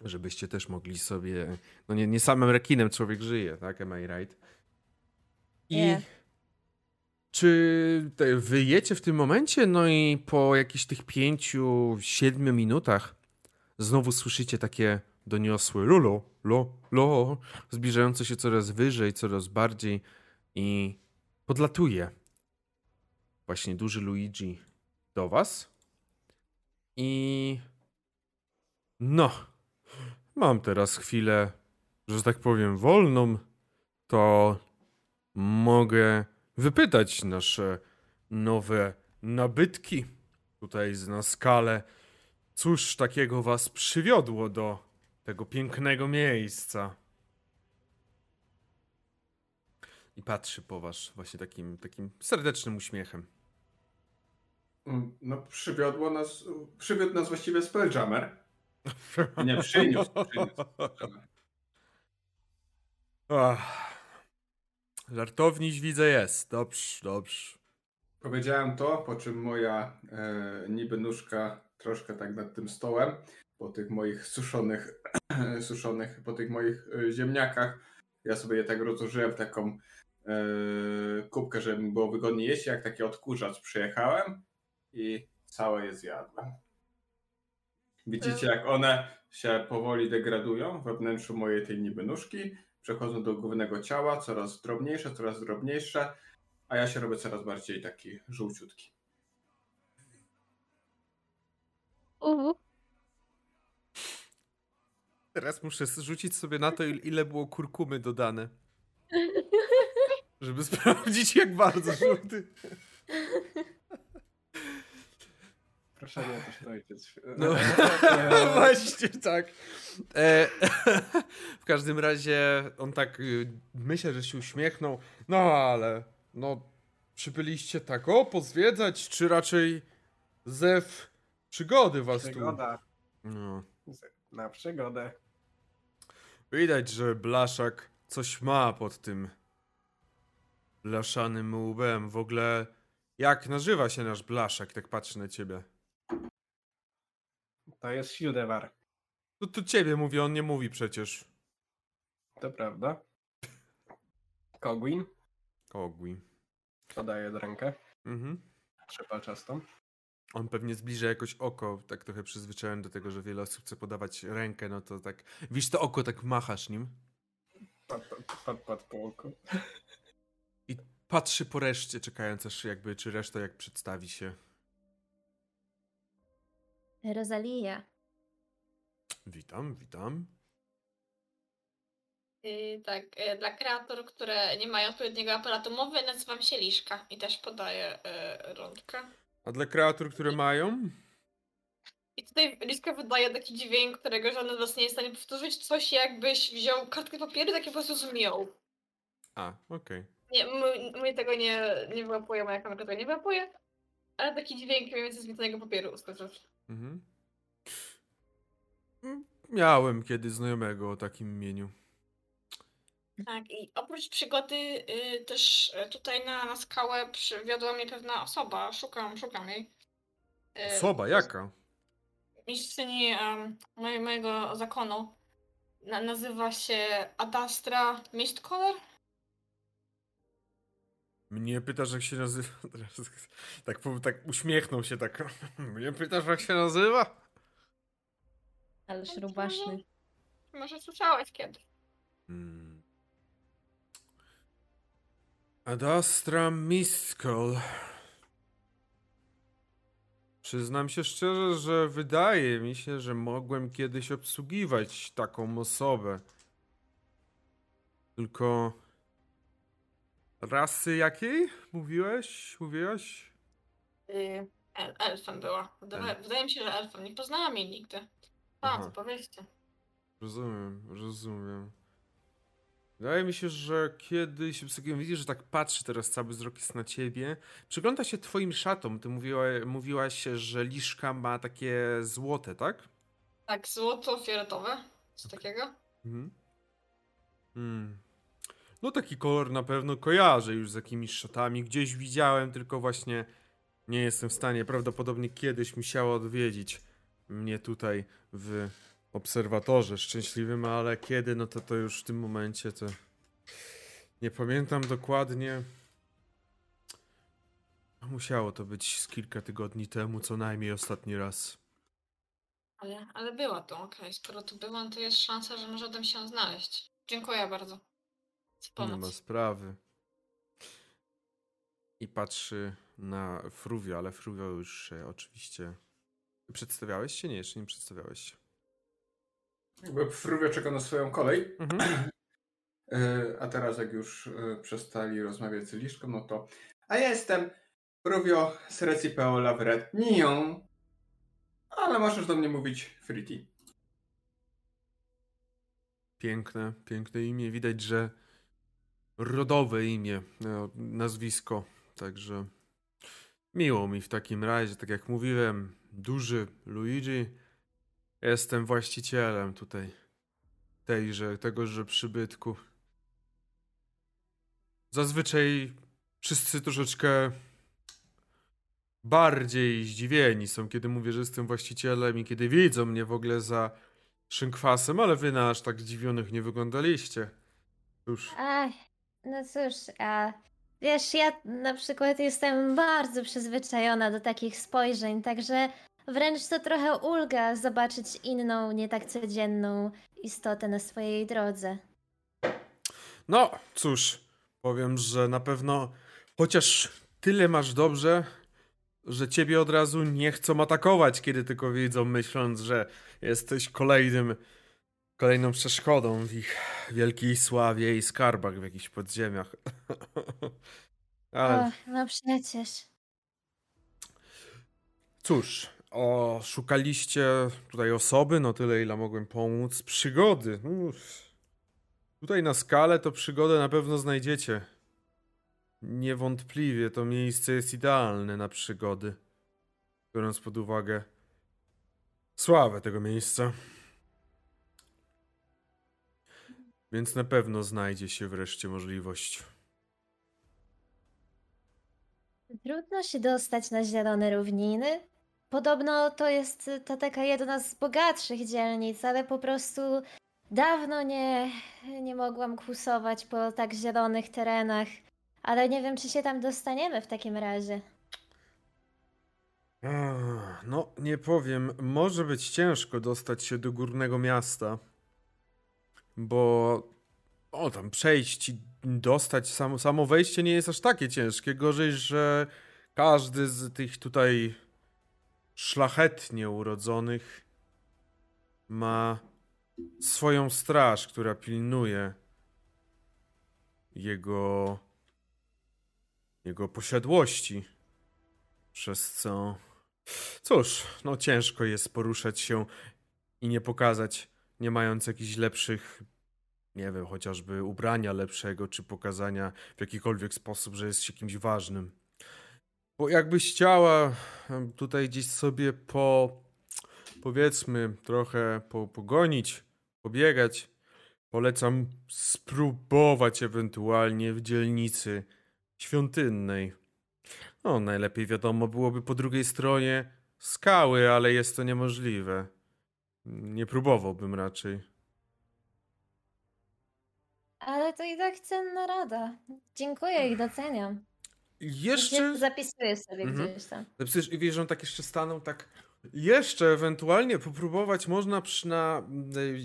żebyście też mogli sobie, no nie, nie samym rekinem człowiek żyje, tak? Am I right? I yeah. czy wyjecie w tym momencie, no i po jakichś tych pięciu, siedmiu minutach znowu słyszycie takie doniosłe lolo, lo, lo, zbliżające się coraz wyżej, coraz bardziej i podlatuje właśnie duży Luigi do was. I no, mam teraz chwilę, że tak powiem, wolną, to mogę wypytać nasze nowe nabytki tutaj na skalę. Cóż takiego was przywiodło do tego pięknego miejsca? I patrzy po was właśnie takim, takim serdecznym uśmiechem. Mm, no, przywiodło nas, przywiódł nas właściwie Spelljammer. Nie, przyniósł. przyniósł Ach. Żartowniś widzę jest. Dobrze, dobrze. Powiedziałem to, po czym moja e, niby nóżka troszkę tak nad tym stołem, po tych moich suszonych, *clears throat* suszonych po tych moich e, ziemniakach. Ja sobie je tak rozłożyłem w taką kubkę, żeby mi było wygodnie jeść. Jak taki odkurzacz przyjechałem i całe je zjadłem. Widzicie, jak one się powoli degradują we wnętrzu mojej tej niby nóżki, przechodzą do głównego ciała, coraz drobniejsze, coraz drobniejsze, a ja się robię coraz bardziej taki żółciutki. Uhu. Teraz muszę rzucić sobie na to, ile było kurkumy dodane. Żeby *laughs* sprawdzić, jak bardzo żółty. Proszę nie, też to ojciec. *laughs* No, właśnie tak. E, *laughs* w każdym razie on tak, y, myślę, że się uśmiechnął. No ale, no, przybyliście tak o, pozwiedzać, czy raczej zew przygody was Przygoda. tu... No. Na przygodę. Widać, że Blaszak coś ma pod tym blaszanym łbem. W ogóle, jak nazywa się nasz Blaszak, tak patrzę na ciebie. To jest Siudewar. No to ciebie mówi, on nie mówi przecież. To prawda. Kogwin. Kogwin. Podaje rękę. Mhm. Przepalczastą. On pewnie zbliża jakoś oko, tak trochę przyzwyczajony do tego, że wiele osób chce podawać rękę, no to tak, widzisz to oko, tak machasz nim. Pad, pad, pad, po oko. I patrzy po reszcie, czekając aż jakby, czy reszta jak przedstawi się. Rosalia. Witam, witam. Yy, tak, yy, dla kreatur, które nie mają odpowiedniego aparatu mowy, nazywam się Liszka i też podaję yy, rączkę. A dla kreatur, które mają? I tutaj Liszka wydaje taki dźwięk, którego żaden z was nie jest w stanie powtórzyć. Coś jakbyś wziął kartkę papieru, takie po prostu zmiął. A, okej. Okay. Nie, my, tego nie, nie wyłapuje, moja kamera tego nie wyłapuje, ale taki dźwięk mniej więcej z zmienionego papieru usłyszysz. Mhm. Miałem kiedyś znajomego o takim imieniu. Tak, i oprócz przygody y, też tutaj na, na skałę przywiodła mnie pewna osoba. Szukam, szukam jej. Y, osoba? Jaka? Mistrzyni y, mojego zakonu. Na, nazywa się Adastra Mistcaller. Mnie pytasz, jak się nazywa? *laughs* Tak, tak uśmiechnął się tak. *laughs* Mnie pytasz, jak się nazywa? Ależ rubaszny. Może słyszałeś kiedyś. Hmm. Adastra Miskol. Przyznam się szczerze, że wydaje mi się, że mogłem kiedyś obsługiwać taką osobę. Tylko rasy jakiej? Mówiłeś? Mówiłaś? El elfem była. Wydaje, wydaje mi się, że elfem. Nie poznałam jej nigdy. A, to powiedzcie. Rozumiem, rozumiem. Wydaje mi się, że kiedyś Psychium widzi, że tak patrzy teraz cały wzrok jest na ciebie. Przygląda się twoim szatom. Ty mówiła, mówiłaś, że liszka ma takie złote, tak? Tak, złoto-fioletowe. Co takiego? Mhm. Hmm. No taki kolor na pewno kojarzę już z jakimiś szatami. Gdzieś widziałem, tylko właśnie nie jestem w stanie. Prawdopodobnie kiedyś musiała odwiedzić mnie tutaj w obserwatorze szczęśliwym, ale kiedy, no to to już w tym momencie to nie pamiętam dokładnie. Musiało to być z kilka tygodni temu, co najmniej ostatni raz. Ale, ale była to, okej. Skoro tu byłam, to jest szansa, że może mi się znaleźć. Dziękuję bardzo. Za Nie ma sprawy. I patrzy na Fruvio, ale Fruvio już się oczywiście... Przedstawiałeś się? Nie, jeszcze nie przedstawiałeś się. Jakby Fruvio czeka na swoją kolej. Mhm. *clears throat* E, A teraz jak już e, przestali rozmawiać z Liszką, no to... A ja jestem Fruvio z Recipeo Lavret Nią. Ale możesz do mnie mówić Friti. Piękne, piękne imię. Widać, że rodowe imię, no, nazwisko. Także miło mi w takim razie. Tak jak mówiłem, duży Luigi. Jestem właścicielem tutaj tejże, tegoże przybytku. Zazwyczaj wszyscy troszeczkę bardziej zdziwieni są, kiedy mówię, że jestem właścicielem i kiedy widzą mnie w ogóle za szynkwasem, ale wy na aż tak zdziwionych nie wyglądaliście. Cóż, Ach, no cóż, a wiesz, ja na przykład jestem bardzo przyzwyczajona do takich spojrzeń, także wręcz to trochę ulga zobaczyć inną, nie tak codzienną istotę na swojej drodze. no cóż, powiem, że na pewno chociaż tyle masz dobrze, że ciebie od razu nie chcą atakować, kiedy tylko widzą, myśląc, że jesteś kolejnym, kolejną przeszkodą w ich wielkiej sławie i skarbach w jakichś podziemiach. *laughs* Ale Och, no przecież. Cóż, o, szukaliście tutaj osoby, no tyle ile mogłem pomóc. Przygody. Uff. Tutaj na skalę to przygodę na pewno znajdziecie. Niewątpliwie to miejsce jest idealne na przygody. Biorąc pod uwagę sławę tego miejsca. Więc na pewno znajdzie się wreszcie możliwość. Trudno się dostać na zielone równiny. Podobno to jest ta taka jedna z bogatszych dzielnic, ale po prostu dawno nie, nie mogłam kłusować po tak zielonych terenach. Ale nie wiem, czy się tam dostaniemy w takim razie. No, nie powiem, może być ciężko dostać się do górnego miasta, bo o tam przejść i dostać samo, samo wejście nie jest aż takie ciężkie. Gorzej, że każdy z tych tutaj szlachetnie urodzonych ma swoją straż, która pilnuje jego jego posiadłości. Przez co. Cóż, no ciężko jest poruszać się i nie pokazać, nie mając jakichś lepszych, nie wiem, chociażby ubrania lepszego, czy pokazania w jakikolwiek sposób, że jest się kimś ważnym. Bo jakbyś chciała tutaj gdzieś sobie po, powiedzmy, trochę po, pogonić, pobiegać, polecam spróbować ewentualnie w dzielnicy świątynnej. No, najlepiej wiadomo byłoby po drugiej stronie skały, ale jest to niemożliwe. Nie próbowałbym raczej. Ale to i tak cenna rada. Dziękuję i doceniam. Jeszcze. Zapisuję sobie Mhm. gdzieś tam. Zapisujesz i wiesz, że on tak jeszcze staną, tak. Jeszcze ewentualnie popróbować można przy na y,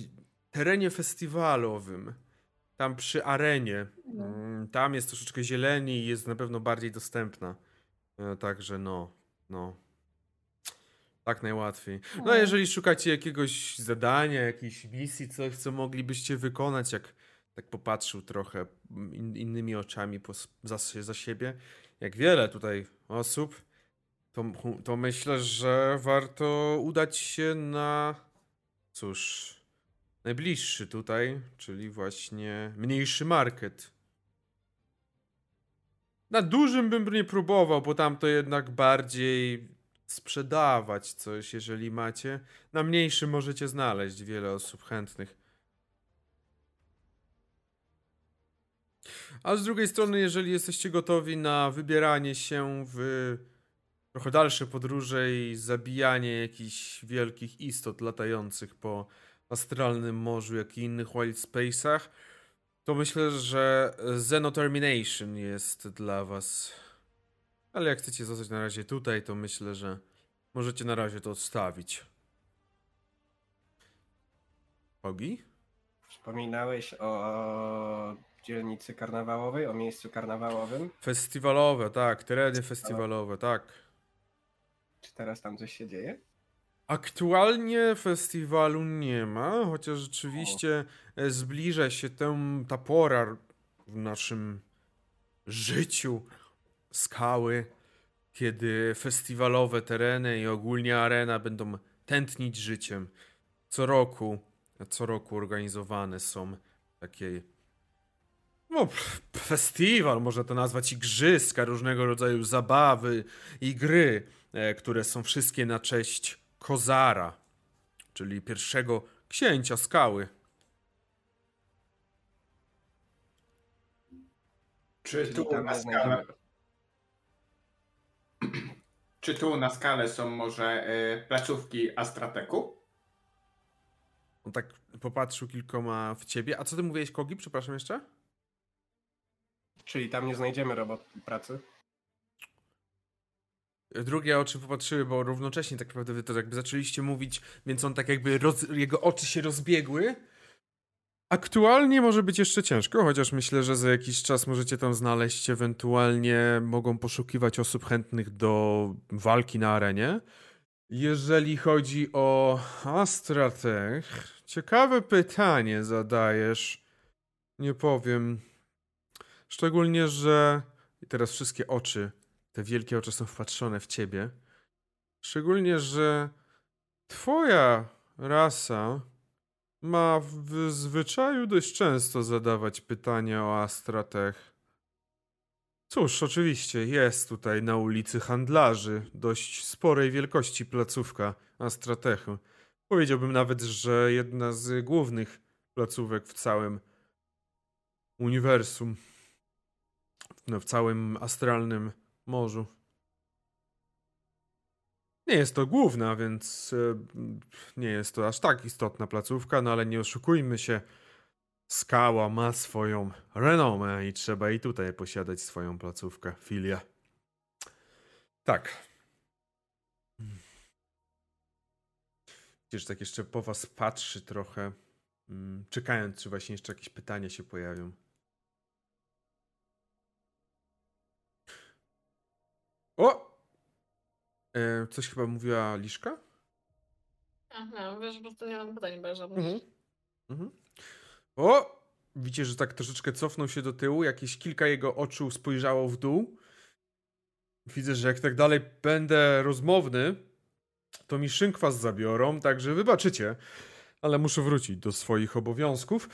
terenie festiwalowym. Tam przy arenie. No. Mm, Tam jest troszeczkę zieleni i jest na pewno bardziej dostępna. E, Także no, no. Tak najłatwiej. No, O. jeżeli szukacie jakiegoś zadania, jakiejś misji, coś, co moglibyście wykonać, jak tak popatrzył trochę in, innymi oczami po, za, za siebie, jak wiele tutaj osób, to, to myślę, że warto udać się na. Cóż, najbliższy tutaj, czyli właśnie mniejszy market. Na dużym bym nie próbował, bo tam to jednak bardziej sprzedawać coś, jeżeli macie. Na mniejszym możecie znaleźć wiele osób chętnych. A z drugiej strony, jeżeli jesteście gotowi na wybieranie się w trochę dalsze podróże i zabijanie jakichś wielkich istot latających po astralnym morzu, jak i innych wild space'ach, to myślę, że Xenotermination jest dla was. Ale jak chcecie zostać na razie tutaj, to myślę, że możecie na razie to odstawić. Ogi? Wspominałeś o dzielnicy karnawałowej, o miejscu karnawałowym. Festiwalowe, tak, tereny festiwalowe, tak. Czy teraz tam coś się dzieje? Aktualnie festiwalu nie ma, chociaż rzeczywiście o. E, zbliża się ten, ta pora w naszym życiu skały, kiedy festiwalowe tereny i ogólnie arena będą tętnić życiem. Co roku, co roku organizowane są takie no, festiwal, można to nazwać igrzyska, różnego rodzaju zabawy i gry, e, które są wszystkie na cześć Kozara, czyli pierwszego księcia skały. Czy tu na skalę... *clears throat* Czy tu na skalę są może y, placówki Astrateku? On tak popatrzył kilkoma w ciebie. A co ty mówiłeś, Kogi? Przepraszam jeszcze? Czyli tam nie znajdziemy robot pracy? Drugie oczy popatrzyły, bo równocześnie tak naprawdę wy to jakby zaczęliście mówić, więc on tak jakby roz, jego oczy się rozbiegły. Aktualnie może być jeszcze ciężko, chociaż myślę, że za jakiś czas możecie tam znaleźć, ewentualnie mogą poszukiwać osób chętnych do walki na arenie. Jeżeli chodzi o Astratech, ciekawe pytanie zadajesz. Nie powiem. Szczególnie, że i teraz wszystkie oczy, te wielkie oczy są wpatrzone w ciebie. Szczególnie, że twoja rasa ma w zwyczaju dość często zadawać pytania o Astratech. Cóż, oczywiście, jest tutaj na ulicy handlarzy dość sporej wielkości placówka Astratechu. Powiedziałbym nawet, że jedna z głównych placówek w całym uniwersum no, w całym astralnym morzu. Nie jest to główna, więc e, nie jest to aż tak istotna placówka, no ale nie oszukujmy się. Skała ma swoją renomę i trzeba i tutaj posiadać swoją placówkę, filię. Tak. Widzisz, tak jeszcze po was patrzy trochę, mm, czekając, czy właśnie jeszcze jakieś pytania się pojawią. O! E, coś chyba mówiła Liszka? Aha, wiesz, po prostu nie mam pytań bo żadnych. Mhm. Mhm. O! Widzicie, że tak troszeczkę cofnął się do tyłu, jakieś kilka jego oczu spojrzało w dół. Widzę, że jak tak dalej będę rozmowny, to mi szynkwas zabiorą, także wybaczycie. Ale muszę wrócić do swoich obowiązków.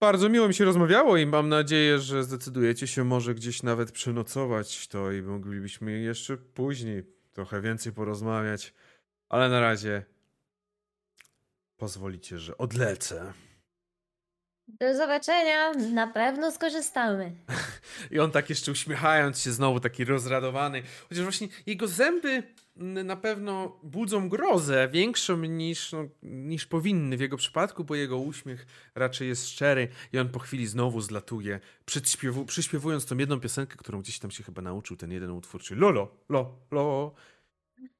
Bardzo miło mi się rozmawiało i mam nadzieję, że zdecydujecie się może gdzieś nawet przenocować to i moglibyśmy jeszcze później trochę więcej porozmawiać. Ale na razie pozwolicie, że odlecę. Do zobaczenia, na pewno skorzystamy. I on tak jeszcze uśmiechając się, znowu taki rozradowany. Chociaż właśnie jego zęby na pewno budzą grozę większą niż, no, niż powinny w jego przypadku, bo jego uśmiech raczej jest szczery i on po chwili znowu zlatuje, przyśpiewu, przyśpiewując tą jedną piosenkę, którą gdzieś tam się chyba nauczył, ten jeden utwór, czyli lolo, lo, lo.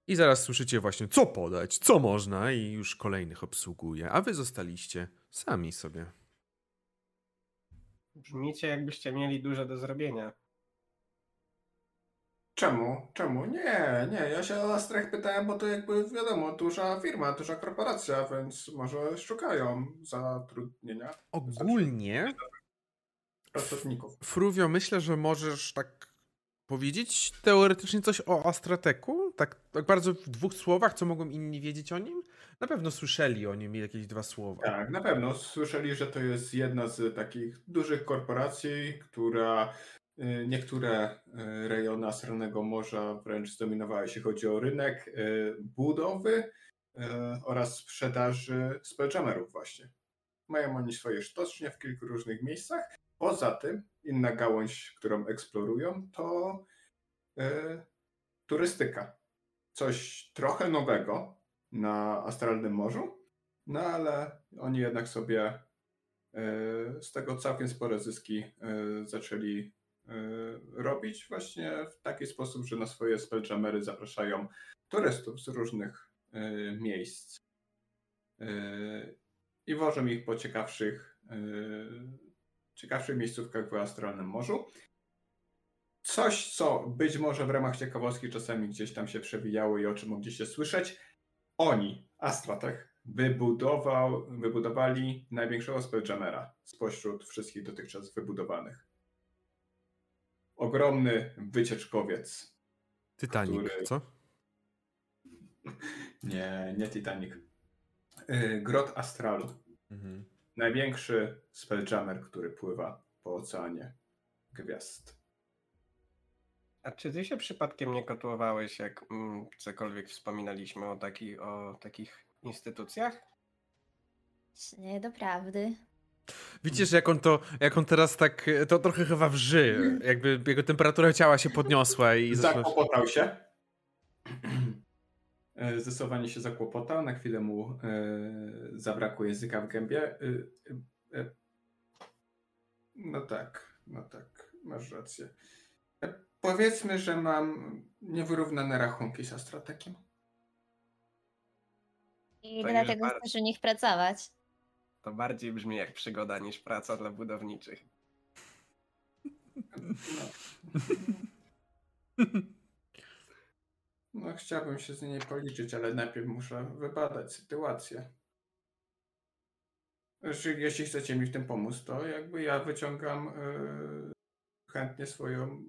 I zaraz słyszycie właśnie, co podać, co można i już kolejnych obsługuje, a wy zostaliście sami sobie. Brzmicie jakbyście mieli dużo do zrobienia. Czemu? Czemu? Nie, nie. Ja się o Astrech pytałem, bo to jakby wiadomo, duża firma, duża korporacja, więc może szukają zatrudnienia. Ogólnie pracowników. Fruwio, myślę, że możesz tak powiedzieć teoretycznie coś o Astrateku? Tak, tak bardzo w dwóch słowach, co mogą inni wiedzieć o nim? Na pewno słyszeli o nim jakieś dwa słowa. Tak, na pewno słyszeli, że to jest jedna z takich dużych korporacji, która y, niektóre y, rejony Astralnego Morza wręcz zdominowały, jeśli chodzi o rynek y, budowy oraz sprzedaży spelljammerów właśnie. Mają oni swoje sztocznie w kilku różnych miejscach. Poza tym, inna gałąź, którą eksplorują, to turystyka. Coś trochę nowego, na Astralnym Morzu, no ale oni jednak sobie e, z tego całkiem spore zyski e, zaczęli e, robić właśnie w taki sposób, że na swoje spelljammery zapraszają turystów z różnych miejsc i wożą ich po ciekawszych, ciekawszych miejscówkach w Astralnym Morzu. Coś, co być może w ramach ciekawostki czasami gdzieś tam się przewijało i o czym mogliście słyszeć, oni, Astratech, wybudował, wybudowali największego Spelljamera spośród wszystkich dotychczas wybudowanych. Ogromny wycieczkowiec. Titanic, który... co? *laughs* Nie, nie Titanic. Y, Grot Astralu. Mhm. Największy Spelljammer, który pływa po oceanie gwiazd. A czy ty się przypadkiem nie kotłowałeś, jak mm, cokolwiek wspominaliśmy o, taki, o takich instytucjach? Nie, doprawdy. Widzisz, jak on to, jak on teraz tak, to trochę chyba wrzy, jakby jego temperatura ciała się podniosła i... Zakłopotał się. E, zdecydowanie się zakłopotał, na chwilę mu e, zabrakło języka w gębie. E, no tak, no tak, masz rację. Powiedzmy, że mam niewyrównane rachunki z Astratekiem. I To dlatego chcesz u nich pracować. To bardziej brzmi jak przygoda niż praca dla budowniczych. No. *laughs* no, chciałbym się z niej policzyć, ale najpierw muszę wybadać sytuację. Jeśli, jeśli chcecie mi w tym pomóc, to jakby ja wyciągam yy, chętnie swoją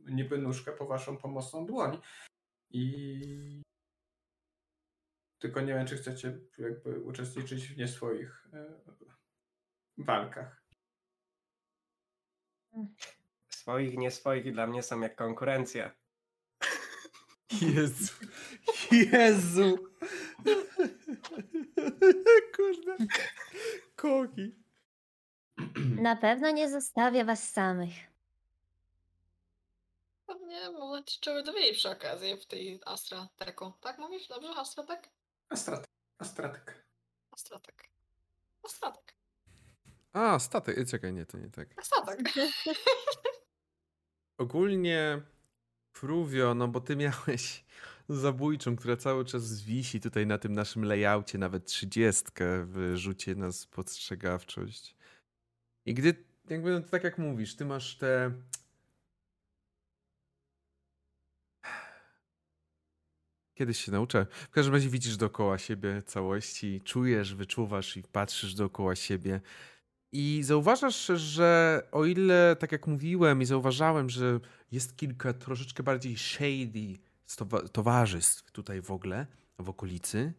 niby nóżkę po waszą pomocną dłoń. I tylko nie wiem, czy chcecie jakby uczestniczyć w nie swoich e, walkach. Swoich, nie swoich dla mnie są jak konkurencja. Jezu. Jezu. *laughs* Kurde. Koki. Na pewno nie zostawię was samych. Pewnie może ci czegoś dowiedzieć przy okazji w tej Astrateku. Tak mówisz? Dobrze? Astratek? Astratek. Astratek. Astratek. Astratek. A, statek. Czekaj, nie, to nie tak. Statek. *laughs* Ogólnie Fruvio, no bo ty miałeś *laughs* zabójczą, która cały czas wisi tutaj na tym naszym layoutie, nawet trzydziestkę w rzucie na spostrzegawczość. I gdy, jakby, no, tak jak mówisz, ty masz te *sighs* Kiedyś się nauczę. W każdym razie widzisz dookoła siebie całości, czujesz, wyczuwasz i patrzysz dookoła siebie. I zauważasz, że o ile, tak jak mówiłem, i zauważałem, że jest kilka troszeczkę bardziej shady towarzystw tutaj w ogóle, w okolicy,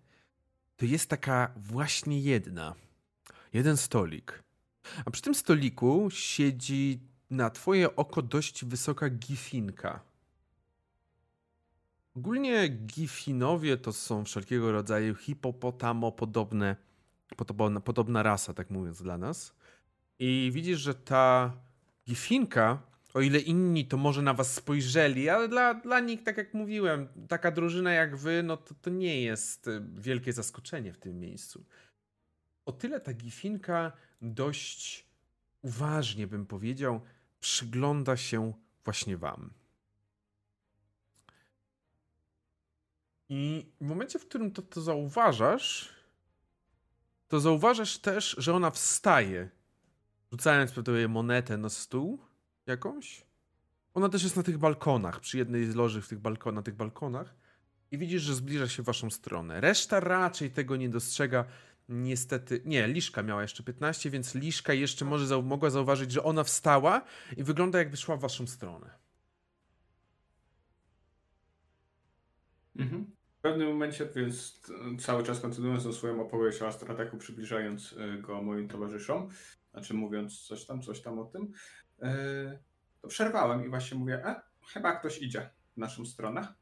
to jest taka właśnie jedna. Jeden stolik. A przy tym stoliku siedzi na twoje oko dość wysoka gifinka. Ogólnie Gifinowie to są wszelkiego rodzaju hipopotamo-podobne, podobna, podobna rasa, tak mówiąc dla nas. I widzisz, że ta Gifinka, o ile inni to może na was spojrzeli, ale dla, dla nich, tak jak mówiłem, taka drużyna jak wy, no to, to nie jest e, wielkie zaskoczenie w tym miejscu. O tyle ta Gifinka dość uważnie, bym powiedział, przygląda się właśnie wam. I w momencie, w którym to, to zauważasz, to zauważasz też, że ona wstaje, rzucając pewnie monetę na stół jakąś. Ona też jest na tych balkonach, przy jednej z loży w tych balkon, na tych balkonach. I widzisz, że zbliża się w waszą stronę. Reszta raczej tego nie dostrzega. Niestety, nie, Liszka miała jeszcze 15, więc Liszka jeszcze może zau mogła zauważyć, że ona wstała i wygląda jakby szła w waszą stronę. Mhm. W pewnym momencie, więc cały czas kontynuując swoją opowieść o astroataku, przybliżając e, go moim towarzyszom, znaczy mówiąc coś tam, coś tam o tym, e, to przerwałem i właśnie mówię, e, chyba ktoś idzie w naszą stronę.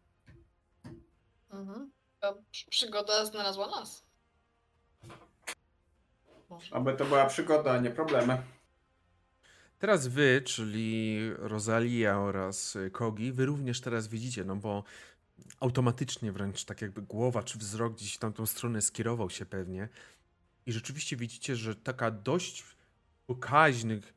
Mhm. Ta przygoda znalazła nas. Może. Aby to była przygoda, a nie problemy. Teraz wy, czyli Rosalia oraz Kogi, wy również teraz widzicie, no bo automatycznie wręcz tak jakby głowa czy wzrok gdzieś w tamtą stronę skierował się pewnie. I rzeczywiście widzicie, że taka dość pokaźnych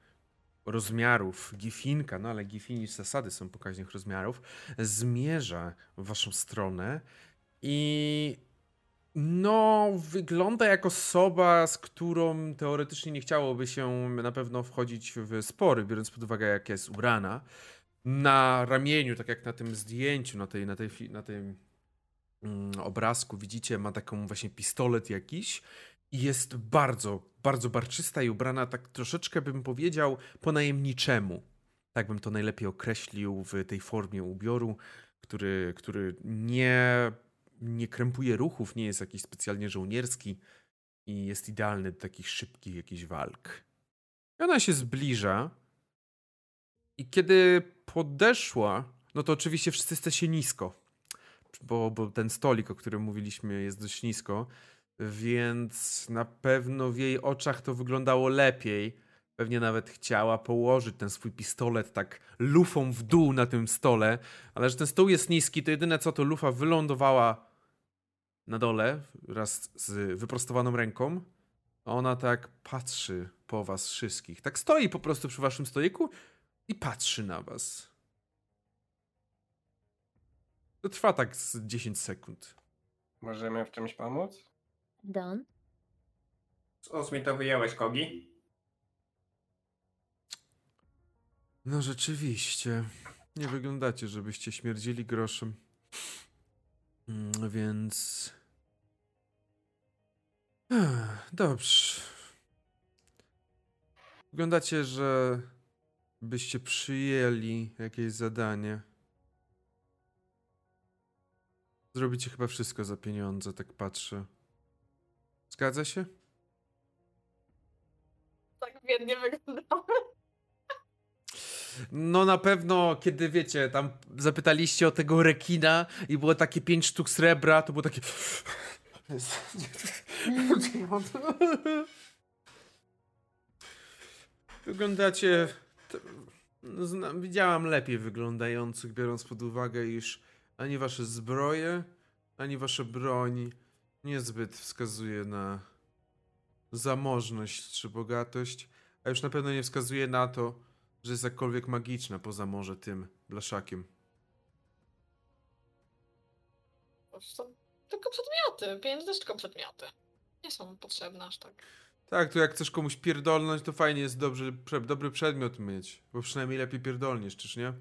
rozmiarów gifinka, no ale gifini z zasady są pokaźnych rozmiarów, zmierza w waszą stronę i no, wygląda jak osoba, z którą teoretycznie nie chciałoby się na pewno wchodzić w spory, biorąc pod uwagę, jak jest ubrana. Na ramieniu, tak jak na tym zdjęciu, na, tej, na, tej, na tym mm, obrazku, widzicie, ma taką właśnie pistolet jakiś i jest bardzo, bardzo barczysta i ubrana tak troszeczkę, bym powiedział, po najemniczemu. Tak bym to najlepiej określił w tej formie ubioru, który, który nie nie krępuje ruchów, nie jest jakiś specjalnie żołnierski i jest idealny do takich szybkich jakichś walk. I ona się zbliża i kiedy podeszła, no to oczywiście wszyscy jesteście nisko, bo, bo ten stolik, o którym mówiliśmy, jest dość nisko, więc na pewno w jej oczach to wyglądało lepiej. Pewnie nawet chciała położyć ten swój pistolet tak lufą w dół na tym stole, ale że ten stół jest niski, to jedyne co to lufa wylądowała na dole, wraz z wyprostowaną ręką. Ona tak patrzy po was wszystkich. Tak stoi po prostu przy waszym stoiku i patrzy na was. To trwa tak z 10 sekund. Możemy w czymś pomóc? Don? Z mi to wyjąłeś, Kogi? No rzeczywiście. Nie wyglądacie, żebyście śmierdzili groszem. Mm, więc Dobrze. Wyglądacie, że byście przyjęli jakieś zadanie. Zrobicie chyba wszystko za pieniądze, tak patrzę. Zgadza się? Tak biednie wyglądamy. No na pewno, kiedy wiecie, tam zapytaliście o tego rekina i było takie pięć sztuk srebra, to było takie... *laughs* Wyglądacie. No, widziałam lepiej wyglądających, biorąc pod uwagę, iż ani wasze zbroje, ani wasza broń niezbyt wskazuje na zamożność czy bogatość, a już na pewno nie wskazuje na to, że jest jakkolwiek magiczna poza może tym blaszakiem. tylko przedmioty. Pieniądze też tylko przedmioty. Nie są potrzebne aż tak. Tak, to jak chcesz komuś pierdolnąć, to fajnie jest dobrze, dobry przedmiot mieć. Bo przynajmniej lepiej pierdolniesz, czyż nie?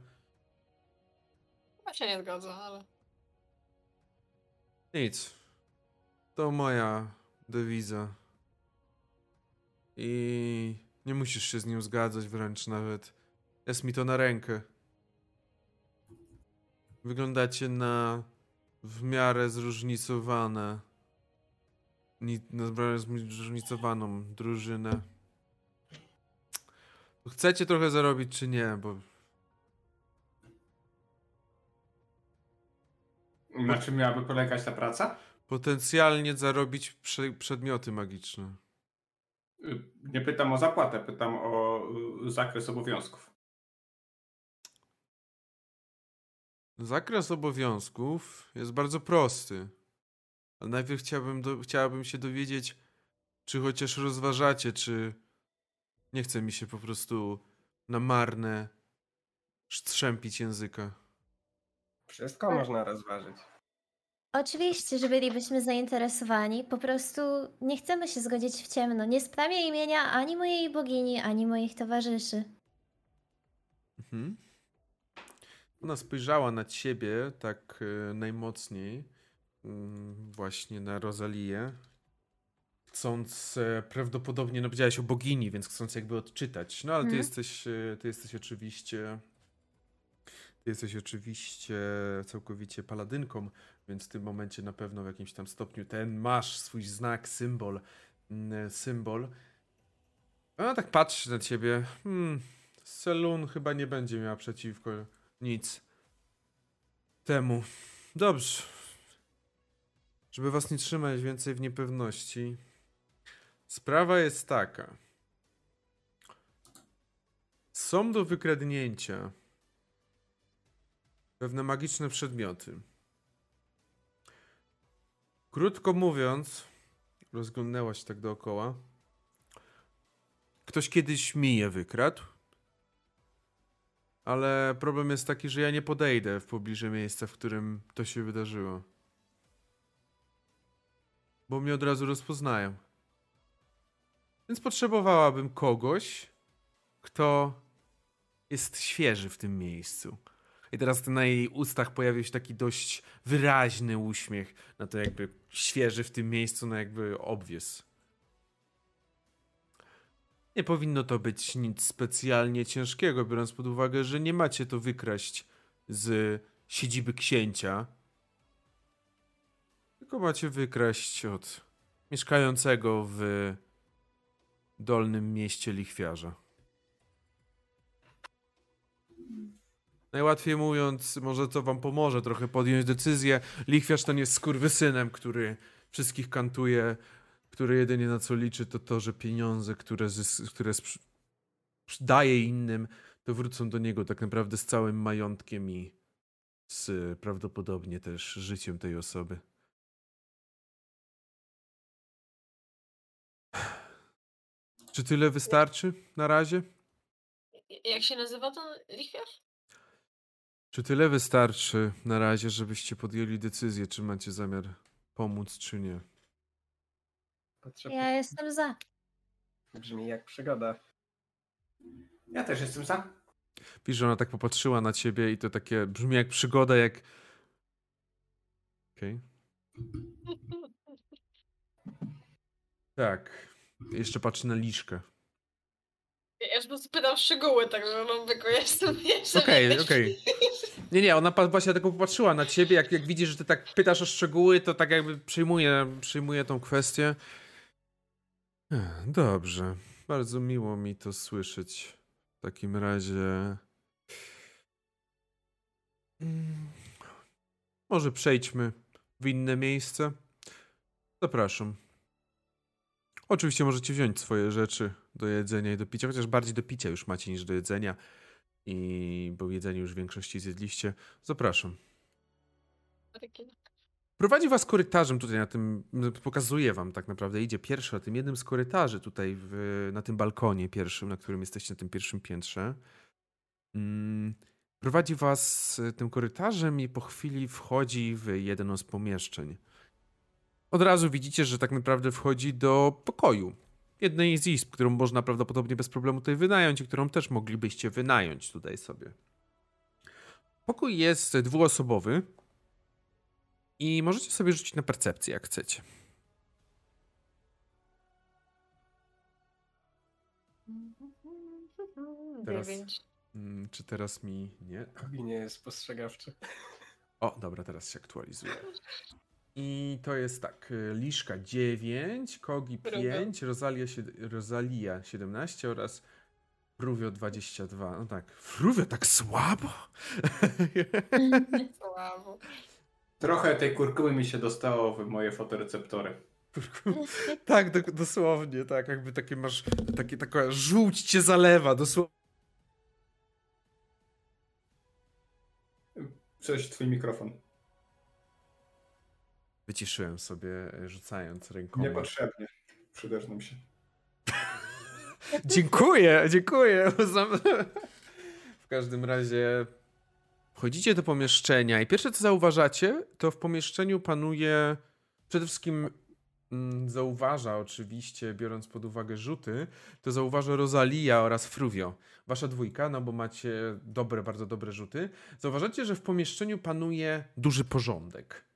Ja się nie zgodzę, ale... Nic. To moja dewiza. I nie musisz się z nią zgadzać wręcz nawet. Jest mi to na rękę. Wyglądacie na w miarę zróżnicowane. Na zróżnicowaną drużynę. Chcecie trochę zarobić, czy nie? Bo. Na czym miałaby polegać ta praca? Potencjalnie zarobić prze przedmioty magiczne. Y, nie pytam o zapłatę, pytam o y, zakres obowiązków. Zakres obowiązków jest bardzo prosty. Ale najpierw chciałbym, do, chciałabym się dowiedzieć, czy chociaż rozważacie, czy nie chce mi się po prostu na marne strzępić języka. Wszystko tak. można rozważyć. Oczywiście, że bylibyśmy zainteresowani. Po prostu nie chcemy się zgodzić w ciemno. Nie sprawię imienia ani mojej bogini, ani moich towarzyszy. Mhm. Ona spojrzała na ciebie tak e, najmocniej, mm, właśnie na Rozalię, chcąc e, prawdopodobnie, no powiedziałeś o bogini, więc chcąc jakby odczytać. No ale ty, mhm. jesteś, e, ty jesteś oczywiście Ty jesteś oczywiście całkowicie paladynką, więc w tym momencie na pewno w jakimś tam stopniu ten masz swój znak, symbol, mm, symbol. Ona tak patrzy na ciebie. Hmm, Selun chyba nie będzie miała przeciwko nic temu. Dobrze. Żeby was nie trzymać więcej w niepewności. Sprawa jest taka. Są do wykradnięcia pewne magiczne przedmioty. Krótko mówiąc, rozglądnęła się tak dookoła. Ktoś kiedyś mi je wykradł. Ale problem jest taki, że ja nie podejdę w pobliże miejsca, w którym to się wydarzyło. Bo mnie od razu rozpoznają. Więc potrzebowałabym kogoś, kto jest świeży w tym miejscu. I teraz na jej ustach pojawił się taki dość wyraźny uśmiech na to jakby świeży w tym miejscu, na jakby obwies. Nie powinno to być nic specjalnie ciężkiego, biorąc pod uwagę, że nie macie to wykraść z siedziby księcia. Tylko macie wykraść od mieszkającego w dolnym mieście lichwiarza. Najłatwiej mówiąc, może to wam pomoże trochę podjąć decyzję. Lichwiarz ten jest skurwysynem, który wszystkich kantuje, który jedynie na co liczy to to, że pieniądze, które, które daje innym, to wrócą do niego tak naprawdę z całym majątkiem i z prawdopodobnie też życiem tej osoby. Czy tyle wystarczy na razie? Jak się nazywa ten lichwiarz? Czy tyle wystarczy na razie, żebyście podjęli decyzję, czy macie zamiar pomóc, czy nie? Ja jestem za. Brzmi jak przygoda. Ja też jestem za. Wiesz, że ona tak popatrzyła na ciebie i to takie brzmi jak przygoda, jak... Okej. Okay. *laughs* Tak. Jeszcze patrzy na liszkę. Ja już pytam szczegóły, tak że no tylko jestem jeszcze Okej, okej. Nie, nie, ona właśnie tylko popatrzyła na ciebie, jak, jak widzi, że ty tak pytasz o szczegóły, to tak jakby przyjmuje, przyjmuje tą kwestię. Dobrze, bardzo miło mi to słyszeć. W takim razie... Mm, może przejdźmy w inne miejsce. Zapraszam. Oczywiście możecie wziąć swoje rzeczy do jedzenia i do picia, chociaż bardziej do picia już macie niż do jedzenia. I bo jedzenie już w większości zjedliście. Zapraszam. Prowadzi was korytarzem tutaj na tym, pokazuje wam tak naprawdę, idzie pierwszy na tym jednym z korytarzy tutaj w, na tym balkonie pierwszym, na którym jesteście na tym pierwszym piętrze. Mm, prowadzi was tym korytarzem i po chwili wchodzi w jedno z pomieszczeń od razu widzicie, że tak naprawdę wchodzi do pokoju. Jednej z izb, którą można prawdopodobnie bez problemu tutaj wynająć i którą też moglibyście wynająć tutaj sobie. Pokój jest dwuosobowy i możecie sobie rzucić na percepcję, jak chcecie. Teraz, mm, czy teraz mi nie? Nie jest spostrzegawczy. O, dobra, teraz się aktualizuje. *laughs* I to jest tak, y, Liszka 9, Kogi 5, Rosalia, Rosalia 17 oraz Fruvio 22. No tak, Fruvio tak słabo? *laughs* Słabo. Trochę tej kurkumy mi się dostało w moje fotoreceptory. tak, dosłownie, tak, jakby takie masz, takie, taka żółć cię zalewa, dosłownie. Cześć, twój mikrofon. Wyciszyłem sobie, e, rzucając ręką. Niepotrzebnie. Przydasz nam się. *laughs* dziękuję, dziękuję. w każdym razie wchodzicie do pomieszczenia i pierwsze co zauważacie, to w pomieszczeniu panuje przede wszystkim mm, zauważa oczywiście, biorąc pod uwagę rzuty, to zauważa Rosalia oraz Fruvio. Wasza dwójka, no bo macie dobre, bardzo dobre rzuty. Zauważacie, że w pomieszczeniu panuje duży porządek.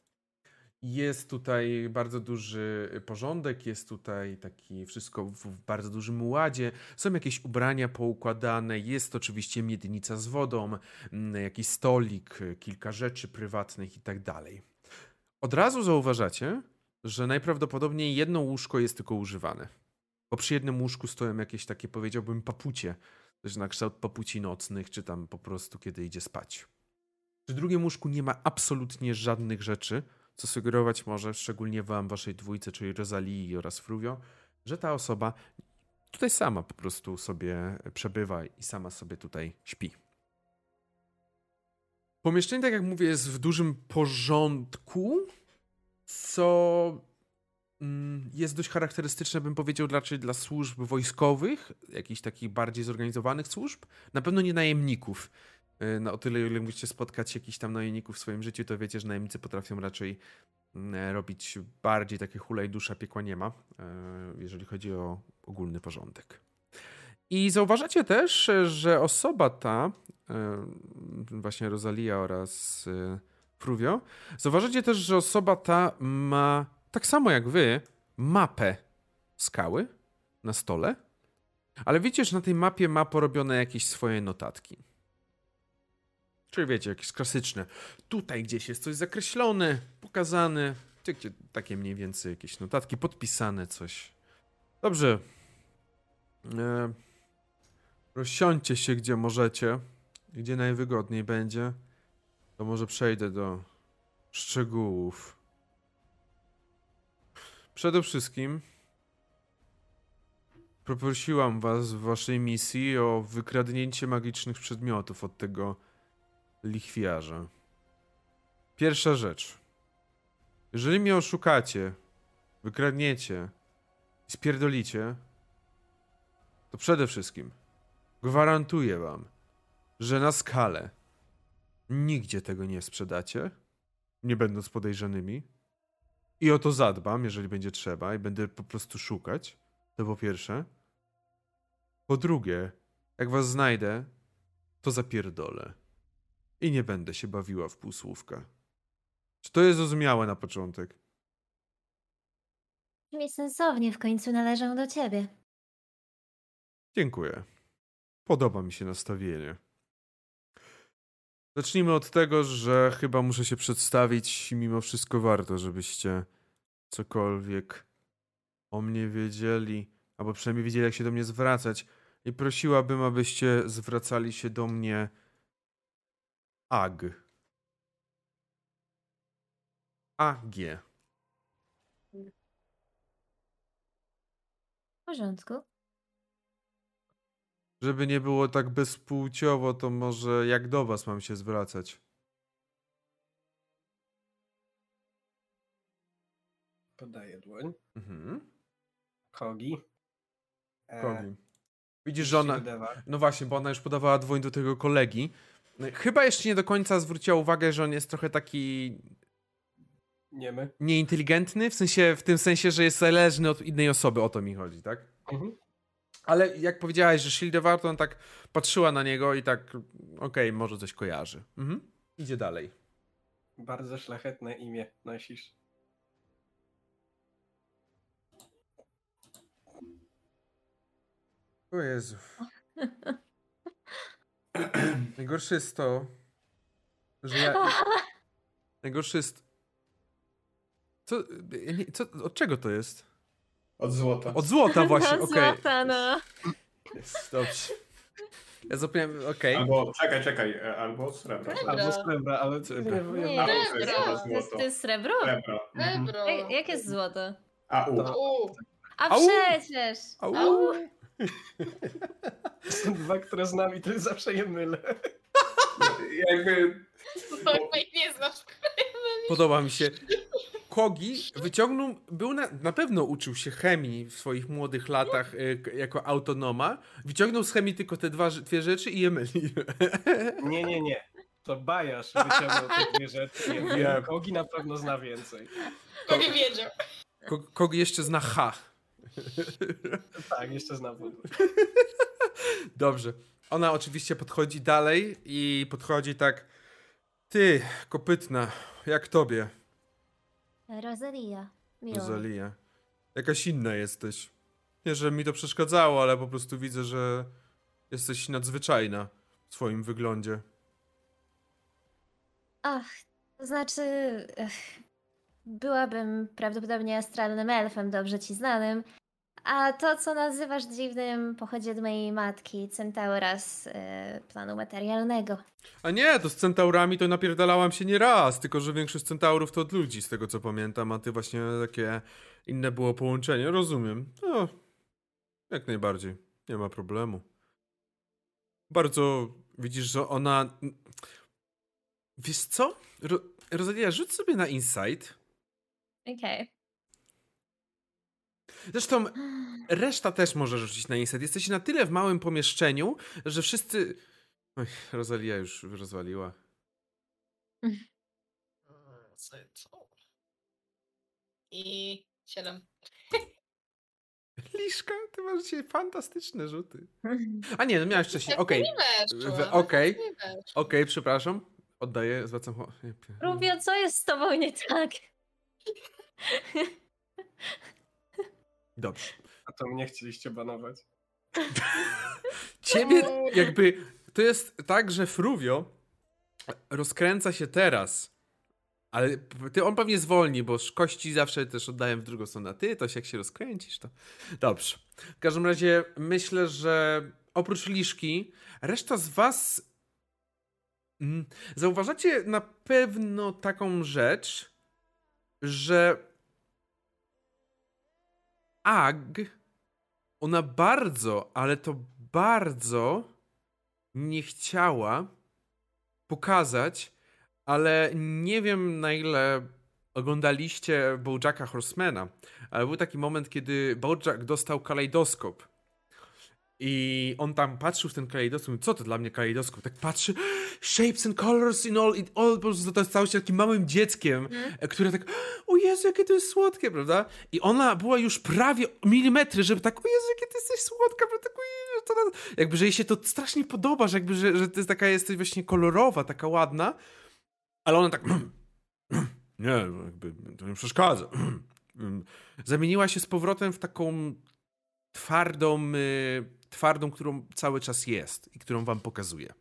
Jest tutaj bardzo duży porządek, jest tutaj taki wszystko w bardzo dużym ładzie. Są jakieś ubrania poukładane, jest oczywiście miednica z wodą, mm, jakiś stolik, kilka rzeczy prywatnych i tak dalej. Od razu zauważacie, że najprawdopodobniej jedno łóżko jest tylko używane. Bo przy jednym łóżku stoją jakieś takie, powiedziałbym, papucie. Coś na kształt papuci nocnych, czy tam po prostu kiedy idzie spać. Przy drugim łóżku nie ma absolutnie żadnych rzeczy, co sugerować może, szczególnie wam, waszej dwójce, czyli Rosalii oraz Fruvio, że ta osoba tutaj sama po prostu sobie przebywa i sama sobie tutaj śpi. Pomieszczenie, tak jak mówię, jest w dużym porządku, co mm, jest dość charakterystyczne, bym powiedział, raczej dla służb wojskowych, jakichś takich bardziej zorganizowanych służb. Na pewno nie najemników. Y, no, o tyle, ile musicie spotkać jakichś tam najemników w swoim życiu, to wiecie, że najemnicy potrafią raczej mm, e, robić bardziej takie hulaj dusza, piekła nie ma, e, jeżeli chodzi o ogólny porządek. I zauważacie też, że osoba ta, e, właśnie Rosalia oraz Fruvio, zauważacie też, że osoba ta ma, tak samo jak wy, mapę skały na stole, ale widzicie, że na tej mapie ma porobione jakieś swoje notatki. Czyli wiecie, jakieś klasyczne. Tutaj gdzieś jest coś zakreślone, pokazane. Takie mniej więcej jakieś notatki, podpisane coś. Dobrze. E, rozsiądźcie się gdzie możecie. Gdzie najwygodniej będzie. To może przejdę do szczegółów. Przede wszystkim poprosiłam was w waszej misji o wykradnięcie magicznych przedmiotów od tego lichwiarza. Pierwsza rzecz. Jeżeli mnie oszukacie, wykradniecie i spierdolicie, to przede wszystkim gwarantuję wam, że na skalę nigdzie tego nie sprzedacie, nie będąc podejrzanymi. I o to zadbam, jeżeli będzie trzeba, i będę po prostu szukać. To po pierwsze. Po drugie, jak was znajdę, to zapierdolę i nie będę się bawiła w półsłówka. Czy to jest zrozumiałe na początek? Brzmi sensownie, w końcu należą do ciebie. Dziękuję. Podoba mi się nastawienie. Zacznijmy od tego, że chyba muszę się przedstawić i mimo wszystko warto, żebyście cokolwiek o mnie wiedzieli, albo przynajmniej wiedzieli, jak się do mnie zwracać. I prosiłabym, abyście zwracali się do mnie AG. AG. W porządku. Żeby nie było tak bezpłciowo, to może jak do was mam się zwracać? Podaję dłoń. Mhm. Kogi. E, Kogi. Widzisz, że ona. No właśnie, bo ona już podawała dłoń do tego kolegi. Chyba jeszcze nie do końca zwróciła uwagę, że on jest trochę taki. Niemy. Nieinteligentny, w sensie, w tym sensie, że jest zależny od innej osoby, o to mi chodzi, tak? Mhm. Ale jak powiedziałeś, że Shieldewar, to on tak patrzyła na niego i tak, okej, okay, może coś kojarzy. Mhm. Idzie dalej. Bardzo szlachetne imię nosisz. O Jezu. *laughs* *clears throat* Najgorsze jest to, że ja. *laughs* Najgorsze jest. Co, co, od czego to jest? Od złota. Od złota *laughs* właśnie, okej. Okay. złota, no. Jest, dobrze. Ja zapomniałem, okej. Okay. Albo, czekaj, czekaj, e, albo srebro. Albo srebra, ale srebro. Nie, nie, srebro. To jest, to jest srebro? Srebro. Mhm. Jak, jak jest złoto? A u. A przecież! Au. Au. Są dwa, które z nami, to zawsze je mylę. Jakby... nie znasz, Podoba mi się. Kogi wyciągnął, był na, na pewno uczył się chemii w swoich młodych latach y, jako autonoma. Wyciągnął z chemii tylko te dwa, dwie rzeczy i je myli. Nie, nie, nie. To Bajasz wyciągnął te dwie rzeczy. Kogi na pewno zna więcej. Kogi wiedział. Kogi jeszcze zna H. *laughs* tak, jeszcze znam. *laughs* Dobrze. Ona oczywiście podchodzi dalej i podchodzi tak. Ty, kopytna, jak tobie? Rosalia. Miło. Rosalia. Jakaś inna jesteś. Nie, że mi to przeszkadzało, ale po prostu widzę, że jesteś nadzwyczajna w swoim wyglądzie. Ach, to znaczy. Ech, byłabym prawdopodobnie astralnym elfem, dobrze ci znanym. A to, co nazywasz dziwnym, pochodzi od mojej matki, centaura z e, planu materialnego. A nie, to z centaurami to napierdalałam się nie raz, tylko że większość centaurów to od ludzi, z tego co pamiętam, a ty właśnie takie inne było połączenie. Rozumiem. No, jak najbardziej. Nie ma problemu. Bardzo widzisz, że ona. Wiesz co? Ro Rosalia, rzuć sobie na insight. Okej. Okay. Zresztą reszta też może rzucić na insight. Jesteś na tyle w małym pomieszczeniu, że wszyscy. Oj, Rosalia już rozwaliła. Co? I siedem. Liszka, ty masz dzisiaj fantastyczne rzuty. *laughs* A nie, no miałeś wcześniej. Okej. Okay. Okej, okay. okay, przepraszam. Oddaję, zwracam. Rubio, co jest z tobą nie tak? *laughs* Dobrze. A to mnie chcieliście banować. *laughs* Ciebie jakby. To jest tak, że Fruvio rozkręca się teraz. Ale ty on pewnie zwolni, bo kości zawsze też oddaję w drugą stronę. A ty to się jak się rozkręcisz, to. Dobrze. W każdym razie myślę, że oprócz liszki, reszta z was. Mm, zauważacie na pewno taką rzecz, że Ag, ona bardzo, ale to bardzo nie chciała pokazać, ale nie wiem na ile oglądaliście Bojacka Horsemana, ale był taki moment, kiedy Bojack dostał kalejdoskop i on tam patrzył w ten kalejdoskop, co to dla mnie kalejdoskop? Tak patrzy, shapes and colors in all, it all, po prostu to stało się takim małym dzieckiem, mm. które tak, o Jezu, jakie to jest słodkie, prawda? I ona była już prawie milimetry, żeby tak, o Jezu, jakie ty jesteś słodka, prawda? Tak, to, jakby, że jej się to strasznie podoba, że jakby, że, że ty taka, jesteś właśnie kolorowa, taka ładna, ale ona tak, *clears throat* nie, jakby to nie przeszkadza. *clears throat* Zamieniła się z powrotem w taką twardą, y, twardą, którą cały czas jest i którą wam pokazuję.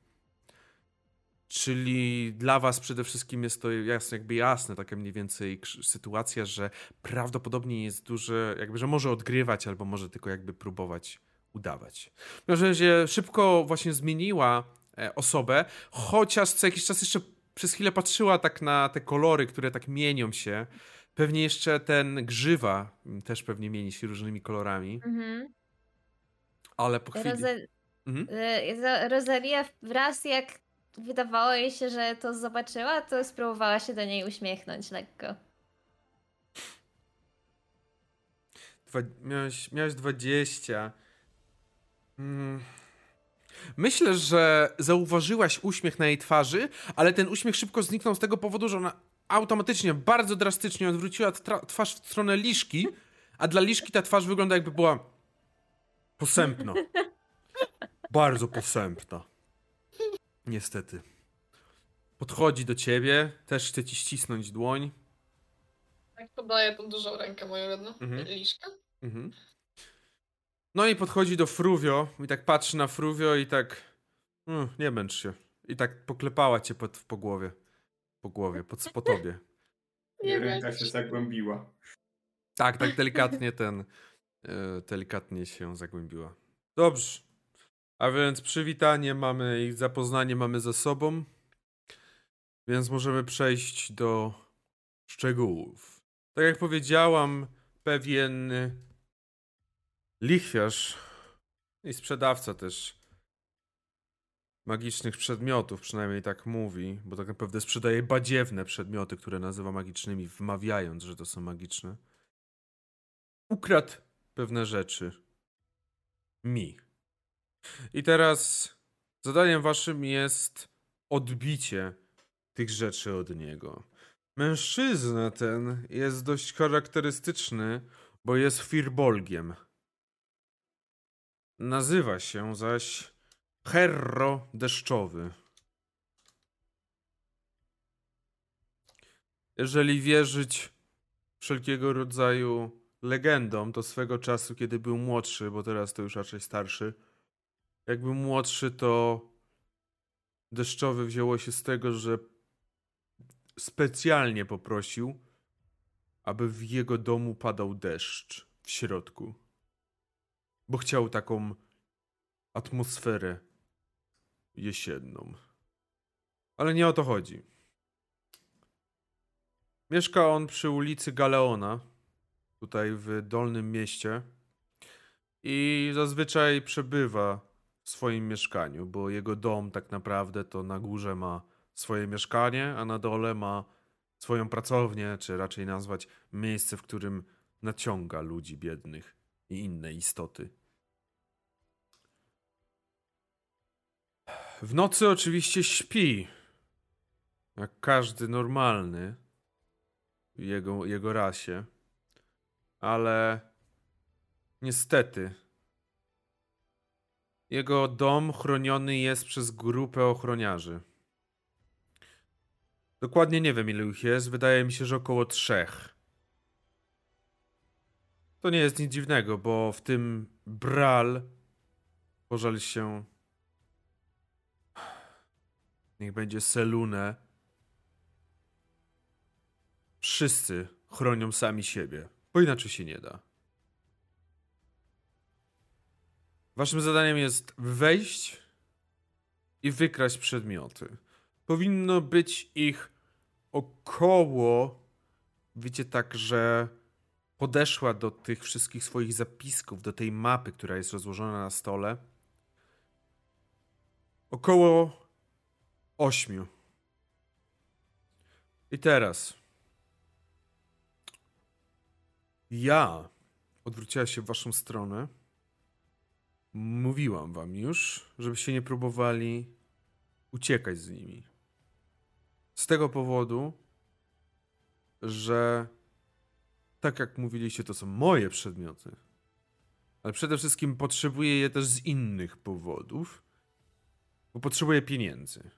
Czyli dla was przede wszystkim jest to jasne, jakby jasne, taka mniej więcej sytuacja, że prawdopodobnie jest duże, jakby, że może odgrywać albo może tylko jakby próbować udawać. W każdym razie szybko właśnie zmieniła e, osobę, chociaż co jakiś czas jeszcze przez chwilę patrzyła tak na te kolory, które tak mienią się. Pewnie jeszcze ten grzywa też pewnie mieni się różnymi kolorami. Mhm. Ale po chwili... Roze... Mhm. Rosalia wraz jak wydawało jej się, że to zobaczyła, to spróbowała się do niej uśmiechnąć lekko. Dwa... Miałeś, miałeś 20. Hmm. Myślę, że zauważyłaś uśmiech na jej twarzy, ale ten uśmiech szybko zniknął z tego powodu, że ona automatycznie, bardzo drastycznie odwróciła twarz w stronę liszki, a dla liszki ta twarz wygląda jakby była posępna. Bardzo posępna. Niestety. Podchodzi do ciebie, też chce ci ścisnąć dłoń. Tak podaję tą dużą rękę moją jedną, mhm. liszkę. Mhm. No i podchodzi do Fruvio i tak patrzy na Fruvio i tak mm, nie męcz się. I tak poklepała cię po, po głowie. Po głowie, po, po tobie. I ręka się zagłębiła. Tak, tak delikatnie ten, delikatnie się zagłębiła. Dobrze. A więc przywitanie mamy i zapoznanie mamy za sobą. Więc możemy przejść do szczegółów. Tak jak powiedziałam, pewien lichwiarz i sprzedawca też magicznych przedmiotów, przynajmniej tak mówi, bo tak naprawdę sprzedaje badziewne przedmioty, które nazywa magicznymi, wmawiając, że to są magiczne. Ukradł pewne rzeczy mi. I teraz zadaniem waszym jest odbicie tych rzeczy od niego. Mężczyzna ten jest dość charakterystyczny, bo jest firbolgiem. Nazywa się zaś Herro Deszczowy. Jeżeli wierzyć wszelkiego rodzaju legendą, to swego czasu, kiedy był młodszy, bo teraz to już raczej starszy, jak był młodszy, to deszczowy wzięło się z tego, że specjalnie poprosił, aby w jego domu padał deszcz w środku. Bo chciał taką atmosferę jesienną. Ale nie o to chodzi. Mieszka on przy ulicy Galeona, tutaj w Dolnym Mieście. I zazwyczaj przebywa w swoim mieszkaniu, bo jego dom tak naprawdę to na górze ma swoje mieszkanie, a na dole ma swoją pracownię, czy raczej nazwać miejsce, w którym naciąga ludzi biednych i inne istoty. W nocy oczywiście śpi, jak każdy normalny jego, jego rasie, ale niestety jego dom chroniony jest przez grupę ochroniarzy. Dokładnie nie wiem, ilu ich jest. Wydaje mi się, że około trzech. To nie jest nic dziwnego, bo w tym Bral pożal się. Niech będzie Selune. Wszyscy chronią sami siebie, bo inaczej się nie da. Waszym zadaniem jest wejść i wykraść przedmioty. Powinno być ich około, wiecie, tak, że podeszła do tych wszystkich swoich zapisków, do tej mapy, która jest rozłożona na stole. Około ośmiu. I teraz. Ja odwróciła się w waszą stronę. Mówiłam wam już, żebyście nie próbowali uciekać z nimi. Z tego powodu, że tak jak mówiliście, to są moje przedmioty. Ale przede wszystkim potrzebuję je też z innych powodów, bo potrzebuję pieniędzy.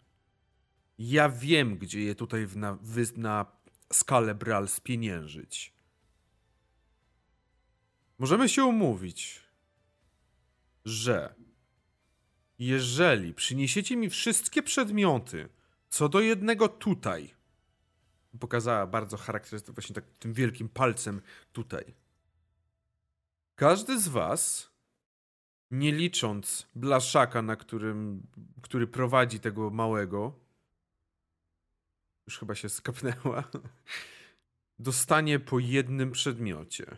Ja wiem, gdzie je tutaj na, na skalę Bral spieniężyć. Możemy się umówić, że jeżeli przyniesiecie mi wszystkie przedmioty, co do jednego tutaj. Pokazała bardzo charakterystycznie właśnie tak tym wielkim palcem tutaj. Każdy z was, nie licząc blaszaka, na którym, który prowadzi tego małego, już chyba się skapnęła, *laughs* dostanie po jednym przedmiocie.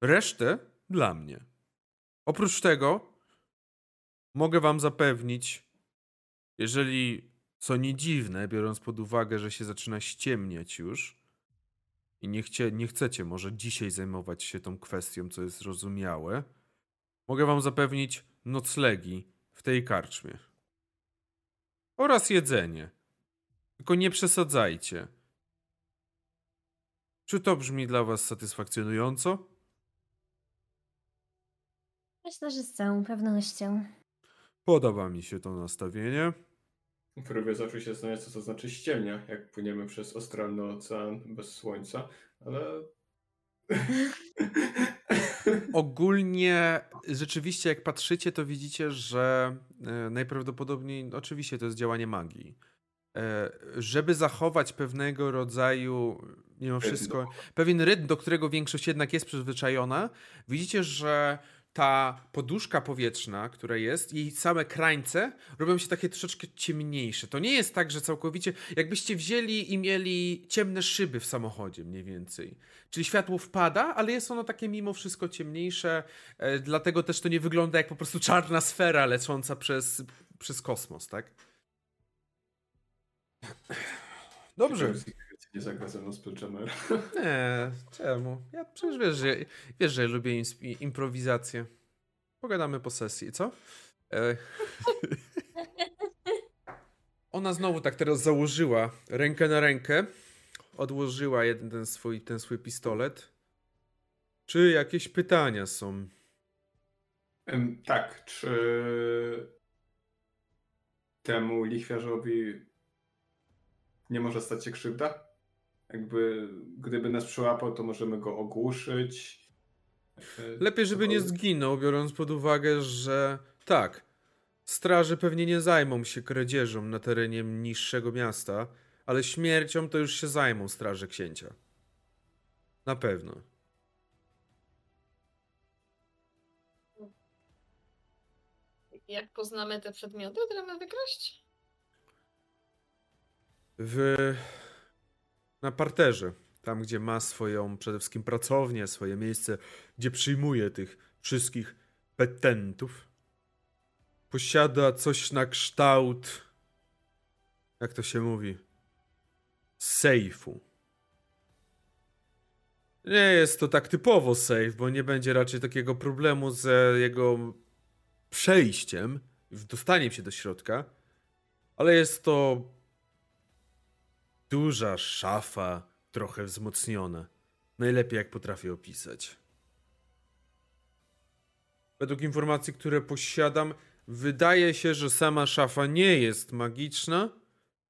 Resztę dla mnie. Oprócz tego mogę wam zapewnić, jeżeli co nie dziwne, biorąc pod uwagę, że się zaczyna ściemniać już i nie, chcie, nie chcecie może dzisiaj zajmować się tą kwestią, co jest zrozumiałe, mogę wam zapewnić noclegi w tej karczmie. Oraz jedzenie. Tylko nie przesadzajcie. Czy to brzmi dla was satysfakcjonująco? Myślę, że z całą pewnością. Podoba mi się to nastawienie. Próbuję z się zastanawiać, co to znaczy ściemnia, jak płyniemy przez astralny ocean bez słońca, ale... *laughs* Ogólnie, rzeczywiście, jak patrzycie, to widzicie, że e, najprawdopodobniej, oczywiście, to jest działanie magii. E, żeby zachować pewnego rodzaju, mimo wszystko, pewien rytm, do którego większość jednak jest przyzwyczajona, widzicie, że ta poduszka powietrzna, która jest, jej same krańce robią się takie troszeczkę ciemniejsze. To nie jest tak, że całkowicie, jakbyście wzięli i mieli ciemne szyby w samochodzie mniej więcej. Czyli światło wpada, ale jest ono takie mimo wszystko ciemniejsze, e, dlatego też to nie wygląda jak po prostu czarna sfera lecąca przez, przez kosmos, tak? Dobrze nie zagra ze mną Spelljammer. Nie, czemu? Ja przecież wiesz, że, wiesz, że lubię improwizację. Pogadamy po sesji, co? E... *laughs* Ona znowu tak teraz założyła rękę na rękę. Odłożyła jeden ten swój, ten swój pistolet. Czy jakieś pytania są? Tak, czy temu lichwiarzowi nie może stać się krzywda? Jakby, gdyby nas przyłapał, to możemy go ogłuszyć. Lepiej, żeby nie zginął, biorąc pod uwagę, że tak, straże pewnie nie zajmą się kradzieżą na terenie niższego miasta, ale śmiercią to już się zajmą straże księcia. Na pewno. Jak poznamy te przedmioty, które mamy wykraść? W... Na parterze. Tam, gdzie ma swoją przede wszystkim pracownię, swoje miejsce, gdzie przyjmuje tych wszystkich petentów. Posiada coś na kształt. Jak to się mówi? Sejfu. Nie jest to tak typowo safe, bo nie będzie raczej takiego problemu z jego przejściem, dostaniem się do środka, ale jest to duża szafa, trochę wzmocniona. Najlepiej jak potrafię opisać. Według informacji, które posiadam, wydaje się, że sama szafa nie jest magiczna,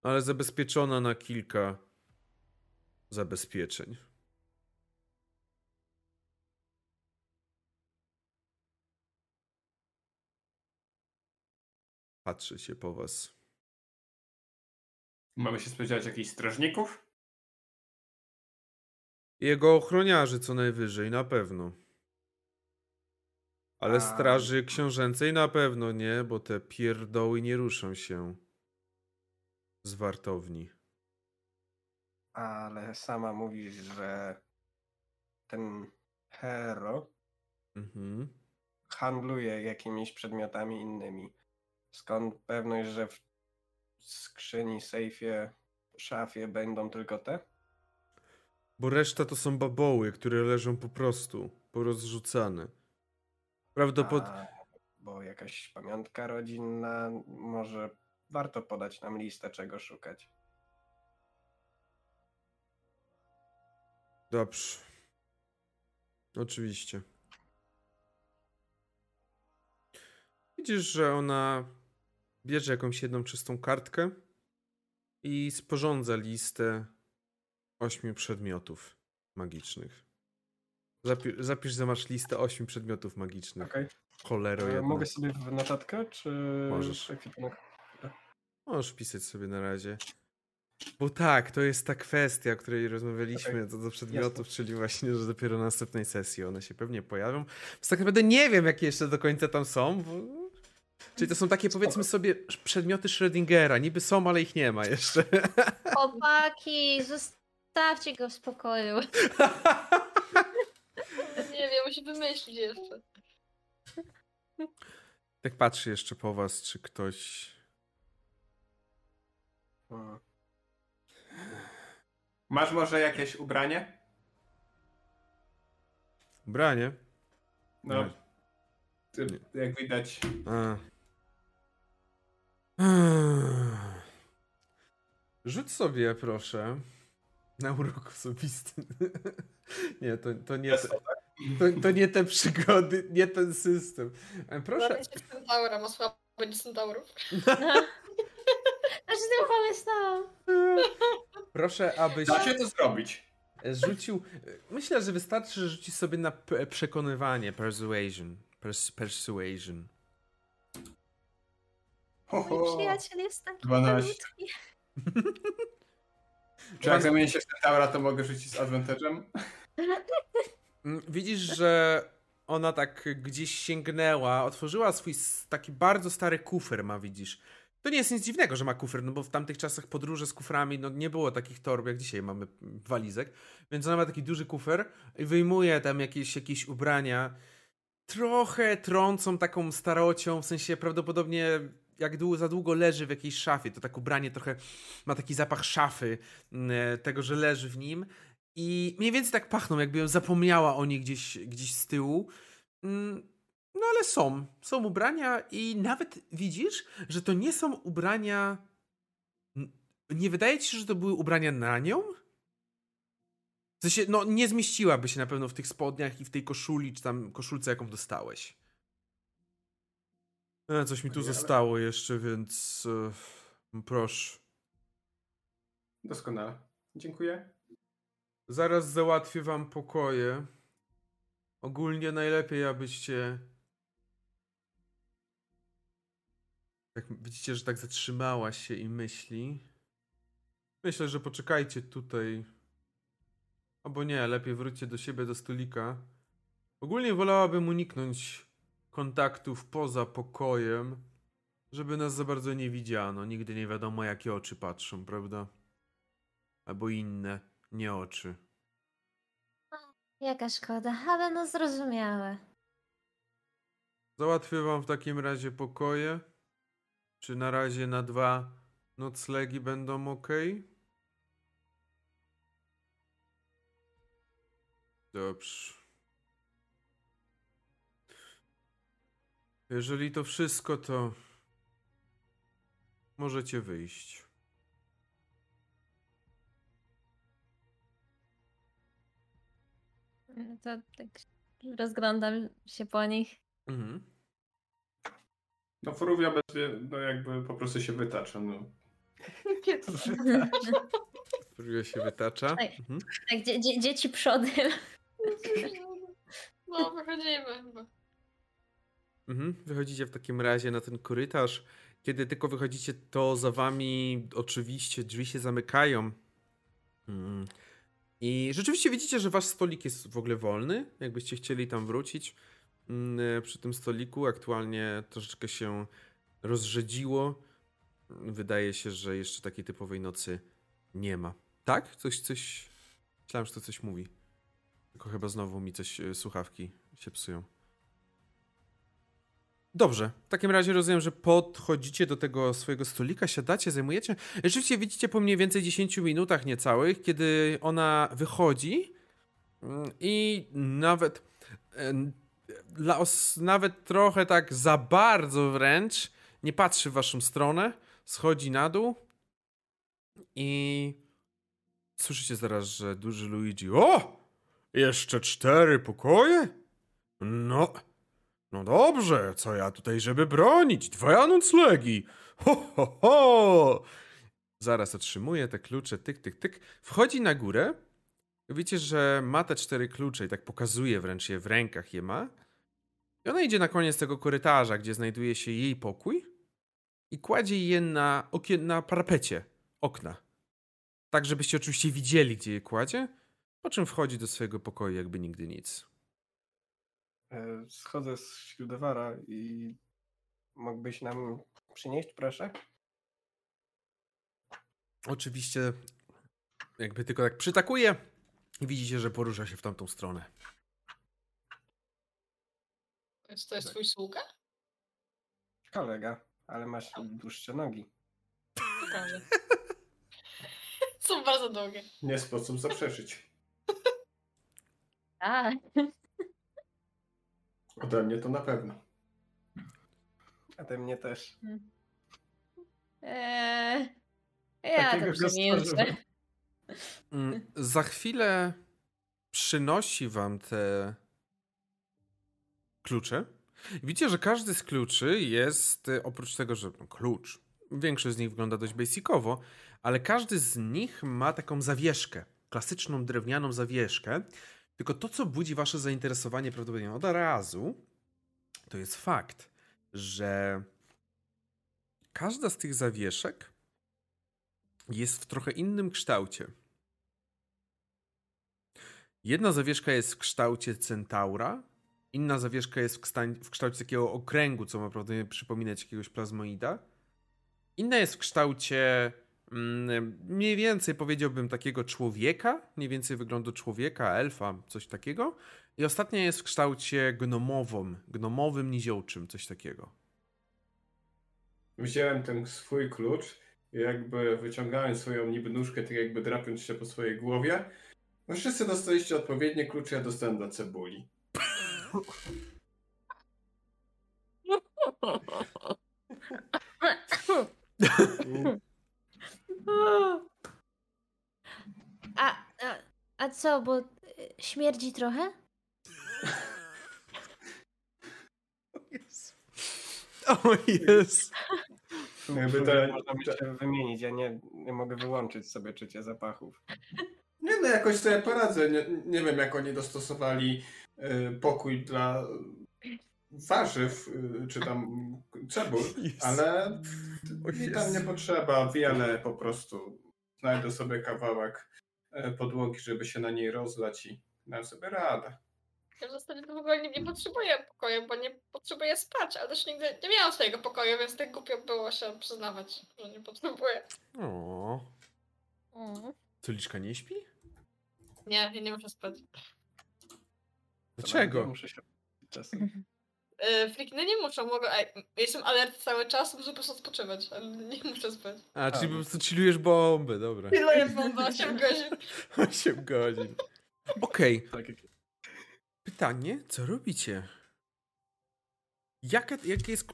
ale zabezpieczona na kilka zabezpieczeń. Patrzy się po was. Mamy się spodziewać jakichś strażników? Jego ochroniarzy co najwyżej, na pewno. Ale A... straży książęcej na pewno nie, bo te pierdoły nie ruszą się z wartowni. Ale sama mówisz, że ten hero mhm. handluje jakimiś przedmiotami innymi. Skąd pewność, że w skrzyni, sejfie, szafie będą tylko te? Bo reszta to są baboły, które leżą po prostu, porozrzucane. Prawdopodobnie. Bo jakaś pamiątka rodzinna, może warto podać nam listę, czego szukać. Dobrze. Oczywiście. Widzisz, że ona bierze jakąś jedną czystą kartkę i sporządza listę ośmiu przedmiotów magicznych. Zapisz, zapisz że masz listę ośmiu przedmiotów magicznych. Okay. Cholero e, jedna. Mogę sobie w notatkę, czy... Możesz. Możesz pisać sobie na razie. Bo tak, to jest ta kwestia, o której rozmawialiśmy okay. co do przedmiotów, Jasne. czyli właśnie, że dopiero na następnej sesji one się pewnie pojawią. Więc tak naprawdę nie wiem, jakie jeszcze do końca tam są, bo Czyli to są takie, powiedzmy sobie, przedmioty Schrödingera. Niby są, ale ich nie ma jeszcze. *laughs* Chłopaki, zostawcie go w spokoju. *laughs* nie wiem, musi wymyślić jeszcze. Tak patrzy jeszcze po was, czy ktoś... Masz może jakieś ubranie? Ubranie? No. Ty, jak widać. A. Rzuć sobie, proszę, na urok osobisty. *laughs* nie, to, to nie... Te, to, to nie te przygody, nie ten system. E, proszę. Będzie centaura, ma słabe centaurów. Aż nie pomyślałam. Proszę, abyś... Da się to zrobić. Rzucił... Myślę, że wystarczy, że rzuci sobie na przekonywanie, persuasion. Pers persuasion. Mój przyjaciel jest taki 12. Czy jak zamienię się w Centaura, to mogę rzucić z advantage'em? Mm, widzisz, że ona tak gdzieś sięgnęła, otworzyła swój taki bardzo stary kufer, ma widzisz. To nie jest nic dziwnego, że ma kufer, no bo w tamtych czasach podróże z kuframi, no nie było takich torb, jak dzisiaj mamy walizek, więc ona ma taki duży kufer i wyjmuje tam jakieś, jakieś ubrania, trochę trącą taką starocią, w sensie prawdopodobnie jak długo, za długo leży w jakiejś szafie, to tak ubranie trochę ma taki zapach szafy, mm, tego, że leży w nim. I mniej więcej tak pachną, jakby zapomniała o niej gdzieś, gdzieś z tyłu. Mm, no ale są. Są ubrania i nawet widzisz, że to nie są ubrania. Nie wydaje ci się, że to były ubrania na nią? W sensie, no nie zmieściłaby się na pewno w tych spodniach i w tej koszuli, czy tam koszulce, jaką dostałeś. E, coś mi tu zostało jeszcze, więc e, proszę. Doskonale. Dziękuję. Zaraz załatwię wam pokoje. Ogólnie najlepiej, abyście. Jak widzicie, że tak zatrzymała się i myśli. Myślę, że poczekajcie tutaj. Albo nie, lepiej wróćcie do siebie, do stolika. Ogólnie wolałabym uniknąć kontaktów poza pokojem, żeby nas za bardzo nie widziano. Nigdy nie wiadomo, jakie oczy patrzą, prawda? Albo inne, nie oczy. Jaka szkoda, ale no zrozumiałe. Załatwię wam w takim razie pokoje. Czy na razie na dwa noclegi będą ok? Dobrze. Jeżeli to wszystko, to możecie wyjść. To tak rozglądam się po nich. Mhm. No Furówia bez, no jakby po prostu się wytacza, no. *laughs* Furówia się wytacza. Tak, mhm. tak dzie dzie dzieci przodem. No, wychodzimy chyba. Mhm. Wychodzicie w takim razie na ten korytarz. Kiedy tylko wychodzicie, to za wami oczywiście drzwi się zamykają. Mhm. I rzeczywiście widzicie, że wasz stolik jest w ogóle wolny. Jakbyście chcieli tam wrócić mm, przy tym stoliku, aktualnie troszeczkę się rozrzedziło. Wydaje się, że jeszcze takiej typowej nocy nie ma. Tak? Coś, coś. Myślałem, że to coś mówi. Tylko chyba znowu mi coś e, słuchawki się psują. Dobrze, w takim razie rozumiem, że podchodzicie do tego swojego stolika, siadacie, zajmujecie. Rzeczywiście widzicie po mniej więcej 10 minutach niecałych, kiedy ona wychodzi mm, i nawet nawet trochę tak za bardzo wręcz nie patrzy w waszą stronę, schodzi na dół i słyszycie zaraz, że duży Luigi. O! Jeszcze cztery pokoje? No, no dobrze, co ja tutaj, żeby bronić? Dwa noclegi! Ho, ho, ho! Zaraz otrzymuje te klucze, tyk, tyk, tyk. Wchodzi na górę. Wiecie, że ma te cztery klucze i tak pokazuje wręcz je w rękach je ma. I ona idzie na koniec tego korytarza, gdzie znajduje się jej pokój i kładzie je na, okien, na parapecie okna. Tak, żebyście oczywiście widzieli, gdzie je kładzie, po czym wchodzi do swojego pokoju, jakby nigdy nic. E, schodzę z śródowara i mógłbyś nam przynieść, proszę? Oczywiście, jakby tylko tak przytakuje i widzicie, że porusza się w tamtą stronę. To jest twój sługa? Kolega, ale masz dłuższe nogi. Naprawdę. Są bardzo długie. Nie sposób zaprzeczyć. Tak. Ode mnie to na pewno. Ode mnie też. Eee, ja Takiego to przemilczę. Mm, za chwilę przynosi wam te klucze. Widzicie, że każdy z kluczy jest, y, oprócz tego, że no, klucz, większość z nich wygląda dość basicowo, ale każdy z nich ma taką zawieszkę, klasyczną drewnianą zawieszkę, tylko to, co budzi wasze zainteresowanie prawdopodobnie od razu, to jest fakt, że każda z tych zawieszek jest w trochę innym kształcie. Jedna zawieszka jest w kształcie centaura, inna zawieszka jest w, kształcie takiego okręgu, co ma prawdopodobnie przypominać jakiegoś plazmoida. Inna jest w kształcie mniej więcej powiedziałbym takiego człowieka, mniej więcej wyglądu człowieka, elfa, coś takiego. I ostatnia jest w kształcie gnomowym, gnomowym, niziołczym, coś takiego. Wziąłem ten swój klucz i jakby wyciągałem swoją niby nóżkę, tak jakby drapiąc się po swojej głowie. No wszyscy dostaliście odpowiednie klucze, ja dostałem dla cebuli. *laughs* A, a, a co, bo y, śmierdzi trochę? *laughs* O jest. Jakby to można by się wymienić, ja nie, nie mogę wyłączyć sobie czucia zapachów. Nie no, jakoś sobie poradzę. Nie, nie wiem, jak oni dostosowali y, pokój dla warzyw, y, czy tam cebul, ale mi tam nie potrzeba wiele, po prostu znajdę sobie kawałek y, podłogi, żeby się na niej rozlać i dam sobie radę. Ja w zasadzie to w ogóle nie, nie potrzebuję pokoju, bo nie potrzebuję spać, ale też nigdy nie miałam swojego pokoju, więc tak głupio było się przyznawać, że nie potrzebuję. O. Mm. Co, Liszka nie śpi? Nie, ja nie muszę spać. Dlaczego? Muszę się czasem. *laughs* Yy, Frikiny nie muszą, mogę. Ej, jestem alert cały czas, muszę po prostu odpoczywać, ale nie muszę spać. A, czyli A. po prostu chillujesz bombę, dobra. Ile jest bomba? 8 godzin. *laughs* 8 godzin. Okej, Tak jak pytanie, co robicie? Jaka, jaki jest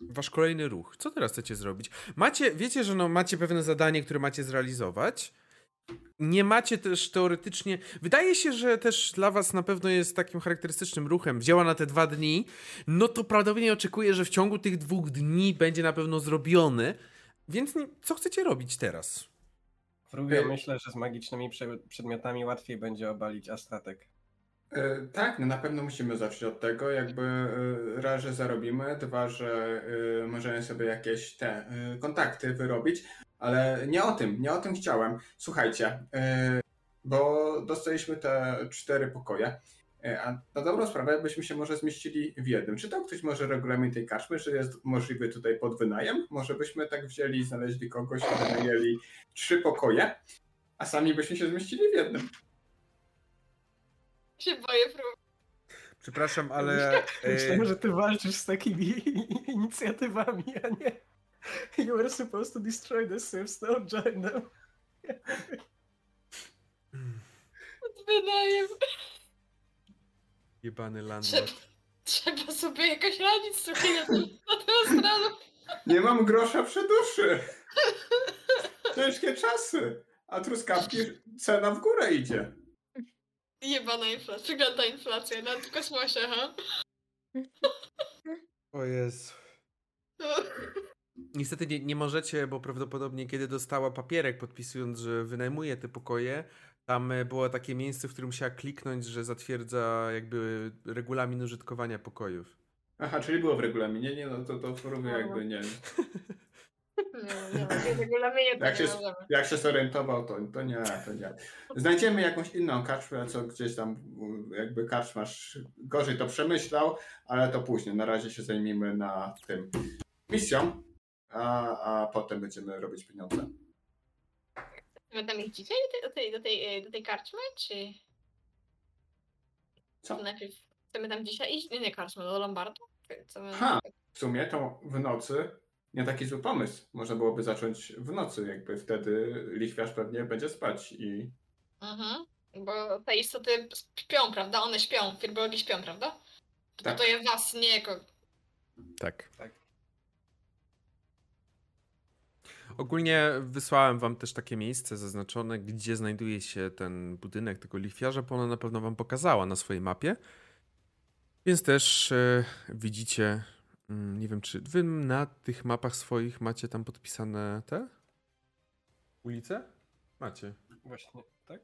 wasz kolejny ruch? Co teraz chcecie zrobić? Macie, wiecie, że no, macie pewne zadanie, które macie zrealizować. Nie macie też teoretycznie. Wydaje się, że też dla was na pewno jest takim charakterystycznym ruchem. Wzięła na te dwa dni. No to prawdopodobnie oczekuję, że w ciągu tych dwóch dni będzie na pewno zrobiony. Więc nie- co chcecie robić teraz? Fruga, Ej. myślę, że z magicznymi prze- przedmiotami łatwiej będzie obalić Astratek. E, Tak, no na pewno musimy zacząć od tego, jakby e, raz, że zarobimy, dwa, że e, możemy sobie jakieś te e, kontakty wyrobić, ale nie o tym, nie o tym chciałem. Słuchajcie, e, bo dostaliśmy te cztery pokoje, e, a na dobrą sprawę byśmy się może zmieścili w jednym. Czy to ktoś może regulamin tej karczmy, że jest możliwy tutaj pod wynajem? Może byśmy tak wzięli, znaleźli kogoś, wynajęli trzy pokoje, a sami byśmy się zmieścili w jednym. Się boję. Przepraszam, *laughs* ale. Myślałem, że ty walczysz z takimi *laughs* inicjatywami, a nie. *laughs* You were supposed to destroy the Sims, no join them. Wydaje Jebany Trzeba, landlord. trzeba sobie jakoś radzić z tę stronę. Nie mam grosza przy duszy. Ciężkie czasy. A truskawki cena w górę idzie. Jebana inflacja, wygląda inflacja, na kosmosie, ha? O Jezu. *laughs* Niestety nie, nie możecie, bo prawdopodobnie kiedy dostała papierek podpisując, że wynajmuje te pokoje, tam e, było takie miejsce, w którym musiała kliknąć, że zatwierdza jakby regulamin użytkowania pokojów. Aha, czyli było w regulaminie, nie no to to w jakby nie. Nie, nie, w regulaminie to Jak nie się-. Jak się zorientował, to, to nie, to nie. Znajdziemy jakąś inną karczmę, co gdzieś tam mm, jakby karczmasz gorzej to przemyślał, ale to później. Na razie się zajmijmy na tym misją, a, a potem będziemy robić pieniądze. My tam ich dzisiaj do tej, do tej, do tej, do tej karczmy, czy Co? najpierw chcemy tam dzisiaj iść? Nie, nie karczmy, do Lombardu? Chcemy... Ha. W sumie to w nocy nie taki zły pomysł. Można byłoby zacząć w nocy, jakby wtedy lichwiarz pewnie będzie spać i Mhm. Bo te istoty śpią, prawda? One śpią, firbolgi śpią, prawda? To, Tak. to je was, nie jako... Tak. Tak. Ogólnie wysłałem wam też takie miejsce zaznaczone, gdzie znajduje się ten budynek tego lichwiarza, bo ona na pewno wam pokazała na swojej mapie. Więc też e, widzicie, mm, nie wiem czy wy na tych mapach swoich macie tam podpisane te ulice? Macie. Właśnie, tak?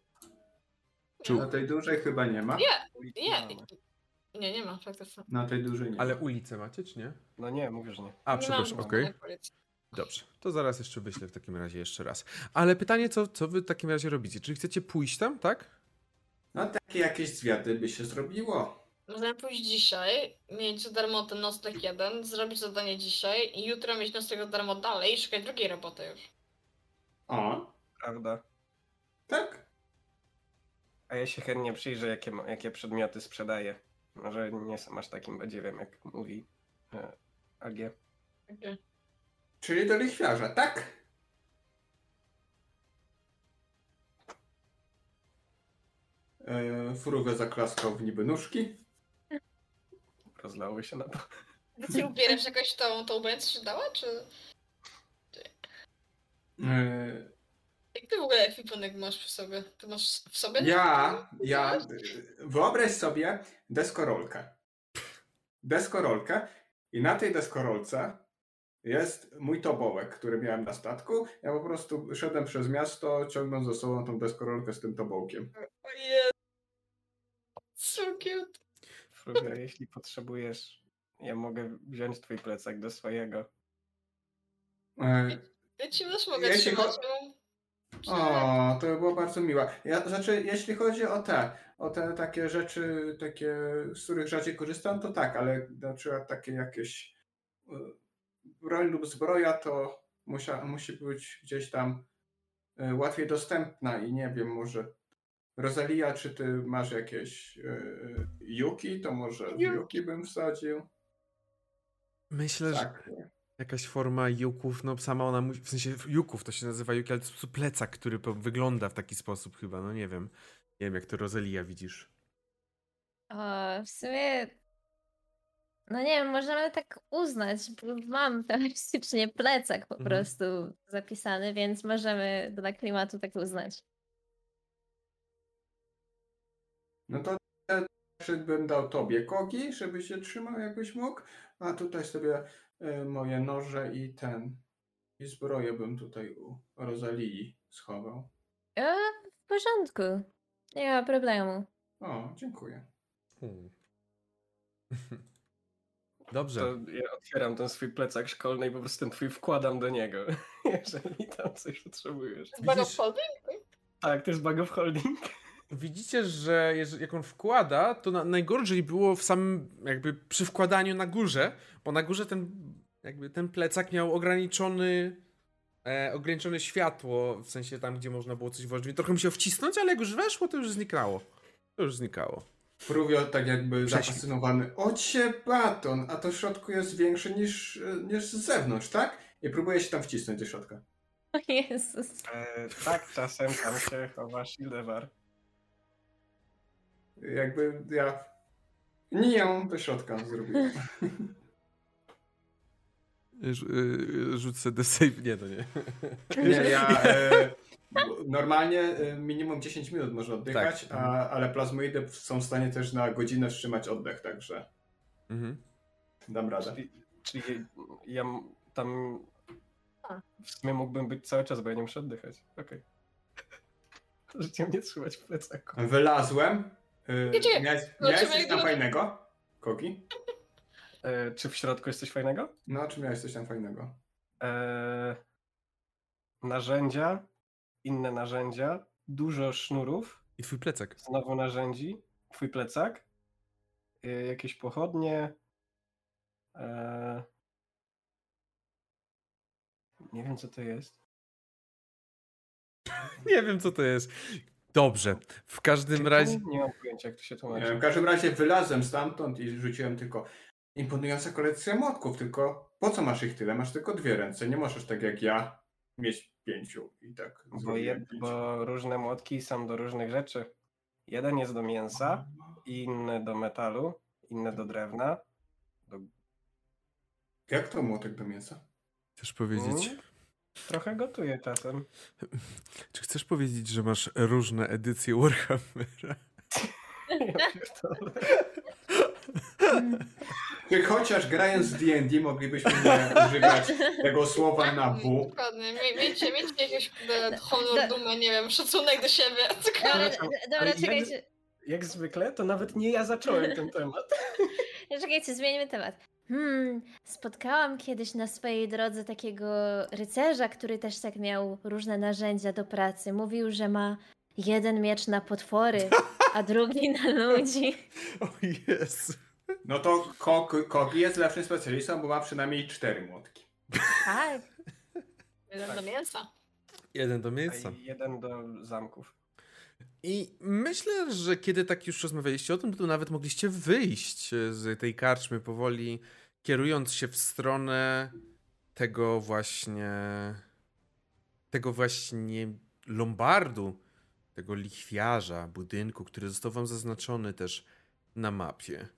Czy- na tej dużej chyba nie ma. Nie, Ulicy nie. mamy. Nie, nie ma faktycznie. Na tej dużej nie Ale ulice macie, czy nie? No nie, mówię, że nie. A, przepraszam, okej. Dobrze, to zaraz jeszcze wyślę w takim razie jeszcze raz. Ale pytanie, co, co wy w takim razie robicie? Czyli chcecie pójść tam, tak? No takie jakieś zwiady by się zrobiło. Możemy pójść dzisiaj, mieć za darmo ten nocleg jeden, zrobić zadanie dzisiaj i jutro mieć nocleg za darmo dalej i szukać drugiej roboty już. O, Prawda. tak. A ja się chętnie przyjrzę, jakie, ma- jakie przedmioty sprzedaję. Może nie jestem aż takim badziewiem, jak mówi e, AG. Czyli do lichwiarza, tak? E, Furugę zaklaskał w niby nóżki. Rozlały się na to. Ty ubierasz jakoś tą, tą będę się dała, czy... E, Jak ty w ogóle ekwipunek masz przy sobie? Ty masz w sobie? Ja, ja, wyobraź sobie deskorolkę. Deskorolkę i na tej deskorolce jest mój tobołek, który miałem na statku. Ja po prostu szedłem przez miasto, ciągnąc ze sobą tą deskorolkę z tym tobołkiem. Ojej. So cute. Fruga, jeśli potrzebujesz, ja mogę wziąć twój plecak do swojego. E, Ja ci też mogę Jeśli trzymać. cho- no. O, to by było bardzo miłe. Ja, znaczy, jeśli chodzi o te, o te takie rzeczy, takie, z których rzadziej korzystam, to tak, ale na przykład takie jakieś y, broń lub zbroja, to musia, musi być gdzieś tam y, łatwiej dostępna i nie wiem, może Rosalia, czy ty masz jakieś y, Yuki, to może Yuki. Bym wsadził. Myślę, że Tak. jakaś forma juków, no sama ona musi, w sensie juków to się nazywa juki, ale to jest po prostu plecak, który wygląda w taki sposób chyba, no nie wiem. Nie wiem, jak to Rozelia widzisz. O, w sumie. No nie wiem, możemy tak uznać. bo Mam *laughs* teoretycznie plecak po Mhm. prostu zapisany, więc możemy dla klimatu tak uznać. No to bym dał tobie kogi, żeby się trzymał jakbyś mógł, a tutaj sobie y, moje noże i ten i zbroję bym tutaj u Rosalii schował. E, w porządku. Nie ma problemu. O, dziękuję. Hmm. *laughs* Dobrze. To ja otwieram ten swój plecak szkolny i po prostu ten twój wkładam do niego, *laughs* jeżeli tam coś potrzebujesz. Z Bag of Widzisz- Holding? Tak, to jest bug of holding. Widzicie, że jeżeli, jak on wkłada, to na, najgorzej było w samym, jakby przy wkładaniu na górze, bo na górze ten, jakby ten plecak miał ograniczony, e, ograniczone światło, w sensie tam, gdzie można było coś włożyć. Trochę musiał wcisnąć, ale jak już weszło, to już znikało. To już znikało. Fruvio tak jakby Prześwit. zafascynowany. Ocie baton, a to w środku jest większy niż, niż z zewnątrz, tak? I próbuje się tam wcisnąć do środka. O Jezus. E, tak, czasem tam się chowa Shieldewar. Jakby ja nie do środka zrobiłem. Rzucę the save. Nie, to nie. Nie, ja e, normalnie e, minimum 10 minut można oddychać, Tak. a, ale plazmoidy są w stanie też na godzinę wstrzymać oddech, także Mhm. dam radę. Czyli, czyli ja tam w sumie mógłbym być cały czas, bo ja nie muszę oddychać. Okej. *laughs* Możecie mnie trzymać w plecaku. Wylazłem. Gdzie? miałeś No, miałeś coś tam fajnego? Koki? E, czy w środku jest coś fajnego? No, czy miałeś coś tam fajnego? E, narzędzia, inne narzędzia, dużo sznurów, I twój plecak. znowu narzędzi, twój plecak, e, jakieś pochodnie. E, nie wiem co to jest. Nie wiem, co to jest. Dobrze. W każdym razie. Nie mam pojęcia jak to się tłumaczy. w każdym razie wylazłem stamtąd i rzuciłem tylko imponująca kolekcja młotków, tylko po co masz ich tyle? Masz tylko dwie ręce, nie możesz tak jak ja mieć pięciu i tak Bo, pięć. bo różne młotki są do różnych rzeczy. Jeden jest do mięsa, inny do metalu, inny do drewna. Do... Jak to młotek do mięsa? Chcesz powiedzieć. Mm, Trochę gotuję czasem. *laughs* Czy chcesz powiedzieć, że masz różne edycje Warhammera? *laughs* Ja. *laughs* Czy chociaż grając w D&D moglibyśmy nie używać tego słowa na W? Dokładnie. Mie- Miejcie, miejcie jakieś kurde, honor, dumę, nie wiem, szacunek do siebie. *laughs* Dobra, dobra jak- czekajcie. Jak zwykle, to nawet nie ja zacząłem ten temat. *laughs* Czekajcie, zmieńmy temat. Hmm, spotkałam kiedyś na swojej drodze takiego rycerza, który też tak miał różne narzędzia do pracy. Mówił, że ma jeden miecz na potwory, a drugi na ludzi. *laughs* O Jezu. No to Kogi jest lepszym specjalistą, bo ma przynajmniej cztery młotki. Tak. *laughs* Jeden do mięsa. Jeden do A miejsca. jeden do zamków. I myślę, że kiedy tak już rozmawialiście o tym, to nawet mogliście wyjść z tej karczmy powoli, kierując się w stronę tego właśnie. tego właśnie lombardu, tego lichwiarza, budynku, który został wam zaznaczony też na mapie.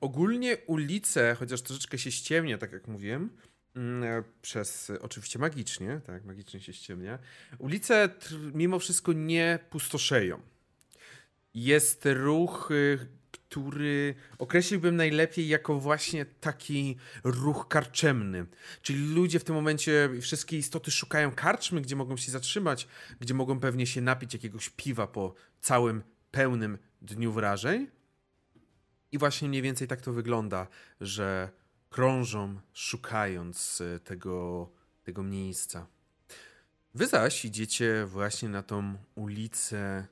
Ogólnie ulice, chociaż troszeczkę się ściemnia, tak jak mówiłem, mm, przez oczywiście magicznie, tak, magicznie się ściemnia. Ulice mimo wszystko nie pustoszeją. Jest ruch, y, który określiłbym najlepiej jako właśnie taki ruch karczemny. Czyli ludzie w tym momencie, wszystkie istoty szukają karczmy, gdzie mogą się zatrzymać, gdzie mogą pewnie się napić jakiegoś piwa po całym pełnym dniu wrażeń. I właśnie mniej więcej tak to wygląda, że krążą szukając e, tego, tego miejsca. Wy zaś idziecie właśnie na tą ulicę,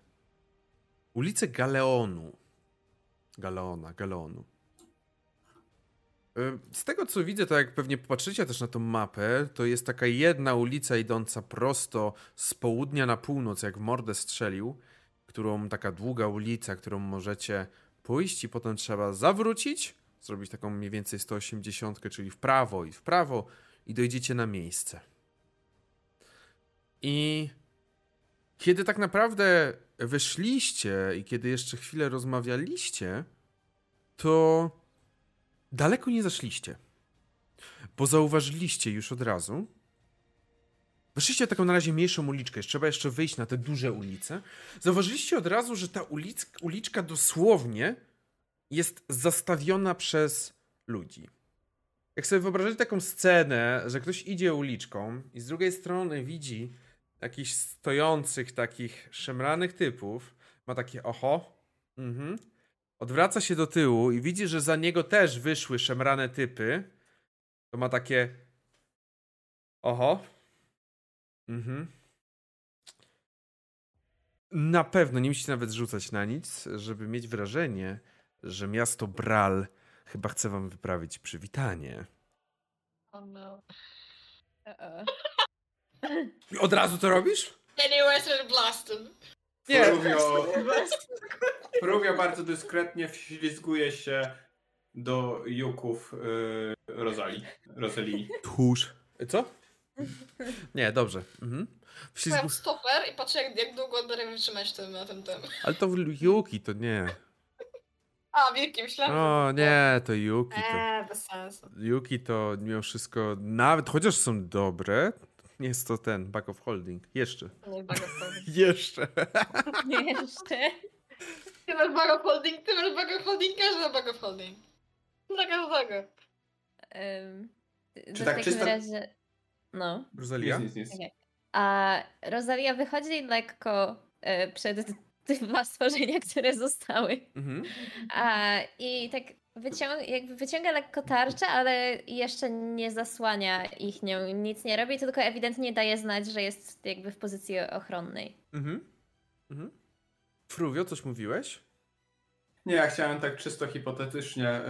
ulicę Galeonu. Galeona, Galeonu. E, z tego co widzę, to jak pewnie popatrzycie też na tą mapę, to jest taka jedna ulica idąca prosto z południa na północ, jak w mordę strzelił, którą taka długa ulica, którą możecie pójść i potem trzeba zawrócić, zrobić taką mniej więcej 180, czyli w prawo i w prawo i dojdziecie na miejsce. I kiedy tak naprawdę wyszliście i kiedy jeszcze chwilę rozmawialiście, to daleko nie zaszliście. Bo zauważyliście już od razu. Weszliście taką na razie mniejszą uliczkę, jeszcze trzeba jeszcze wyjść na te duże ulice. Zauważyliście od razu, że ta ulic, uliczka dosłownie jest zastawiona przez ludzi. Jak sobie wyobrażacie taką scenę, że ktoś idzie uliczką i z drugiej strony widzi jakichś stojących, takich szemranych typów, ma takie oho, mhm. odwraca się do tyłu i widzi, że za niego też wyszły szemrane typy, to ma takie oho, mhm. Na pewno nie musicie nawet rzucać na nic, żeby mieć wrażenie, że miasto Bral chyba chce wam wyprawić przywitanie. Oh no. Uh-oh. Od razu to robisz? Anyways, blasted. Nie. Fruvio, Fruvio bardzo dyskretnie wślizguje się do juków yy, Rosali. Rosalii. Tchórz. Co? Nie, dobrze. Mhm. Wślizgu... Stoper i patrzę jak, jak długo będę wytrzymać tym, na tym, tym. Ale to Yuki, to nie. A, wielki, myślałem. O nie, to Yuki. To... Eee, bez sensu. Yuki to mimo wszystko, nawet chociaż są dobre, nie jest to ten back of holding. Jeszcze. Nie, bag of holding. *laughs* Jeszcze. *laughs* Jeszcze. Ty masz bag of holding, ty masz bag of holding, każdy ma bag of holding. Dla każdego. Um, Czy tak w takim czysto- razie... No. Rosalia? Nic, nic, nic. Okej. A Rosalia wychodzi lekko e, przed *laughs* te dwa stworzenia, które zostały. Mhm. A, I tak wyciąga, jakby wyciąga lekko tarczę, ale jeszcze nie zasłania ich nią, nic nie robi, tylko ewidentnie daje znać, że jest jakby w pozycji ochronnej. Mhm. Mhm. Fruvio, coś mówiłeś? Nie, ja chciałem tak czysto hipotetycznie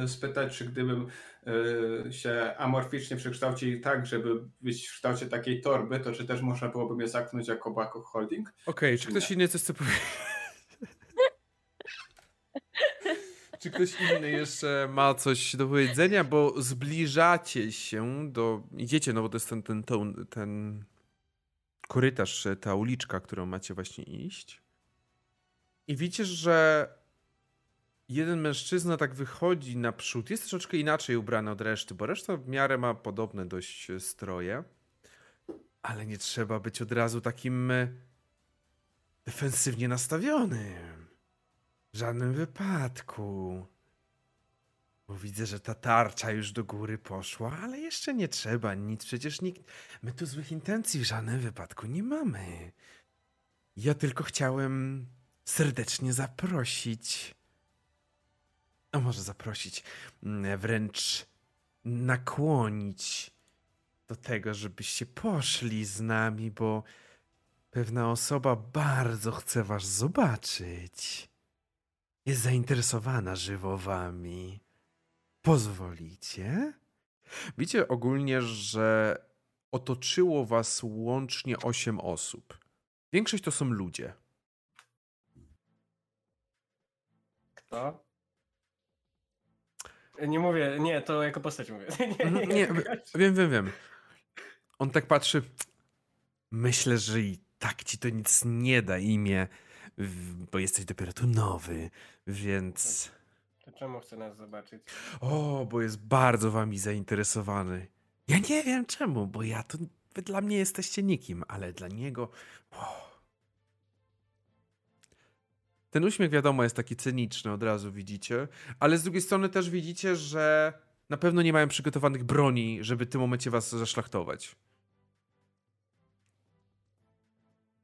yy, spytać, czy gdybym yy, się amorficznie przekształcił tak, żeby być w kształcie takiej torby, to czy też można byłoby mnie zaknąć jako back of holding? Okej, czy ktoś inny coś chce powiedzieć? *laughs* Czy ktoś inny jeszcze ma coś do powiedzenia? Bo zbliżacie się do. Idziecie, no bo to jest ten, ten, ten, ten korytarz, ta uliczka, którą macie właśnie iść. I widzicie, że jeden mężczyzna tak wychodzi naprzód. Jest troszeczkę inaczej ubrany od reszty, bo reszta w miarę ma podobne dość stroje. Ale nie trzeba być od razu takim e, defensywnie nastawionym. W żadnym wypadku. Bo widzę, że ta tarcza już do góry poszła, ale jeszcze nie trzeba nic. Przecież nikt. My tu złych intencji w żadnym wypadku nie mamy. Ja tylko chciałem serdecznie zaprosić. A może zaprosić, mm, wręcz nakłonić do tego, żebyście poszli z nami, bo pewna osoba bardzo chce was zobaczyć. Jest zainteresowana żywo wami. Pozwolicie? Widzicie ogólnie, że otoczyło was łącznie 8 osób. Większość to są ludzie. Kto? Nie mówię, nie, to jako postać mówię. *laughs* Mhm, Nie, wiem, wiem, wiem. On tak patrzy. Myślę, że i tak ci to nic nie da imię, bo jesteś dopiero tu nowy, więc. To czemu chce nas zobaczyć? O, bo jest bardzo wami zainteresowany. Ja nie wiem czemu, bo ja to. Wy dla mnie jesteście nikim, ale dla niego. O. Ten uśmiech, wiadomo, jest taki cyniczny, od razu widzicie, ale z drugiej strony też widzicie, że na pewno nie mają przygotowanych broni, żeby w tym momencie was zaszlachtować.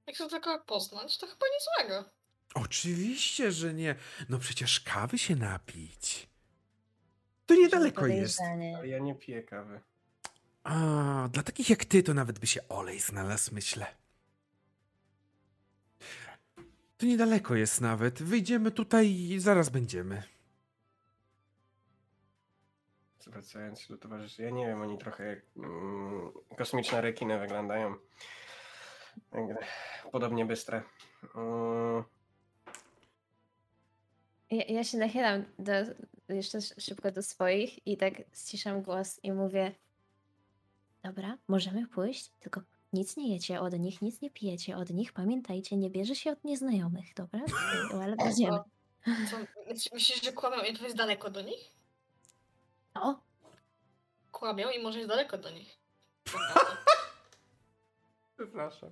Jak to tylko poznać, to chyba nic złego. Oczywiście, że nie. No przecież kawy się napić. To niedaleko jest. Ale ja nie piję kawy. A, dla takich jak ty to nawet by się olej znalazł, myślę. To niedaleko jest nawet. Wyjdziemy tutaj i zaraz będziemy. Zwracając się do towarzyszy, ja nie wiem, oni trochę jak mm, kosmiczne rekiny wyglądają. Podobnie bystre. Mm. Ja, ja się nachylam do, jeszcze szybko do swoich i tak ściszam głos i mówię Dobra, możemy pójść, tylko nic nie jecie od nich, nic nie pijecie od nich. Pamiętajcie, nie bierze się od nieznajomych, dobra? Ale będziemy. *laughs* Co, myślisz, że kłamią i to jest daleko do nich? O! Kłamią i może jest daleko do nich. Przepraszam.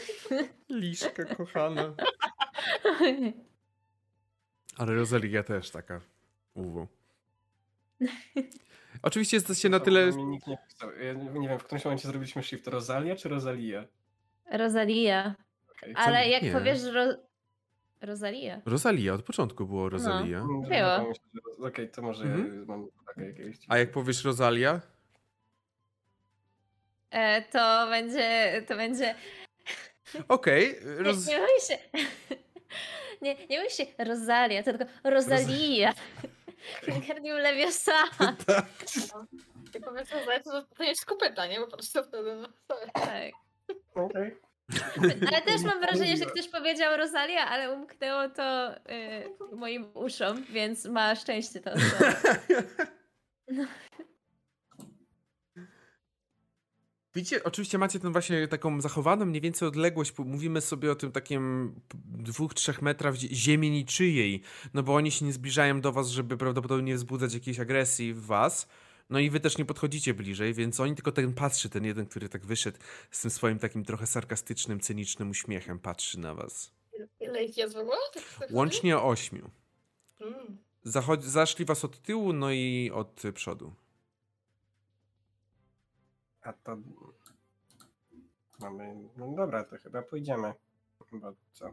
*laughs* Liszka kochana. *laughs* Ale Rosalia też taka uwu. Oczywiście jesteście na tyle... Nikt nie, ja nie wiem, w którymś momencie zrobiliśmy shift Rosalia czy Rosalia? Rosalia. Okay. Ale jak nie. powiesz ro... Rosalia. Rosalia, od początku było Rosalia. No, było. Okej, okay, to może mhm. ja mam takie jakieś... A jak powiesz Rosalia? E, to będzie, to będzie... Okej. Okay, roz... Nie, nie mówi się... *laughs* Nie, nie mówi się Rosalia, tylko Rosalia. *laughs* *laughs* Wingardium Leviosa. *laughs* tak. I powiedzmy, że to, to jest kopyta, nie? Po prostu wtedy, no. Tak. Okej. Ale też mam wrażenie, że ktoś powiedział Rosalia, ale umknęło to y, moim uszom, więc ma szczęście to. No. *laughs* Widzicie, oczywiście macie ten właśnie taką zachowaną mniej więcej odległość, mówimy sobie o tym takim dwóch, trzech metrach ziemi niczyjej, no bo oni się nie zbliżają do was, żeby prawdopodobnie wzbudzać jakiejś agresji w was, no i wy też nie podchodzicie bliżej, więc oni tylko ten patrzy, ten jeden, który tak wyszedł z tym swoim takim trochę sarkastycznym, cynicznym uśmiechem, patrzy na was. Ile ich jest w ogóle? Tak, tak Łącznie ośmiu. Mm. Zachodzi, zaszli was od tyłu, no i od przodu. A to. Mamy. No dobra, to chyba pójdziemy. Bo co?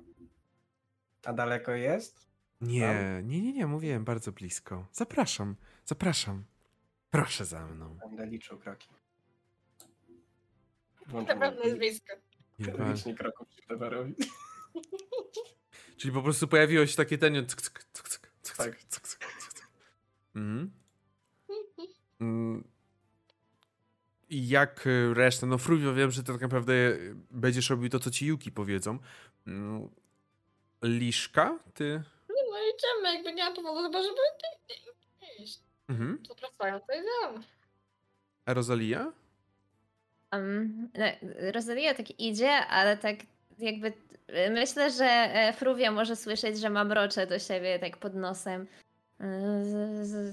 A daleko jest? Nie, nie, nie, nie, mówiłem bardzo blisko. Zapraszam, zapraszam. Proszę za mną. Będę liczył kroki. Naprawdę jest blisko. Licznik kroków Tewarowi. *laughs* Czyli po prostu pojawiło się takie tenio. Tak. Mhm. *laughs* I jak y, reszta, no Fruvio wiem, że to tak naprawdę będziesz robił to, co ci Yuki powiedzą. Mm, Liszka, ty? No, no idziemy, jakby nie ma powodu chyba, żeby iść. Mhm. Co pracują, to idziemy. A Rosalia? Um, no, Rosalia tak idzie, ale tak jakby myślę, że e, Fruvia może słyszeć, że mam mrocze do siebie tak pod nosem.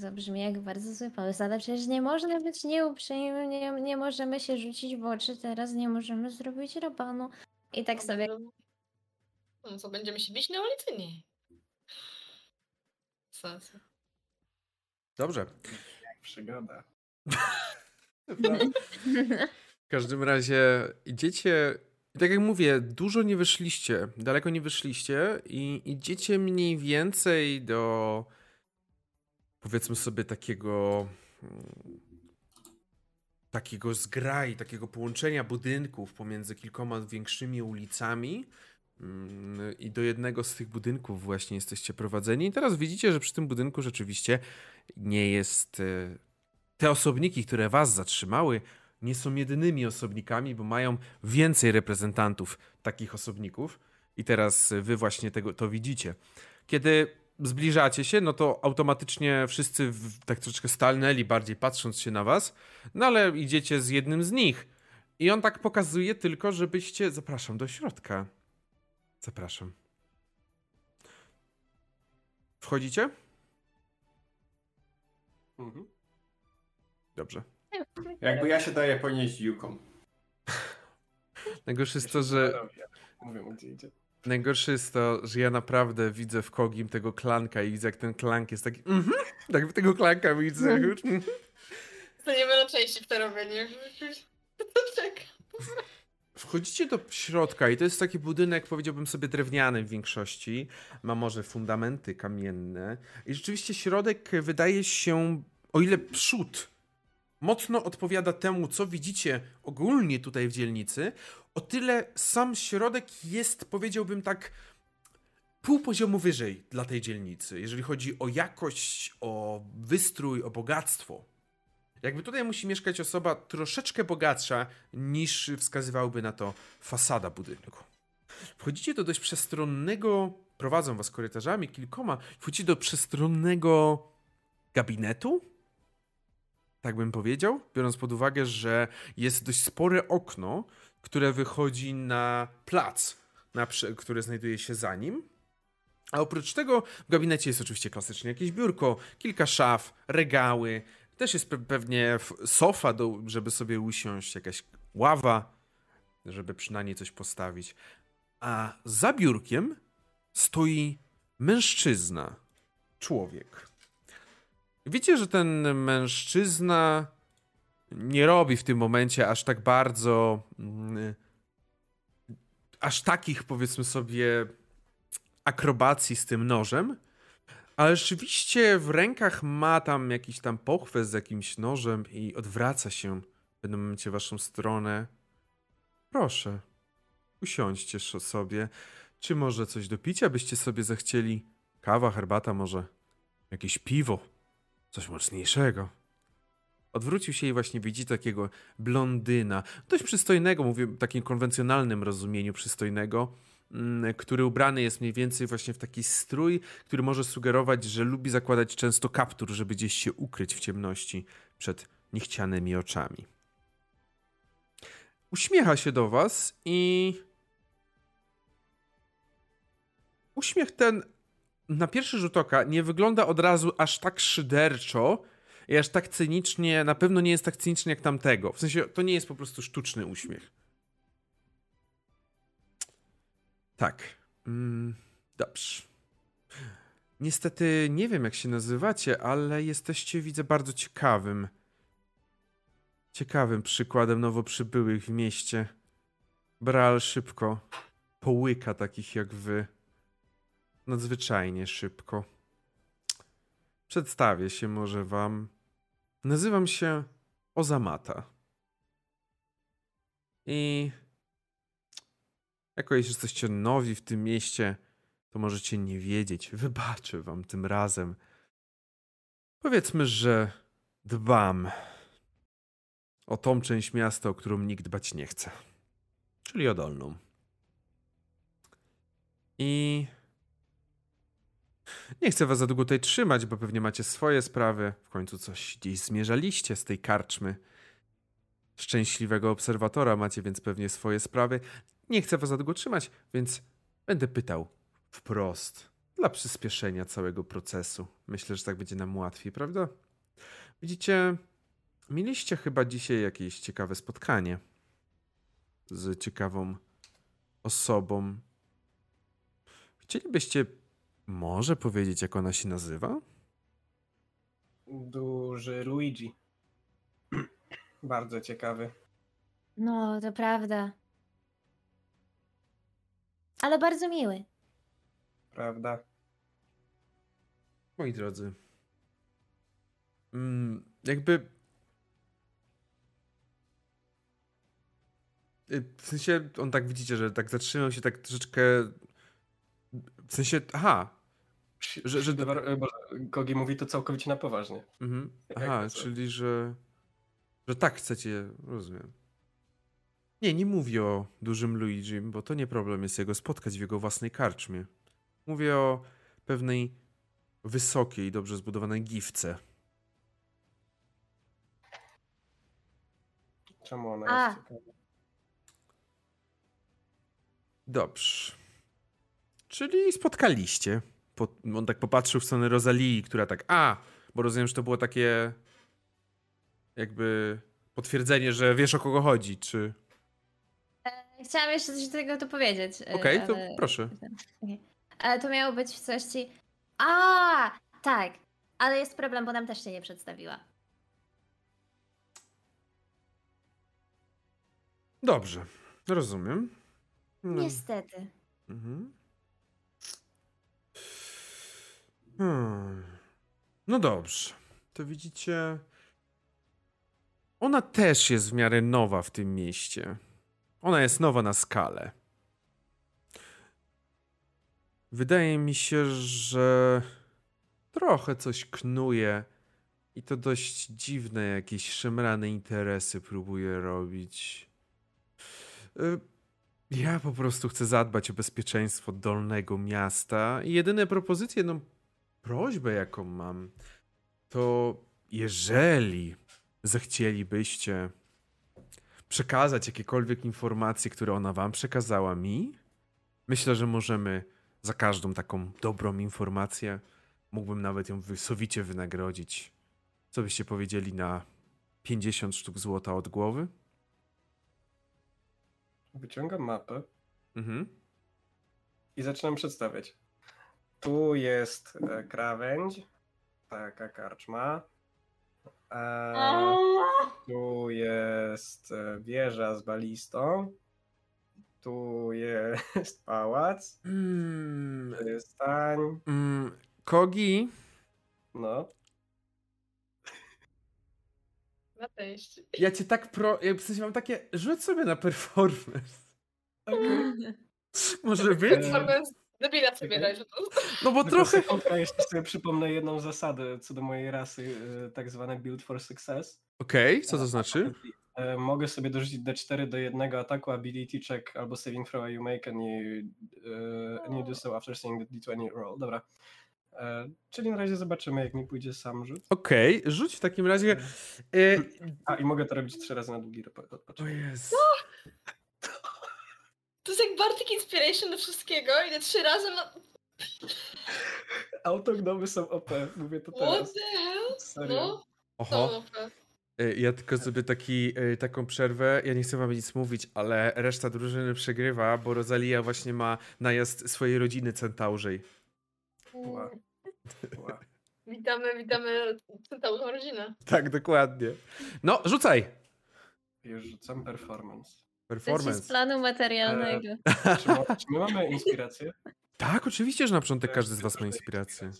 To brzmi jak bardzo zły pomysł, ale przecież nie można być nieuprzejmym, nie, nie możemy się rzucić w oczy teraz, nie możemy zrobić rabanu. I tak sobie... No co, będziemy się bić na ulicy? Nie. Sens. Dobrze. Jak przygoda. w każdym razie idziecie, tak jak mówię, dużo nie wyszliście, daleko nie wyszliście i idziecie mniej więcej do powiedzmy sobie takiego mm, takiego zgraj, takiego połączenia budynków pomiędzy kilkoma większymi ulicami mm, i do jednego z tych budynków właśnie jesteście prowadzeni. I teraz widzicie, że przy tym budynku rzeczywiście nie jest. E, te osobniki, które was zatrzymały, nie są jedynymi osobnikami, bo mają więcej reprezentantów takich osobników. I teraz wy właśnie tego to widzicie. Kiedy zbliżacie się, no to automatycznie wszyscy w, tak troszeczkę stalnęli bardziej patrząc się na was, no ale idziecie z jednym z nich. I on tak pokazuje tylko, żebyście... Zapraszam do środka. Zapraszam. Wchodzicie? Mhm. Dobrze. Jakby ja się daję ponieść Jukom. *laughs* Najgorsze jest to, że... Mówię gdzie idzie. Najgorsze jest to, że ja naprawdę widzę w Kogim tego klanka i widzę, jak ten klank jest taki. Mm -hmm, tak tego klanka widzę. Mm. To nie będę częściej w to robienie. Wchodzicie do środka i to jest taki budynek, powiedziałbym sobie, drewniany w większości. Ma może fundamenty kamienne. I rzeczywiście środek wydaje się, o ile przód mocno odpowiada temu, co widzicie ogólnie tutaj w dzielnicy, o tyle sam środek jest, powiedziałbym tak, pół poziomu wyżej dla tej dzielnicy, jeżeli chodzi o jakość, o wystrój, o bogactwo. Jakby tutaj musi mieszkać osoba troszeczkę bogatsza niż wskazywałby na to fasada budynku. Wchodzicie do dość przestronnego, prowadzą was korytarzami kilkoma, wchodzicie do przestronnego gabinetu, tak bym powiedział, biorąc pod uwagę, że jest dość spore okno, które wychodzi na plac, na, który znajduje się za nim. A oprócz tego w gabinecie jest oczywiście klasycznie jakieś biurko, kilka szaf, regały, też jest pewnie sofa, do, żeby sobie usiąść, jakaś ława, żeby przynajmniej coś postawić. A za biurkiem stoi mężczyzna, człowiek. Wiecie, że ten mężczyzna nie robi w tym momencie aż tak bardzo. Mm, aż takich, powiedzmy sobie, akrobacji z tym nożem. Ale rzeczywiście w rękach ma tam jakiś tam pochwę z jakimś nożem i odwraca się w pewnym momencie w waszą stronę. Proszę, usiądźcie sobie. Czy może coś do picia byście sobie zechcieli? Kawa, herbata, może jakieś piwo, coś mocniejszego. Odwrócił się i właśnie widzi takiego blondyna, dość przystojnego, mówię w takim konwencjonalnym rozumieniu przystojnego, Mm, który ubrany jest mniej więcej właśnie w taki strój, który może sugerować, że lubi zakładać często kaptur, żeby gdzieś się ukryć w ciemności przed niechcianymi oczami. Uśmiecha się do was i uśmiech ten na pierwszy rzut oka nie wygląda od razu aż tak szyderczo i aż tak cynicznie, na pewno nie jest tak cyniczny jak tamtego. W sensie to nie jest po prostu sztuczny uśmiech. Tak. Mm, dobrze. Niestety nie wiem, jak się nazywacie, ale jesteście, widzę, bardzo ciekawym. Ciekawym przykładem nowo przybyłych w mieście. Bral szybko połyka takich jak wy. Nadzwyczajnie szybko. Przedstawię się może wam. Nazywam się Ozamata. I jako jeśli jesteście nowi w tym mieście, to możecie nie wiedzieć. Wybaczę wam tym razem. Powiedzmy, że dbam o tą część miasta, o którą nikt dbać nie chce. Czyli o dolną. I nie chcę was za długo tutaj trzymać, bo pewnie macie swoje sprawy. W końcu coś gdzieś zmierzaliście z tej karczmy. Szczęśliwego obserwatora macie więc pewnie swoje sprawy. Nie chcę was za długo trzymać, więc będę pytał wprost. Dla przyspieszenia całego procesu. Myślę, że tak będzie nam łatwiej, prawda? Widzicie, mieliście chyba dzisiaj jakieś ciekawe spotkanie z ciekawą osobą. Chcielibyście może powiedzieć, jak ona się nazywa? Duży Luigi. *clears throat* Bardzo ciekawy. No, to prawda ale bardzo miły. Prawda? Moi drodzy, mm, jakby. Y, w sensie, on tak widzicie, że tak zatrzymał się tak troszeczkę. W sensie, aha. Że, że... Kogi mówi to całkowicie na poważnie. Mhm. Aha, czyli że. Że tak chcecie, rozumiem. Nie, nie mówię o dużym Luigi, bo to nie problem jest jego spotkać w jego własnej karczmie. Mówię o pewnej wysokiej, dobrze zbudowanej giwce. Czemu ona A. jest ciekawa? Dobrze. Czyli spotkaliście. On tak popatrzył w stronę Rosalii, która tak, a, bo rozumiem, że to było takie jakby potwierdzenie, że wiesz o kogo chodzi, czy... Chciałam jeszcze coś do tego dopowiedzieć. Okej, okay, to proszę. *laughs* Okay. To miało być w coś ci... A, tak. Ale jest problem, bo nam też się nie przedstawiła. Dobrze, rozumiem. No. Niestety. Mhm. Hmm. No dobrze. To widzicie. Ona też jest w miarę nowa w tym mieście. Ona jest nowa na skalę. Wydaje mi się, że trochę coś knuje i to dość dziwne, jakieś szemrane interesy próbuje robić. Y, ja po prostu chcę zadbać o bezpieczeństwo dolnego miasta i jedyne propozycje, no prośbę jaką mam, to jeżeli zechcielibyście przekazać jakiekolwiek informacje, które ona wam przekazała mi, myślę, że możemy za każdą taką dobrą informację, mógłbym nawet ją wysowicie wynagrodzić. Co byście powiedzieli na 50 sztuk złota od głowy? Wyciągam mapę mhm. i zaczynam przedstawiać. Tu jest e, krawędź, taka karczma. E, tu jest e, wieża z balistą. Tu jest *laughs* pałac. Mm. Tu jest stań. Mm. Kogi. No. Na. Ja cię tak pro... Ja w sensie mam takie... Rzuć sobie na performance. Okay. *laughs* Może być? Performance Debila sobie okay. No bo trochę... Ja jeszcze sobie przypomnę jedną zasadę co do mojej rasy, e, tak zwane build for success. Okej, okay, co to znaczy? E, mogę sobie dorzucić D4 do jednego ataku, ability check albo saving throw you make and you, uh, and you do so after seeing the D20 roll. Dobra. czyli na razie zobaczymy, jak mi pójdzie sam rzut. Okej, okay, rzuć w takim razie. A i mogę to robić trzy razy na długi O jest. To jest jak Bartek Inspiration do wszystkiego i te trzy razy ma... Autognomy są OP, mówię to teraz. What the hell? Serio? No, Oho. E, ja tylko sobie taki, e, taką przerwę. Ja nie chcę wam nic mówić, ale reszta drużyny przegrywa, bo Rosalia właśnie ma najazd swojej rodziny centaurzej. Witamy, witamy centaurzą rodzinę. Tak, dokładnie. No, rzucaj! Już rzucam performance. Performance. z planu materialnego. E, *laughs* czy, ma, czy my mamy inspirację? Tak, oczywiście, że na początek każdy z was ma inspirację.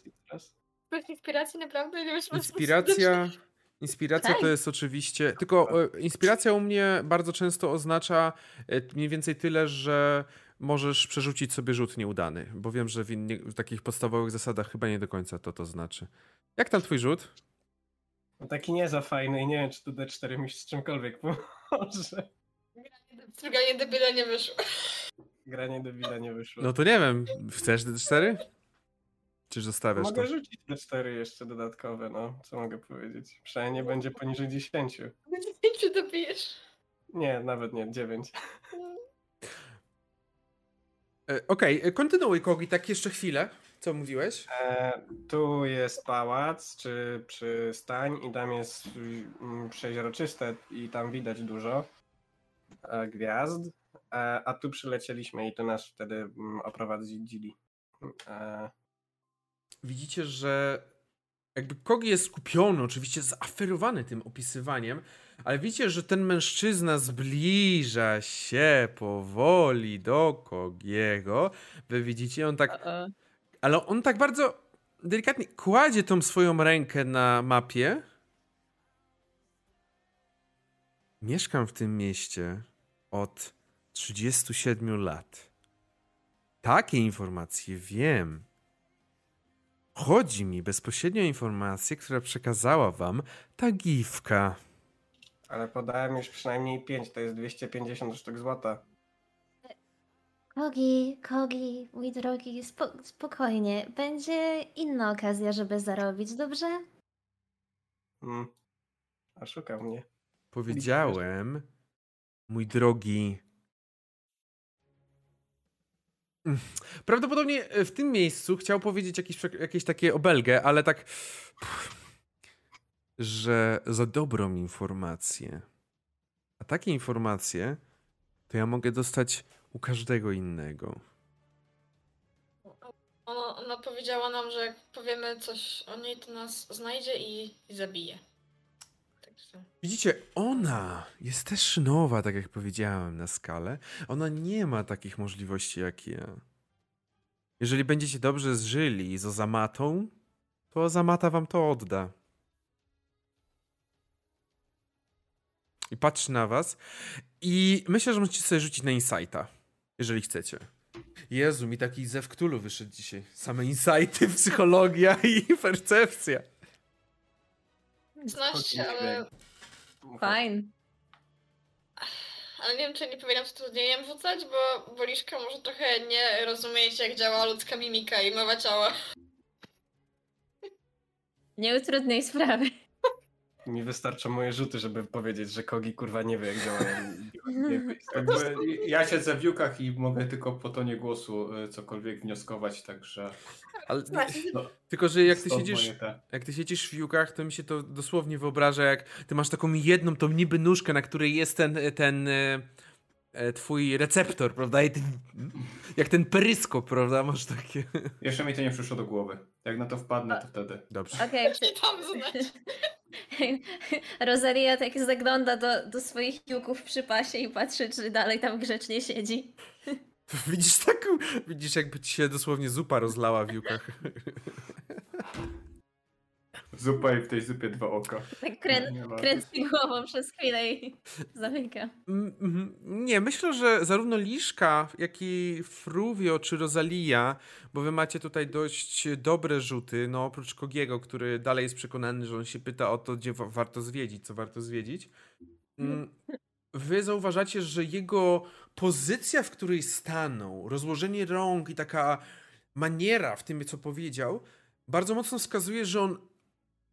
Bez inspiracji naprawdę? Nie Inspiracja... *laughs* Inspiracja to jest oczywiście. Tylko e, inspiracja u mnie bardzo często oznacza e, mniej więcej tyle, że możesz przerzucić sobie rzut nieudany, bo wiem, że w, inny, w takich podstawowych zasadach chyba nie do końca to to znaczy. Jak tam twój rzut? No taki nie za fajny i nie wiem, czy tu D4 mi z czymkolwiek *laughs* pomoże. Granie debila nie wyszło. Granie debila nie wyszło. No to nie wiem, chcesz D4? Czy zostawiasz Mogę to? rzucić D4 jeszcze dodatkowe, no. Co mogę powiedzieć? Przynajmniej będzie poniżej 10. 10 dobijesz. Nie, nawet nie, 9. E, Okej, okay, kontynuuj Kogi, tak jeszcze chwilę. Co mówiłeś? E, tu jest pałac, czy przystań i tam jest mm, przeźroczyste i tam widać dużo. E, gwiazd, e, a tu przylecieliśmy i to nas wtedy mm, oprowadzili. E, Widzicie, że jakby Kogi jest skupiony, oczywiście zaferowany tym opisywaniem, ale widzicie, że ten mężczyzna zbliża się powoli do Kogiego. Wy widzicie, on tak. Ale on tak bardzo delikatnie kładzie tą swoją rękę na mapie. Mieszkam w tym mieście od 37 lat. Takie informacje wiem. Chodzi mi bezpośrednio o informację, która przekazała wam ta giwka. Ale podałem już przynajmniej 5, to jest 250 sztuk złota. Kogi, Kogi, mój drogi, spo, spokojnie. Będzie inna okazja, żeby zarobić, dobrze? Hmm. A szukał mnie. Powiedziałem, mój drogi. Prawdopodobnie w tym miejscu chciał powiedzieć jakieś, jakieś takie obelgę, ale tak. Że za dobrą informację. A takie informacje to ja mogę dostać u każdego innego. Ona, ona powiedziała nam, że jak powiemy coś o niej, to nas znajdzie i, i zabije. Widzicie, ona jest też nowa, tak jak powiedziałem, na skalę. Ona nie ma takich możliwości jak ja. Jeżeli będziecie dobrze zżyli z Ozamatą, to Ozamata wam to odda. I patrzy na was. I myślę, że możecie sobie rzucić na insighta, jeżeli chcecie. Jezu, mi taki zew Cthulhu wyszedł dzisiaj. Same insighty, psychologia i percepcja. 15, ale... Fine. Ale nie wiem, czy nie powinnam z trudnieniem rzucać, bo Boliszka może trochę nie rozumieć, jak działa ludzka mimika i mowa ciała. Nie utrudniaj sprawy. Mi wystarczą moje rzuty, żeby powiedzieć, że Kogi kurwa nie wie jak działa. ja siedzę w wiukach i mogę tylko po tonie głosu y, cokolwiek wnioskować, także... Ale, no, tylko, że jak ty, siedzisz, jak ty siedzisz w wiukach, to mi się to dosłownie wyobraża, jak ty masz taką jedną, tą niby nóżkę, na której jest ten, ten e, e, twój receptor, prawda? I ty, jak ten peryskop, prawda? Masz takie... Jeszcze mi to nie przyszło do głowy. Jak na to wpadnę, to wtedy. Dobrze. Okej, *laughs* okay, tam znać. *laughs* Rosalia tak zagląda do, do swoich juków przy pasie i patrzy, czy dalej tam grzecznie siedzi. *laughs* Widzisz taką, widzisz jakby ci się dosłownie zupa rozlała w jukach. Zupa i w tej zupie dwa oka. Tak krę kręci głową przez chwilę i *laughs* zamyka. Mm, mm, nie, myślę, że zarówno Liszka, jak i Fruvio czy Rosalia, bo wy macie tutaj dość dobre rzuty, no oprócz Kogiego, który dalej jest przekonany, że on się pyta o to, gdzie wa warto zwiedzić, co warto zwiedzić. Mm, wy zauważacie, że jego pozycja, w której stanął, rozłożenie rąk i taka maniera w tym, co powiedział, bardzo mocno wskazuje, że on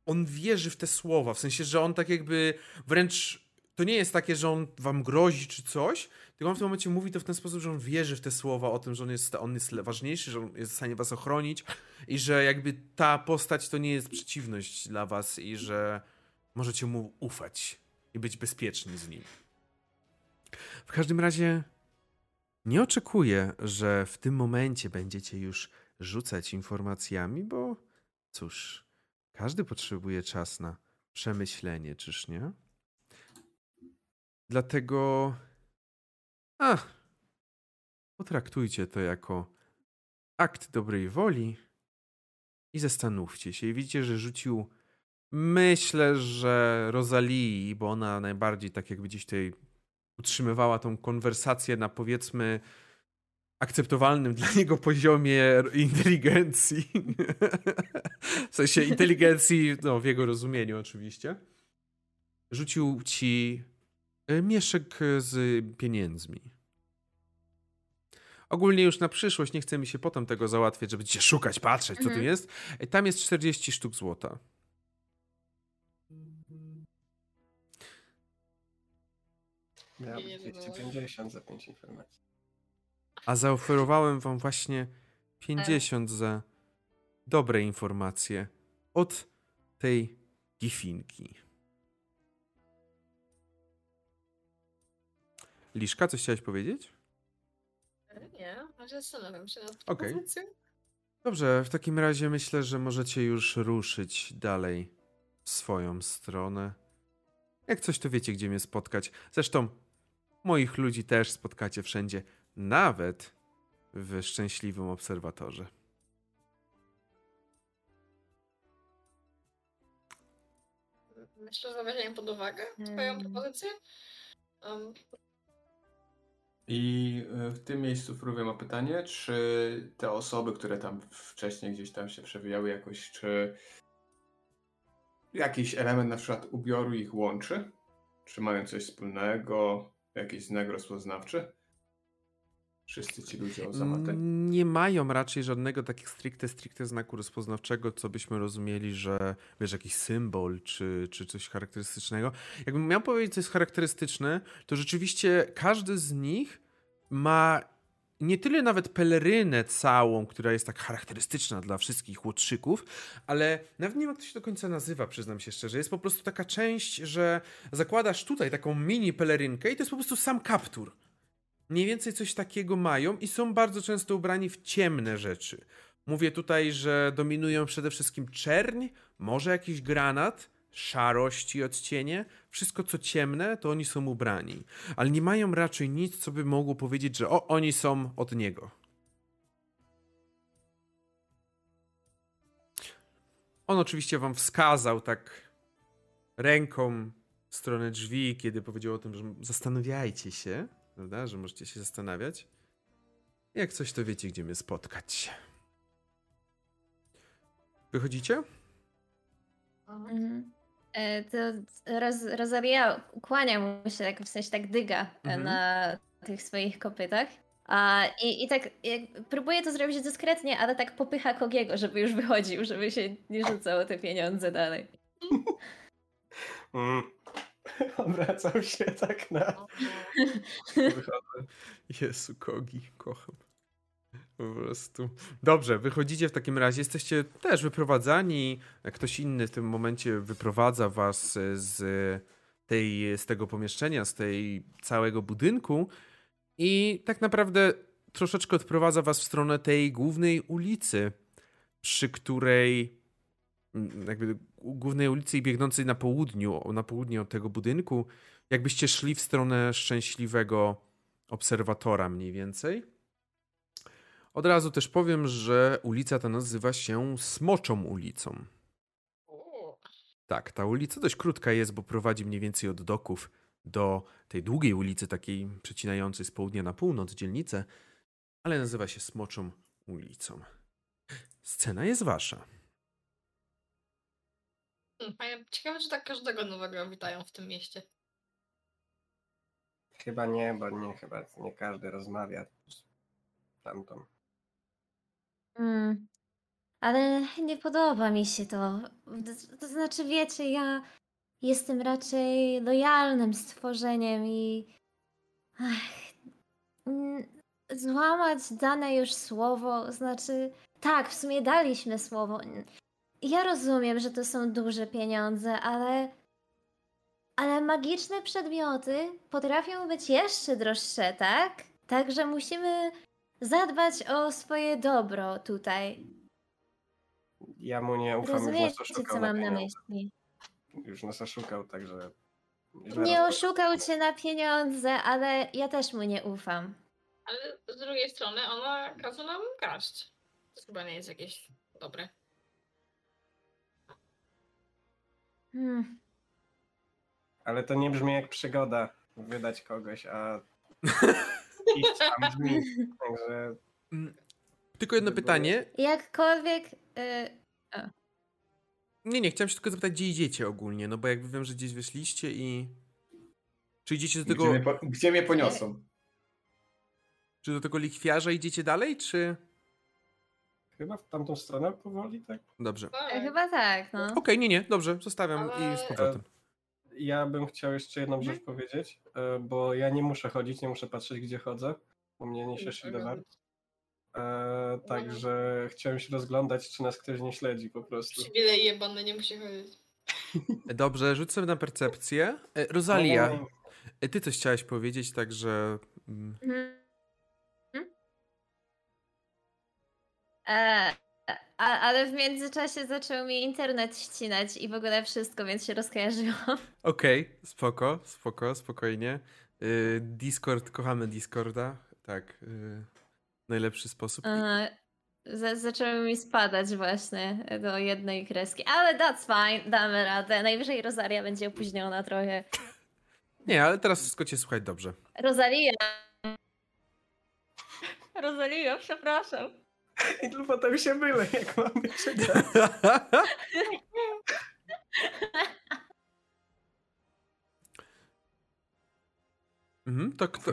on wierzy w te słowa, w sensie, że on tak jakby wręcz to nie jest takie, że on wam grozi czy coś, tylko on w tym momencie mówi to w ten sposób, że on wierzy w te słowa o tym, że on jest, on jest ważniejszy, że on jest w stanie was ochronić i że jakby ta postać to nie jest przeciwność dla was i że możecie mu ufać i być bezpieczni z nim. W każdym razie nie oczekuję, że w tym momencie będziecie już rzucać informacjami, bo cóż, każdy potrzebuje czas na przemyślenie, czyż nie? Dlatego. A, potraktujcie to jako akt dobrej woli i zastanówcie się. I widzicie, że rzucił. Myślę, że Rosalii, bo ona najbardziej tak jakby gdzieś tutaj utrzymywała tą konwersację na powiedzmy akceptowalnym dla niego poziomie inteligencji. w sensie inteligencji, no w jego rozumieniu oczywiście. Rzucił ci e, mieszek z pieniędzmi. Ogólnie już na przyszłość nie chcemy się potem tego załatwiać, żeby cię szukać, patrzeć, co mhm. tu jest. E, tam jest 40 sztuk złota. Miałem 250 za 5 informacji. A zaoferowałem wam właśnie 50 za dobre informacje od tej gifinki. Liszka, coś chciałeś powiedzieć? Nie, ale zastanawiam się nad okay. Dobrze, w takim razie myślę, że możecie już ruszyć dalej w swoją stronę. Jak coś, to wiecie, gdzie mnie spotkać. Zresztą moich ludzi też spotkacie wszędzie nawet w szczęśliwym obserwatorze. Myślę, że weźmiemy pod uwagę Twoją hmm. propozycję. Um. I e, w tym miejscu Fruwie ma pytanie, czy te osoby, które tam wcześniej gdzieś tam się przewijały jakoś, czy jakiś element na przykład ubioru ich łączy? Czy mają coś wspólnego, jakiś znak rozpoznawczy? Wszyscy ci ludzie o zamatę? Nie mają raczej żadnego takiego stricte, stricte znaku rozpoznawczego, co byśmy rozumieli, że wiesz, jakiś symbol czy, czy coś charakterystycznego. Jakbym miał powiedzieć, co jest charakterystyczne, to rzeczywiście każdy z nich ma nie tyle nawet pelerynę całą, która jest tak charakterystyczna dla wszystkich łotrzyków, ale nawet nie wiem, jak to się do końca nazywa, przyznam się szczerze. Jest po prostu taka część, że zakładasz tutaj taką mini pelerynkę i to jest po prostu sam kaptur Mniej więcej coś takiego mają i są bardzo często ubrani w ciemne rzeczy. Mówię tutaj, że dominują przede wszystkim czerń, może jakiś granat, szarość i odcienie. Wszystko co ciemne, to oni są ubrani. Ale nie mają raczej nic, co by mogło powiedzieć, że o, oni są od niego. On oczywiście wam wskazał tak ręką w stronę drzwi, kiedy powiedział o tym, że zastanawiajcie się, prawda, że możecie się zastanawiać. Jak coś, to wiecie, gdzie mnie spotkać. Wychodzicie? Mhm. E, to roz, Rosaria ukłania mu się, tak, w sensie tak dyga mhm. na tych swoich kopytach. A, i, I tak próbuje to zrobić dyskretnie, ale tak popycha Kogiego, żeby już wychodził, żeby się nie rzucał te pieniądze dalej. *laughs* Mm. *laughs* Obracał się tak na... *laughs* Jezu, Kogi, kocham. Po prostu. Dobrze, wychodzicie w takim razie, jesteście też wyprowadzani. Ktoś inny w tym momencie wyprowadza was z, tej, z tego pomieszczenia, z tej całego budynku i tak naprawdę troszeczkę odprowadza was w stronę tej głównej ulicy, przy której jakby głównej ulicy biegnącej na południu, na południe od tego budynku, jakbyście szli w stronę szczęśliwego obserwatora mniej więcej. Od razu też powiem, że ulica ta nazywa się Smoczą ulicą. Tak, ta ulica dość krótka jest, bo prowadzi mniej więcej od doków do tej długiej ulicy, takiej przecinającej z południa na północ dzielnicę, ale nazywa się Smoczą ulicą. Scena jest wasza. Hmm, ciekawe, czy tak każdego nowego witają w tym mieście. Chyba nie, bo nie, chyba nie każdy rozmawia z tamtą. Mm. Ale nie podoba mi się to. To, to znaczy, wiecie, ja jestem raczej lojalnym stworzeniem i. Ach, złamać dane już słowo, znaczy. Tak, w sumie daliśmy słowo. Ja rozumiem, że to są duże pieniądze, ale. Ale magiczne przedmioty potrafią być jeszcze droższe, tak? Także musimy zadbać o swoje dobro tutaj. Ja mu nie ufam, Rozumiecie, już nas co mam na, myśli. Już nas oszukał, także... Nie oszukał cię na pieniądze, ale ja też mu nie ufam. Ale z drugiej strony ona kazała nam kraść. To chyba nie jest jakieś dobre. Hmm. Ale to nie brzmi jak przygoda wydać kogoś, a *laughs* iść tam brzmi. Także... Mm, tylko jedno pytanie. Jakkolwiek. Yy... Nie, nie, chciałem się tylko zapytać, gdzie idziecie ogólnie, no bo jakby wiem, że gdzieś wyszliście i... Czy idziecie do tego... Gdzie mnie, po... gdzie mnie poniosą? Czy do tego likwiarza idziecie dalej, czy... Chyba w tamtą stronę powoli, tak? Dobrze. Tak. Chyba tak, no. Okej, okay, nie, nie, dobrze, zostawiam Ale... i z powrotem. Ja bym chciał jeszcze jedną rzecz mhm. powiedzieć, e, bo ja nie muszę chodzić, nie muszę patrzeć, gdzie chodzę. U mnie niesie Shadowar. E, także chciałem się rozglądać, czy nas ktoś nie śledzi po prostu. Przywilej jebany, nie musi chodzić. Dobrze, rzuć sobie na percepcję. E, Rosalia, e, ty coś chciałaś powiedzieć, także... Mm. E, a, ale w międzyczasie zaczął mi internet ścinać i w ogóle wszystko, więc się rozkojarzyłam. *laughs* Okej, okay, spoko, spoko, spokojnie. Yy, Discord, kochamy Discorda. Tak, yy, najlepszy sposób. Z zaczęły mi spadać właśnie do jednej kreski, ale that's fine, damy radę. Najwyżej Rosaria będzie opóźniona trochę. Nie, ale teraz wszystko cię słuchać dobrze. Rosalia. Rosalia, przepraszam. *laughs* I tu potem się mylę, jak mamy czytać. *laughs* mhm, to kto...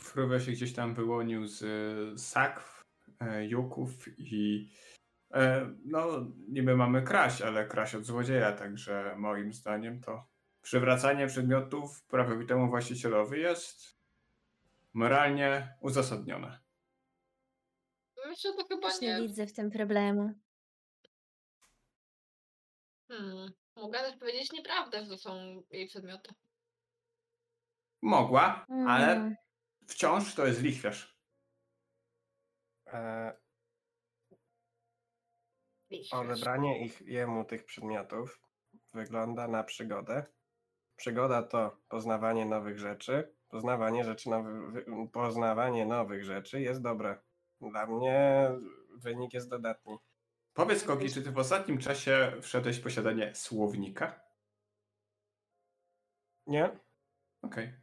Frówę się gdzieś tam wyłonił z sakw, e, juków i e, no niby mamy kraść, ale kraść od złodzieja, także moim zdaniem to przywracanie przedmiotów prawowitemu właścicielowi jest moralnie uzasadnione. Myślę, to chyba Też nie. nie widzę w tym problemu. Hmm. Mogła też powiedzieć nieprawdę, że to są jej przedmioty. Mogła, ale Mm. wciąż to jest lichwiarz. E, odebranie ich, jemu tych przedmiotów wygląda na przygodę. Przygoda to poznawanie nowych rzeczy. Poznawanie rzeczy nowy, poznawanie nowych rzeczy jest dobre. Dla mnie wynik jest dodatni. Powiedz Kogi, czy ty w ostatnim czasie wszedłeś w posiadanie słownika? Nie. Okej. Okay.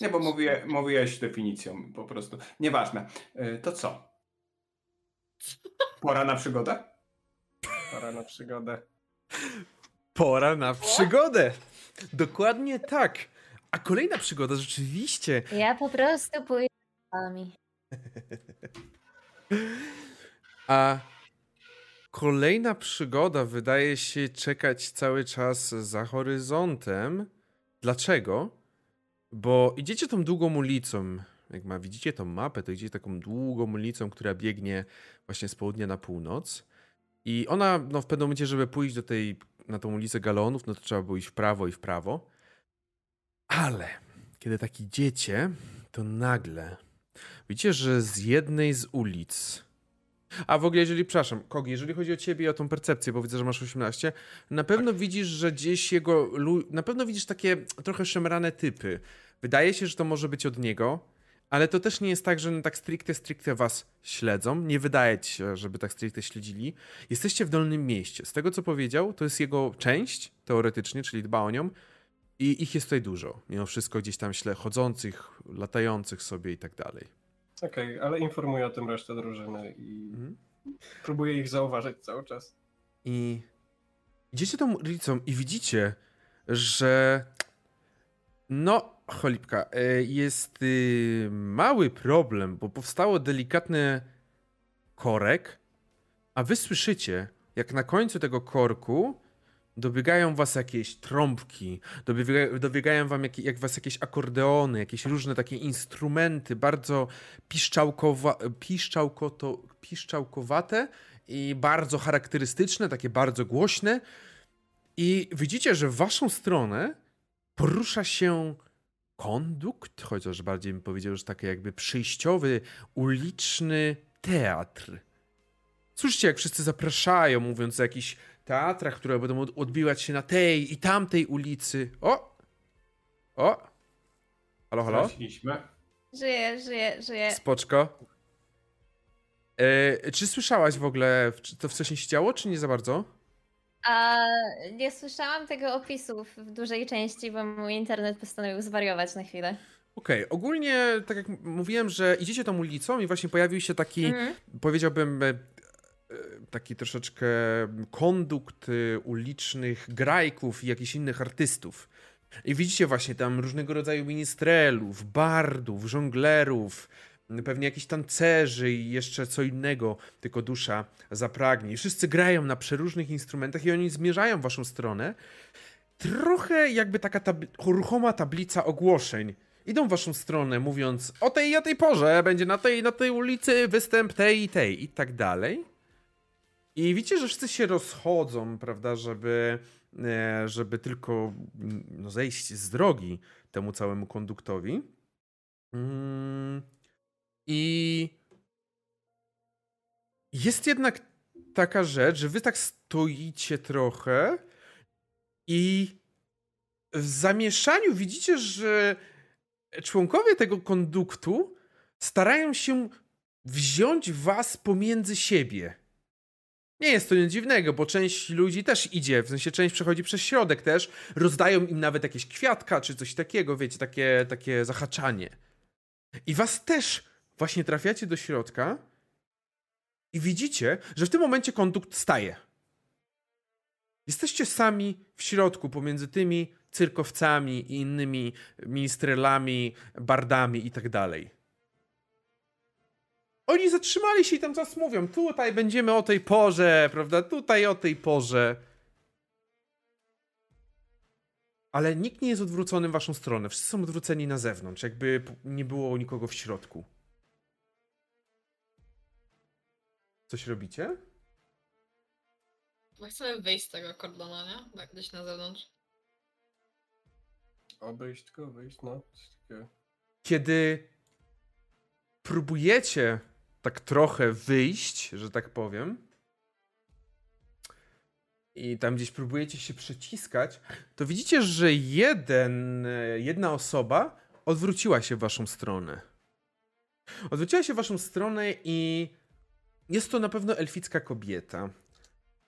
Nie, bo mówię, mówiłeś definicją po prostu. Nieważne. Y, to co? Pora na przygodę? Pora na przygodę. Pora na przygodę! Dokładnie tak. A kolejna przygoda rzeczywiście. Ja po prostu pójdę z wami. *laughs* *laughs* A kolejna przygoda wydaje się czekać cały czas za horyzontem. Dlaczego? Bo idziecie tą długą ulicą. Jak ma, widzicie tą mapę, to idziecie taką długą ulicą, która biegnie właśnie z południa na północ. I ona, no w pewnym momencie, żeby pójść do tej, na tą ulicę galonów, no to trzeba było iść w prawo i w prawo. Ale kiedy tak idziecie, to nagle widzicie, że z jednej z ulic a w ogóle, jeżeli, przepraszam, Kogi, jeżeli chodzi o ciebie i o tą percepcję, bo widzę, że masz 18, na pewno tak. widzisz, że gdzieś jego, na pewno widzisz takie trochę szemrane typy. Wydaje się, że to może być od niego, ale to też nie jest tak, że tak stricte, stricte was śledzą. Nie wydaje ci się, żeby tak stricte śledzili. Jesteście w Dolnym Mieście. Z tego, co powiedział, to jest jego część, teoretycznie, czyli dba o nią. I ich jest tutaj dużo. Mimo wszystko gdzieś tam śle chodzących, latających sobie i tak dalej. Okej, okay, ale informuję o tym resztę drużyny i mhm. próbuję ich zauważyć cały czas. I idziecie tą ulicą i widzicie, że no, cholipka, e, jest y, mały problem, bo powstało delikatny korek, a wy słyszycie, jak na końcu tego korku dobiegają was jakieś trąbki, dobiegają, wam jak, jak was jakieś akordeony, jakieś różne takie instrumenty, bardzo piszczałkowa, piszczałkoto, piszczałkowate i bardzo charakterystyczne, takie bardzo głośne. I widzicie, że w waszą stronę porusza się kondukt, chociaż bardziej bym powiedział, że taki jakby przyjściowy, uliczny teatr. Słyszycie, jak wszyscy zapraszają, mówiąc o jakichś teatrach, które będą odbiwać się na tej i tamtej ulicy. O! O! Halo, halo? Żyję, żyję, żyję. Spoczko. E, czy słyszałaś w ogóle, czy to wcześniej się działo, czy nie za bardzo? A nie słyszałam tego opisu w dużej części, bo mój internet postanowił zwariować na chwilę. Okej, okay. ogólnie tak jak mówiłem, że idziecie tą ulicą i właśnie pojawił się taki, mm -hmm. powiedziałbym, e, taki troszeczkę kondukt y, ulicznych grajków i jakichś innych artystów. I widzicie właśnie tam różnego rodzaju ministrelów, bardów, żonglerów, pewnie jakichś tancerzy i jeszcze co innego, tylko dusza zapragnie. I wszyscy grają na przeróżnych instrumentach i oni zmierzają w waszą stronę. Trochę jakby taka tabli ruchoma tablica ogłoszeń. Idą w waszą stronę mówiąc o tej i o tej porze będzie na tej na tej ulicy występ tej i tej i tak dalej. I widzicie, że wszyscy się rozchodzą, prawda, żeby, e, żeby tylko no, zejść z drogi temu całemu konduktowi. Mm, I jest jednak taka rzecz, że wy tak stoicie trochę i w zamieszaniu widzicie, że członkowie tego konduktu starają się wziąć was pomiędzy siebie. Nie jest to nic dziwnego, bo część ludzi też idzie, w sensie część przechodzi przez środek też, rozdają im nawet jakieś kwiatka czy coś takiego, wiecie, takie, takie zahaczanie. I was też właśnie trafiacie do środka i widzicie, że w tym momencie kondukt staje. Jesteście sami w środku pomiędzy tymi cyrkowcami i innymi ministrelami, bardami i tak dalej. Oni zatrzymali się i tam czas mówią, tutaj będziemy o tej porze, prawda, tutaj o tej porze. Ale nikt nie jest odwrócony w waszą stronę. Wszyscy są odwróceni na zewnątrz, jakby nie było nikogo w środku. Coś robicie? My chcemy wyjść z tego kordona, nie? Tak gdzieś na zewnątrz. Obejść go, wyjść, no. Kiedy próbujecie tak trochę wyjść, że tak powiem, i tam gdzieś próbujecie się przeciskać, to widzicie, że jeden, jedna osoba odwróciła się w waszą stronę. Odwróciła się w waszą stronę i jest to na pewno elficka kobieta.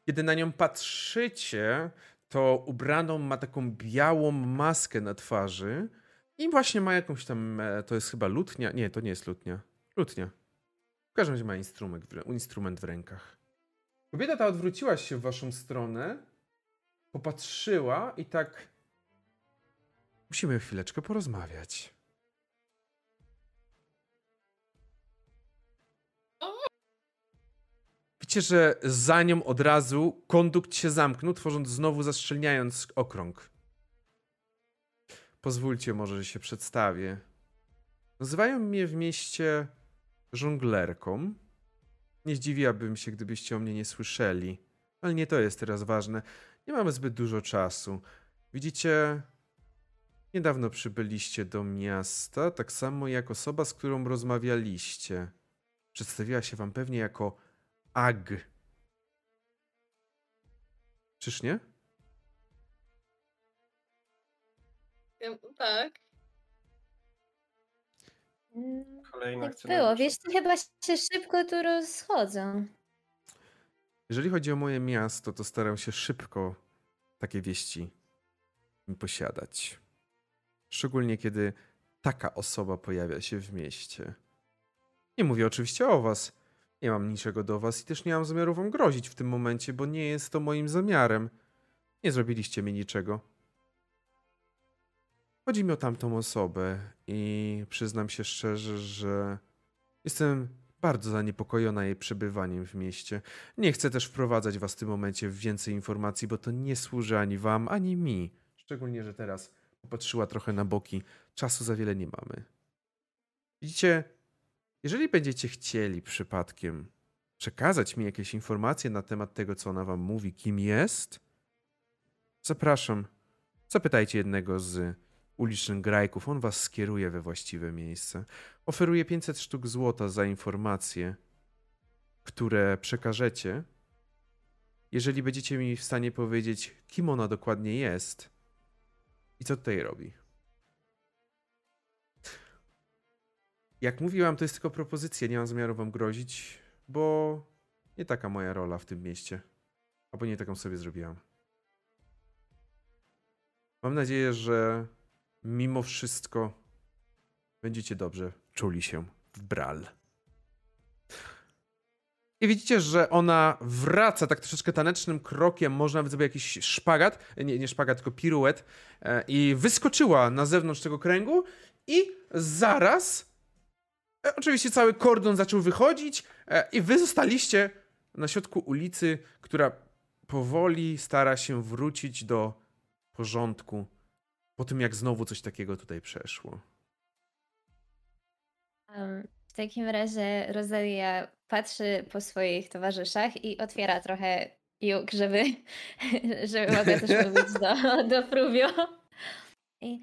Kiedy na nią patrzycie, to ubraną ma taką białą maskę na twarzy i właśnie ma jakąś tam, e, to jest chyba lutnia, nie, to nie jest lutnia, lutnia. W każdym razie ma instrument, instrument w rękach. Kobieta ta odwróciła się w waszą stronę, popatrzyła i tak. Musimy chwileczkę porozmawiać. Widzicie, że za nią od razu kondukt się zamknął, tworząc znowu zaszczelniając okrąg. Pozwólcie może, że się przedstawię. Nazywają mnie w mieście żonglerką. Nie zdziwiłabym się, gdybyście o mnie nie słyszeli. Ale nie to jest teraz ważne. Nie mamy zbyt dużo czasu. Widzicie, niedawno przybyliście do miasta, tak samo jak osoba, z którą rozmawialiście. Przedstawiła się wam pewnie jako Ag. Czyż nie? Tak. Kolejna tak było, wiesz, to chyba się szybko tu rozchodzą. Jeżeli chodzi o moje miasto, to staram się szybko takie wieści posiadać. Szczególnie kiedy taka osoba pojawia się w mieście. Nie mówię oczywiście o was. Nie mam niczego do was i też nie mam zamiaru wam grozić w tym momencie, bo nie jest to moim zamiarem. Nie zrobiliście mi niczego. Chodzi mi o tamtą osobę i przyznam się szczerze, że jestem bardzo zaniepokojona jej przebywaniem w mieście. Nie chcę też wprowadzać was w tym momencie w więcej informacji, bo to nie służy ani wam, ani mi. Szczególnie, że teraz popatrzyła trochę na boki. Czasu za wiele nie mamy. Widzicie, jeżeli będziecie chcieli przypadkiem przekazać mi jakieś informacje na temat tego, co ona wam mówi, kim jest, zapraszam. Zapytajcie jednego z ulicznych grajków, on was skieruje we właściwe miejsce. Oferuje 500 sztuk złota za informacje, które przekażecie. Jeżeli będziecie mi w stanie powiedzieć, kim ona dokładnie jest i co tutaj robi. Jak mówiłam, to jest tylko propozycja, nie mam zamiaru wam grozić, bo nie taka moja rola w tym mieście. Albo nie taką sobie zrobiłam. Mam nadzieję, że mimo wszystko będziecie dobrze czuli się w Bral. I widzicie, że ona wraca tak troszeczkę tanecznym krokiem, może nawet zrobić jakiś szpagat, nie, nie szpagat, tylko piruet e, i wyskoczyła na zewnątrz tego kręgu i zaraz e, oczywiście cały kordon zaczął wychodzić e, i wy zostaliście na środku ulicy, która powoli stara się wrócić do porządku po tym, jak znowu coś takiego tutaj przeszło. w takim razie Rosalia patrzy po swoich towarzyszach i otwiera trochę juk, żeby, *laughs* żeby mogła też *laughs* mówić do, do Fruvio. I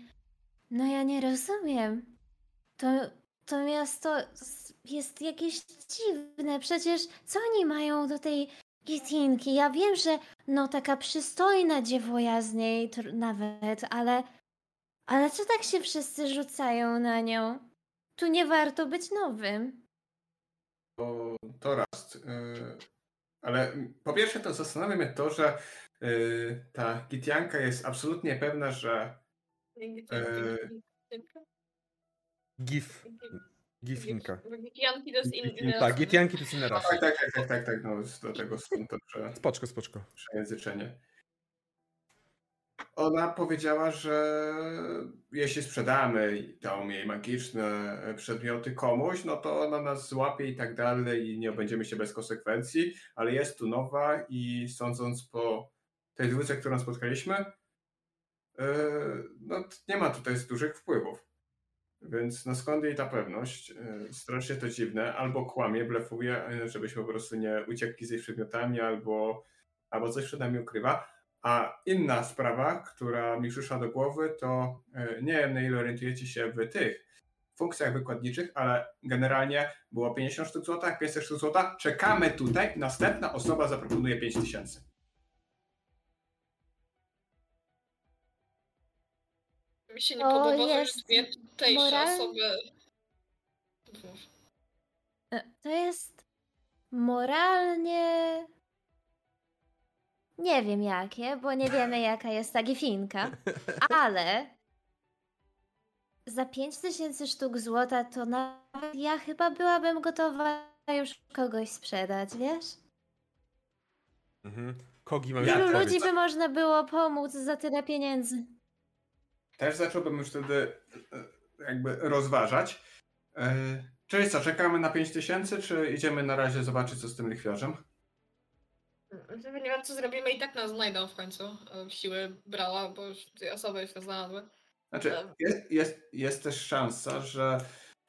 no ja nie rozumiem. To, to miasto jest jakieś dziwne. Przecież co oni mają do tej Gitinki? Ja wiem, że no taka przystojna dziewoja z niej nawet, ale ale co tak się wszyscy rzucają na nią? Tu nie warto być nowym. To, to raz. Yy, ale po pierwsze to zastanawia mnie to, że yy, ta Gitianka jest absolutnie pewna, że Yy, Gif. Gifinka. Gitianki to jest inny Tak, Gitianki to jest inna rasa. Tak, tak, tak, tak, tak, tak, no do tego stąd to prze... Spoczko, spoczko. Przejęzyczenie. Ona powiedziała, że jeśli sprzedamy tą jej magiczne przedmioty komuś, no to ona nas złapie i tak dalej i nie obędziemy się bez konsekwencji, ale jest tu nowa i sądząc po tej dwójce, którą spotkaliśmy, e, no nie ma tutaj dużych wpływów. Więc no skąd jej ta pewność? E, strasznie to dziwne. Albo kłamie, blefuje, żebyśmy po prostu nie uciekli z jej przedmiotami, albo, albo coś przed nami ukrywa. A inna sprawa, która mi przyszła do głowy, to e, nie wiem, na ile orientujecie się w tych, funkcjach wykładniczych, ale generalnie było 50 sztuk złota, 500 sztuk złota. Czekamy tutaj, następna osoba zaproponuje 5000. Mi się nie podoba, że jest tutejsze moral- osoby... E, To jest moralnie. Nie wiem jakie, bo nie wiemy jaka jest ta gifinka, ale za 5000 sztuk złota to nawet ja chyba byłabym gotowa już kogoś sprzedać, wiesz? Mhm. Kogi mam też. ludzi by można było pomóc za tyle pieniędzy? Też zacząłbym już wtedy e, jakby rozważać. E, Czyli co, czekamy na 5000, czy idziemy na razie zobaczyć, co z tym lichwiarzem? Nie wiem, co zrobimy i tak nas znajdą w końcu. e, Siły brała, bo już dwie osoby już nas znalazły. Znaczy, jest, jest, jest też szansa, że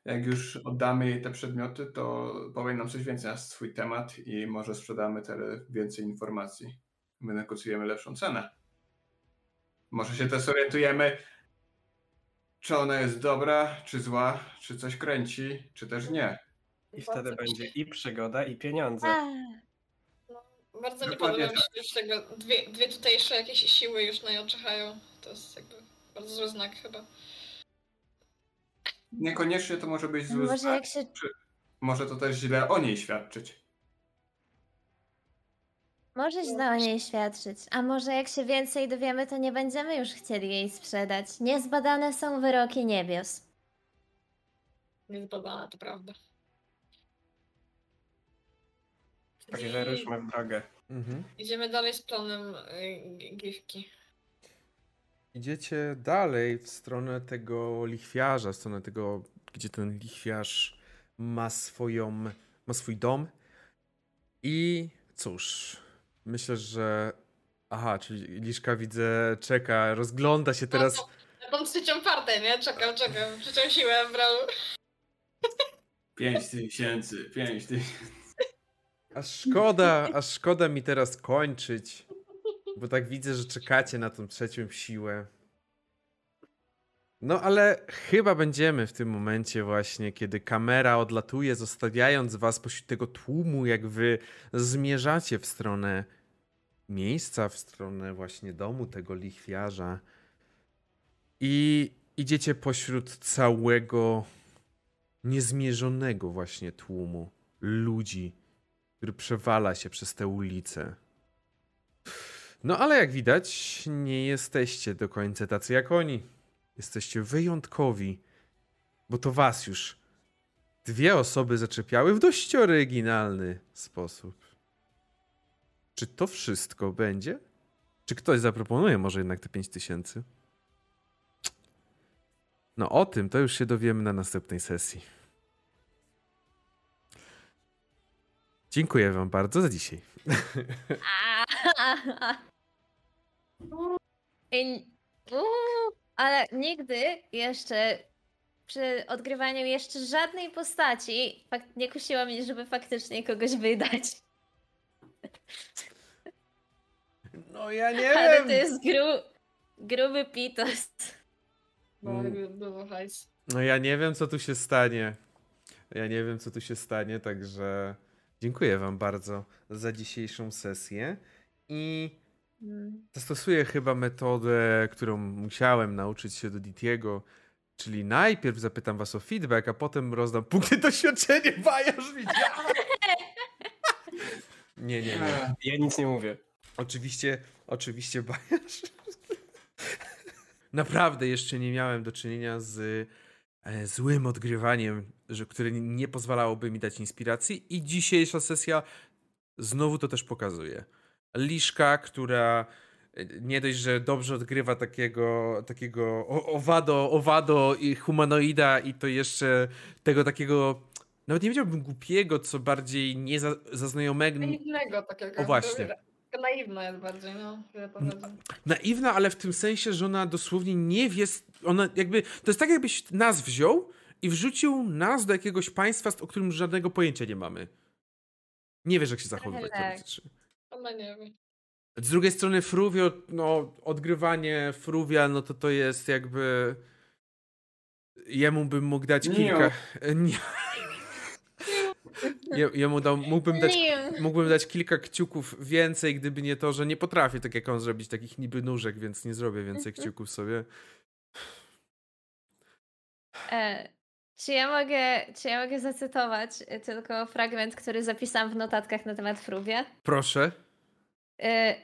jak już oddamy jej te przedmioty, to powie nam coś więcej na swój temat i może sprzedamy tyle więcej informacji. Wynegocjujemy lepszą cenę. Może się też orientujemy, czy ona jest dobra, czy zła, czy coś kręci, czy też nie. I wtedy będzie i przygoda, i pieniądze. Bardzo nie podoba mi się już tego. Dwie, dwie tutejsze jakieś siły już na nią czyhają. To jest jakby bardzo zły znak chyba. Niekoniecznie to może być zły może znak. jak się Może to też źle o niej świadczyć. Może źle o niej świadczyć, a może jak się więcej dowiemy, to nie będziemy już chcieli jej sprzedać. Niezbadane są wyroki niebios. Niezbadana, to prawda. Także I ruszmy w drogę. Mhm. Idziemy dalej z planem y. Idziecie dalej w stronę tego lichwiarza, w stronę tego, gdzie ten lichwiarz ma swoją, ma swój dom. I cóż, myślę, że. Aha, czyli Liszka widzę, czeka, rozgląda się teraz. No ja tą trzecią partę, nie? Czekam, czekam. Trzecią siłę brał. 5000, 5000. A szkoda, a szkoda mi teraz kończyć. Bo tak widzę, że czekacie na tą trzecią siłę. No ale chyba będziemy w tym momencie właśnie, kiedy kamera odlatuje, zostawiając was pośród tego tłumu, jak wy zmierzacie w stronę miejsca, w stronę właśnie domu tego lichwiarza. I idziecie pośród całego niezmierzonego właśnie tłumu ludzi, który przewala się przez te ulice. No ale jak widać, nie jesteście do końca tacy jak oni. Jesteście wyjątkowi, bo to was już dwie osoby zaczepiały w dość oryginalny sposób. Czy to wszystko będzie? Czy ktoś zaproponuje może jednak te 5000? No o tym to już się dowiemy na następnej sesji. Dziękuję wam bardzo za dzisiaj. *laughs* Ale nigdy jeszcze przy odgrywaniu jeszcze żadnej postaci nie kusiło mnie, żeby faktycznie kogoś wydać. No ja nie Ale wiem. to jest gru, gruby pitos. Bo Mm. jakby było hajs. No ja nie wiem, co tu się stanie. Ja nie wiem, co tu się stanie, także dziękuję wam bardzo za dzisiejszą sesję i Mm. zastosuję chyba metodę, którą musiałem nauczyć się do Ditiego, czyli najpierw zapytam was o feedback, a potem rozdam punkty *laughs* doświadczenia, bajarz widziałem. *laughs* Nie, nie, nie. Ja nic nie mówię. Oczywiście, oczywiście bajarz. *laughs* Naprawdę jeszcze nie miałem do czynienia z złym odgrywaniem, że, które nie- pozwalałoby mi dać inspiracji i dzisiejsza sesja znowu to też pokazuje. Liszka, która e, nie dość, że dobrze odgrywa takiego, takiego owado, owado i humanoida i to jeszcze tego takiego, nawet nie powiedziałbym głupiego, co bardziej nie za, Naiwnego takiego. O, właśnie. Taka naiwna jest bardziej, no. Naiwna, ale w tym sensie, że ona dosłownie nie wie, ona jakby, to jest tak jakbyś nas wziął i wrzucił nas do jakiegoś państwa, o którym żadnego pojęcia nie mamy. Nie wiesz, jak się zachowywać tak. Ona nie wie. Z drugiej strony Fruvio, no odgrywanie Fruvia, no to to jest jakby Jemu bym mógł dać kilka... *laughs* Nie. Jemu dał, mógłbym, dać, mógłbym dać kilka kciuków więcej, gdyby nie to, że nie potrafię tak jak on zrobić takich niby nóżek, więc nie zrobię więcej mhm. kciuków sobie. E, czy ja mogę, czy ja mogę zacytować tylko fragment, który zapisałam w notatkach na temat Frubia? Proszę. E,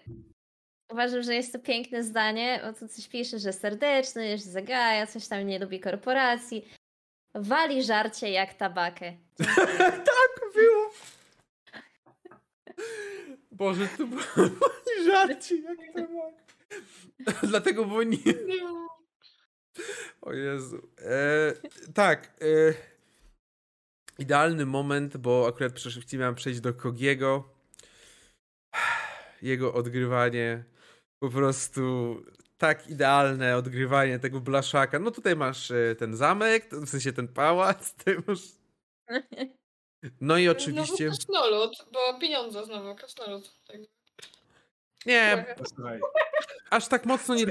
uważam, że jest to piękne zdanie, bo tu coś pisze, że serdeczny, że zagaja, coś tam nie lubi korporacji. Wali żarcie jak tabakę. *laughs* tak było. Boże, to było żarcie jak tabakę. *laughs* Dlatego było nie... O Jezu. E, tak. E, idealny moment, bo akurat chciałem przejść do Kogiego. Jego odgrywanie po prostu tak idealne odgrywanie tego blaszaka. No tutaj masz e, ten zamek, w sensie ten pałac, *laughs* ty masz... No i oczywiście... Znowu krasnolud, bo pieniądze znowu, krasnolud. Tak. Nie, aż tak mocno nie...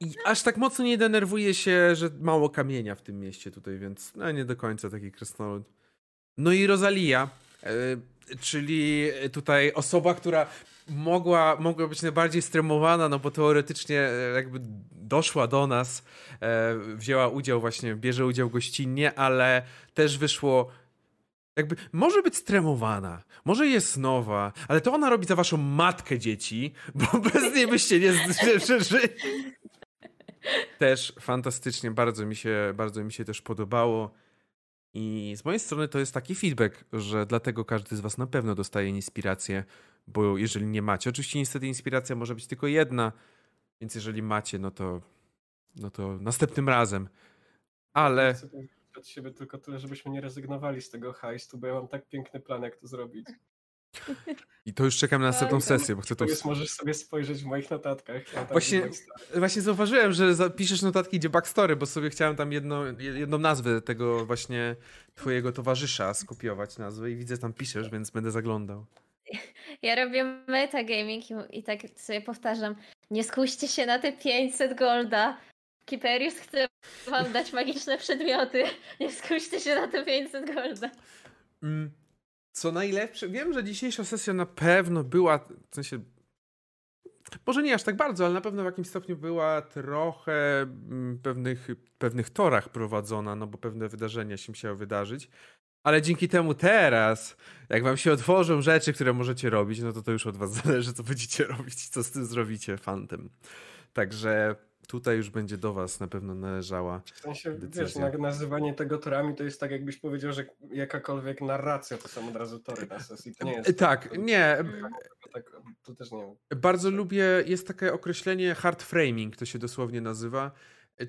I aż tak mocno nie denerwuje się, że mało kamienia w tym mieście tutaj, więc no nie do końca taki krasnolud. No i Rosalia, e, czyli tutaj osoba, która mogła, mogła być najbardziej stremowana, no bo teoretycznie e, jakby doszła do nas, e, wzięła udział właśnie, bierze udział gościnnie, ale też wyszło jakby może być stremowana, może jest nowa, ale to ona robi za waszą matkę dzieci, bo *laughs* bez niej byście nie przeżyli. *laughs* Też fantastycznie, bardzo mi się, bardzo mi się też podobało. I z mojej strony to jest taki feedback, że dlatego każdy z Was na pewno dostaje inspirację, bo jeżeli nie macie, oczywiście niestety inspiracja może być tylko jedna, więc jeżeli macie, no to, no to następnym razem. Ale. Od siebie tylko tyle, żebyśmy nie rezygnowali z tego hajstu, bo ja mam tak piękny plan, jak to zrobić. I to już czekam na następną tak, sesję, bo chcę to... Jest, możesz sobie spojrzeć w moich notatkach. Ja właśnie, właśnie zauważyłem, że zapiszesz notatki, gdzie backstory, bo sobie chciałem tam jedno, jedną nazwę tego właśnie twojego towarzysza skopiować nazwę i widzę tam piszesz, więc będę zaglądał. *laughs* Ja robię metagaming i, i tak sobie powtarzam, nie skuście się na te 500 golda. Kiperius chce wam dać magiczne przedmioty. *laughs* Nie skuście się na te 500 golda. Mm co najlepsze, wiem, że dzisiejsza sesja na pewno była, w sensie, może nie aż tak bardzo, ale na pewno w jakimś stopniu była trochę mm, pewnych, pewnych torach prowadzona, no bo pewne wydarzenia się musiały wydarzyć. Ale dzięki temu teraz, jak wam się otworzą rzeczy, które możecie robić, no to to już od was *laughs* zależy, co będziecie robić, co z tym zrobicie fantem. Także tutaj już będzie do was na pewno należała W sensie, decyzja. wiesz, nazywanie tego torami to jest tak jakbyś powiedział, że jakakolwiek narracja to są od razu tory na sesji. To nie jest tak, tak nie. Tak, to też nie. Bardzo lubię, jest takie określenie hard framing, to się dosłownie nazywa,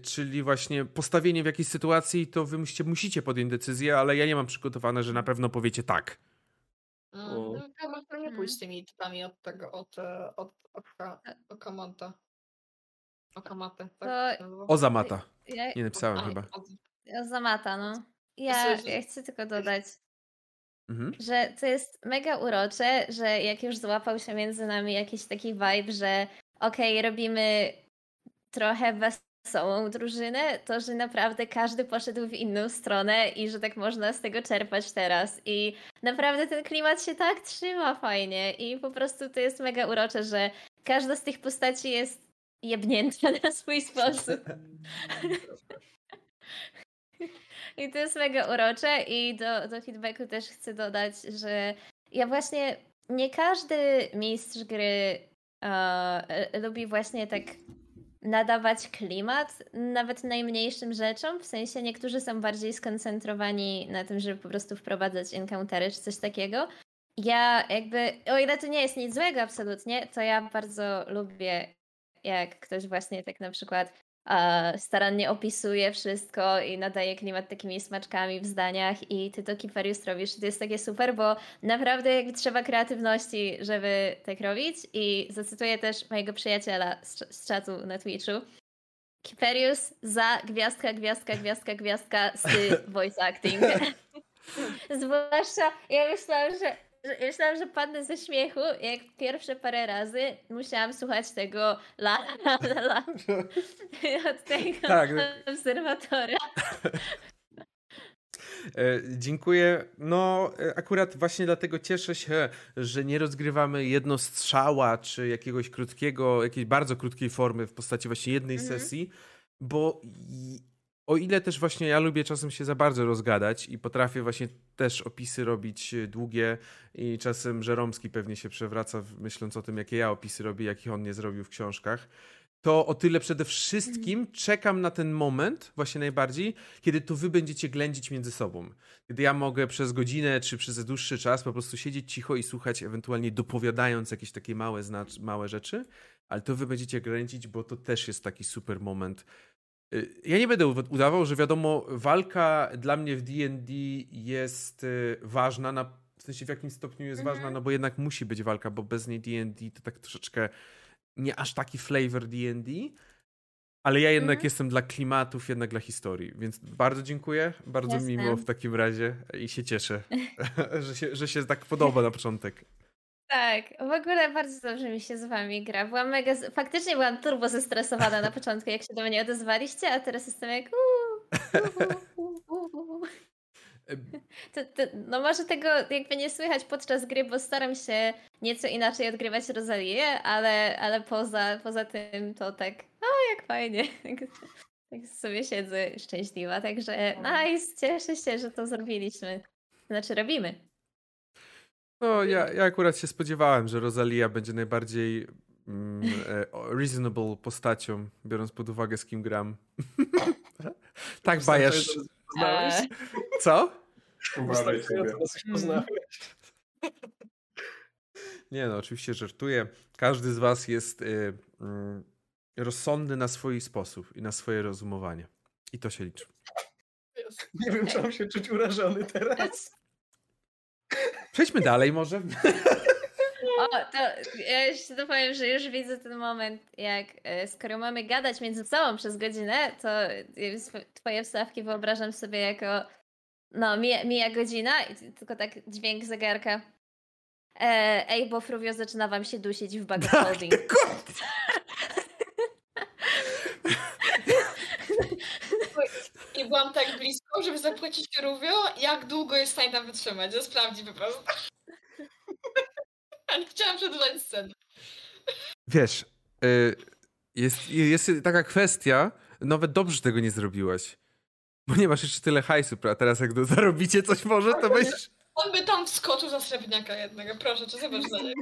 czyli właśnie postawienie w jakiejś sytuacji, to wy musicie, musicie podjąć decyzję, ale ja nie mam przygotowane, że na pewno powiecie tak. Mm, no, to nie pójść z tymi typami od tego, od, e, od, od, od Okamanta. Okamatę, tak? To... Ozamata. Ja... Nie napisałem A, chyba. Ozamata, no. Ja, ja chcę tylko dodać, mhm. że to jest mega urocze, że jak już złapał się między nami jakiś taki vibe, że okej, okay, robimy trochę wesołą drużynę, to że naprawdę każdy poszedł w inną stronę i że tak można z tego czerpać teraz. I naprawdę ten klimat się tak trzyma fajnie i po prostu to jest mega urocze, że każda z tych postaci jest jebnięta na swój sposób. *laughs* *laughs* I to jest mega urocze i do, do feedbacku też chcę dodać, że ja właśnie nie każdy mistrz gry uh, lubi właśnie tak nadawać klimat nawet najmniejszym rzeczom, w sensie niektórzy są bardziej skoncentrowani na tym, żeby po prostu wprowadzać encountery czy coś takiego. Ja jakby, o ile to nie jest nic złego absolutnie, to ja bardzo lubię jak ktoś właśnie tak na przykład uh, starannie opisuje wszystko i nadaje klimat takimi smaczkami w zdaniach i ty to Kifarius robisz. To jest takie super, bo naprawdę jakby trzeba kreatywności, żeby tak robić i zacytuję też mojego przyjaciela z, z czatu na Twitchu. Kiperius za gwiazdka, gwiazdka, gwiazdka, gwiazdka z *laughs* voice acting. *laughs* Zwłaszcza ja myślałam, że myślałam, że padnę ze śmiechu, jak pierwsze parę razy musiałam słuchać tego la la la la *laughs* od tego tak. obserwatora. *laughs* E, dziękuję. No, e, akurat właśnie dlatego cieszę się, że nie rozgrywamy jednostrzała czy jakiegoś krótkiego, jakiejś bardzo krótkiej formy w postaci właśnie jednej mhm. sesji, bo o ile też właśnie ja lubię czasem się za bardzo rozgadać i potrafię właśnie też opisy robić długie i czasem Żeromski pewnie się przewraca myśląc o tym, jakie ja opisy robię, jakich on nie zrobił w książkach, to o tyle przede wszystkim mhm. czekam na ten moment, właśnie najbardziej, kiedy to wy będziecie ględzić między sobą. Kiedy ja mogę przez godzinę czy przez dłuższy czas po prostu siedzieć cicho i słuchać, ewentualnie dopowiadając jakieś takie małe, małe rzeczy, ale to wy będziecie ględzić, bo to też jest taki super moment. Y, ja nie będę udawał, że wiadomo, walka dla mnie w D&D jest y, ważna, na, w sensie w jakim stopniu jest mhm. ważna, no bo jednak musi być walka, bo bez niej D&D to tak troszeczkę nie aż taki flavor D&D, ale ja jednak mhm. jestem dla klimatów, jednak dla historii, więc bardzo dziękuję, bardzo Jasne. miło w takim razie i się cieszę, *laughs* *laughs* że, się, że się tak podoba na początek. Tak, w ogóle bardzo dobrze mi się z wami gra. Byłam mega, faktycznie byłam turbo zestresowana na początku, jak się do mnie odezwaliście, a teraz jestem jak to, to, no może tego jakby nie słychać podczas gry, bo staram się nieco inaczej odgrywać Rozalię, ale, ale poza, poza tym to tak, o jak fajnie. *laughs* Tak sobie siedzę szczęśliwa, także nice, cieszę się, że to zrobiliśmy. Znaczy robimy. No, ja, ja akurat się spodziewałem, że Rosalia będzie najbardziej mm, e, reasonable postacią, biorąc pod uwagę z kim gram. *laughs* tak, Bajasz. Co? Uważaj sobie. Nie no, oczywiście żartuję. Każdy z was jest y, y, rozsądny na swój sposób i na swoje rozumowanie. I to się liczy. Nie wiem, czy mam się czuć urażony teraz. Przejdźmy dalej może. O, to ja jeszcze dopowiem, że już widzę ten moment, jak e, skoro mamy gadać między sobą przez godzinę, to twoje wstawki wyobrażam sobie jako no, mija, mija godzina i tylko tak dźwięk zegarka. E, ej, bo Fruvio zaczyna wam się dusić w bag of tak, holding. I byłam tak blisko, żeby zapłacić Ruvio, jak długo jest w stanie tam wytrzymać. To sprawdzi po prostu. *laughs* Chciałam przedłużać scenę. Wiesz, y, jest, jest taka kwestia, nawet dobrze, tego nie zrobiłaś. Bo nie masz jeszcze tyle hajsu, a teraz jak zarobicie coś może, to byś... On by tam wskoczył za srebrniaka jednego, proszę, czy zobacz za niego.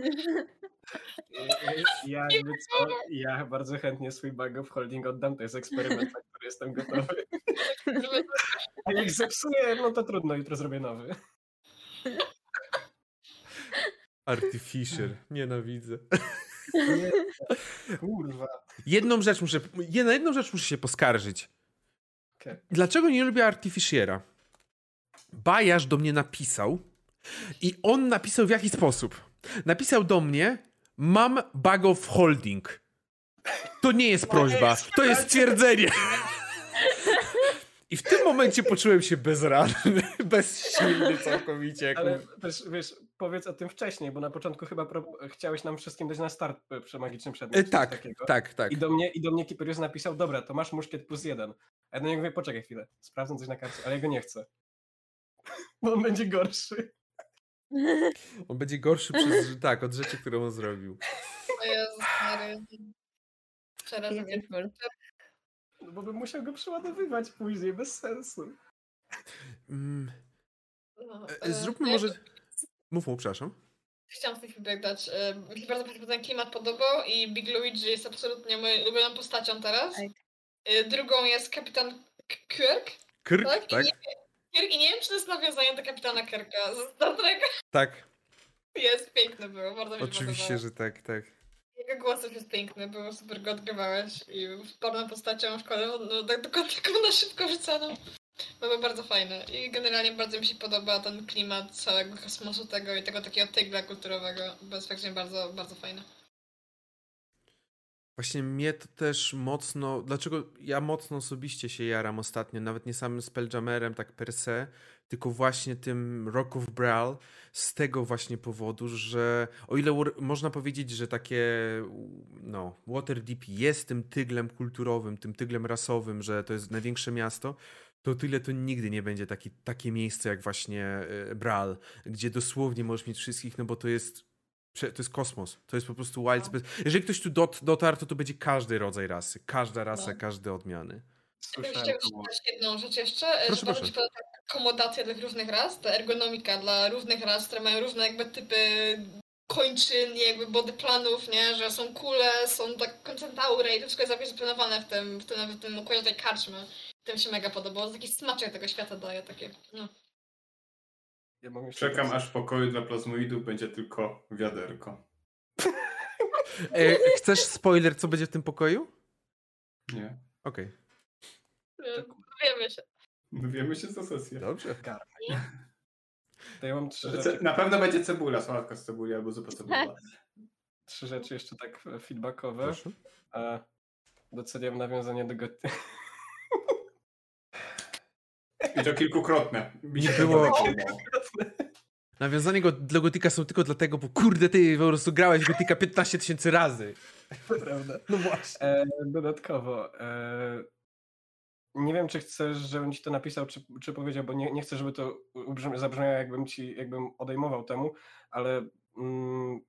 Ja, co, ja bardzo chętnie swój bug of holding oddam, to jest eksperyment, na który jestem gotowy. A jak zepsuję, no to trudno, jutro zrobię nowy. Artificial, nienawidzę. Nie, kurwa. Jedną rzecz muszę, na jedną rzecz muszę się poskarżyć. Okay. Dlaczego nie lubię Artificiera? Bajarz do mnie napisał i on napisał w jaki sposób? Napisał do mnie mam bug of holding. To nie jest prośba, to jest stwierdzenie. I w tym momencie poczułem się bezradny, *laughs* bezsilny całkowicie. Ale też, wiesz, powiedz o tym wcześniej, bo na początku chyba chciałeś nam wszystkim dać na start przy magicznym przedmiocie. E, tak, tak, tak. I do mnie, i do mnie Kiperius napisał, dobra, to masz muszkiet plus jeden. A ja do niego mówię, poczekaj chwilę, sprawdzę coś na karcie, ale ja go nie chcę. Bo on będzie gorszy. On będzie gorszy przez, tak, od rzeczy, którą on zrobił. O Jezus Mary. Przerażenie. No bo bym musiał go przeładowywać później, bez sensu. Mm. No, e, e, zróbmy no może... Mów mu, przepraszam. Chciałam coś feedback dać. E, mi się bardzo ten klimat podobał i Big Luigi jest absolutnie moją ulubioną postacią teraz. Tak. Drugą jest kapitan Kirk. Kirk, tak? tak? I, nie, Kirk, I nie wiem, czy to jest nawiązanie do kapitana Kirka z Star. Tak. Jest, piękne było, bardzo mi Oczywiście, że tak, tak. Jego głos jest piękny, było super go odgrywałeś i wpadną postacią w szkole, no tak tylko na szybko rzuconą. Były bardzo fajne i generalnie bardzo mi się podoba ten klimat całego kosmosu tego i tego takiego tygla kulturowego, bo jest faktycznie bardzo, bardzo fajne. Właśnie mnie to też mocno. Dlaczego ja mocno osobiście się jaram ostatnio, nawet nie samym Spelljammerem tak per se, tylko właśnie tym Rock of Brawl z tego właśnie powodu, że o ile można powiedzieć, że takie no, Waterdeep jest tym tyglem kulturowym, tym tyglem rasowym, że to jest największe miasto, to tyle to nigdy nie będzie taki, takie miejsce jak właśnie e, Brawl, gdzie dosłownie możesz mieć wszystkich, no bo to jest to jest kosmos. To jest po prostu wild. No. Jeżeli ktoś tu dot, dotarł, to to będzie każdy rodzaj rasy. Każda rasa, no. każdy odmiany. Chciałam jedną rzecz jeszcze. Proszę, proszę. Akomodacje dla różnych ras, ta ergonomika dla różnych ras, które mają różne jakby typy kończyn, jakby bodyplanów, nie? Że są kule, są tak koncentaury i to wszystko jest zaplanowane w tym, w tym, w tym układzie tej karczmy. Tym się mega podobało. Taki smaczek tego świata daje takie. No. Ja Czekam aż w pokoju dla plazmoidów będzie tylko wiaderko. *laughs* e, chcesz spoiler, co będzie w tym pokoju? Nie. Okej. Okay. Wiemy się. Wiemy się za sesję. Dobrze. To ja mam trzy rzeczy. Na pewno będzie cebula, sałatka z cebuli albo zupa cebula. *laughs* Trzy rzeczy jeszcze tak feedbackowe. Proszę. Doceniam nawiązanie do goty. I to kilkukrotne. Mi nie było. *laughs* Nawiązanie go do Gotika są tylko dlatego, bo kurde, ty po prostu grałeś Gotika 15 tysięcy razy. Prawda. No właśnie. E, dodatkowo. E, nie wiem, czy chcesz, żebym ci to napisał, czy, czy powiedział, bo nie, nie chcę, żeby to zabrzmiało, jakbym ci jakbym odejmował temu, ale mm,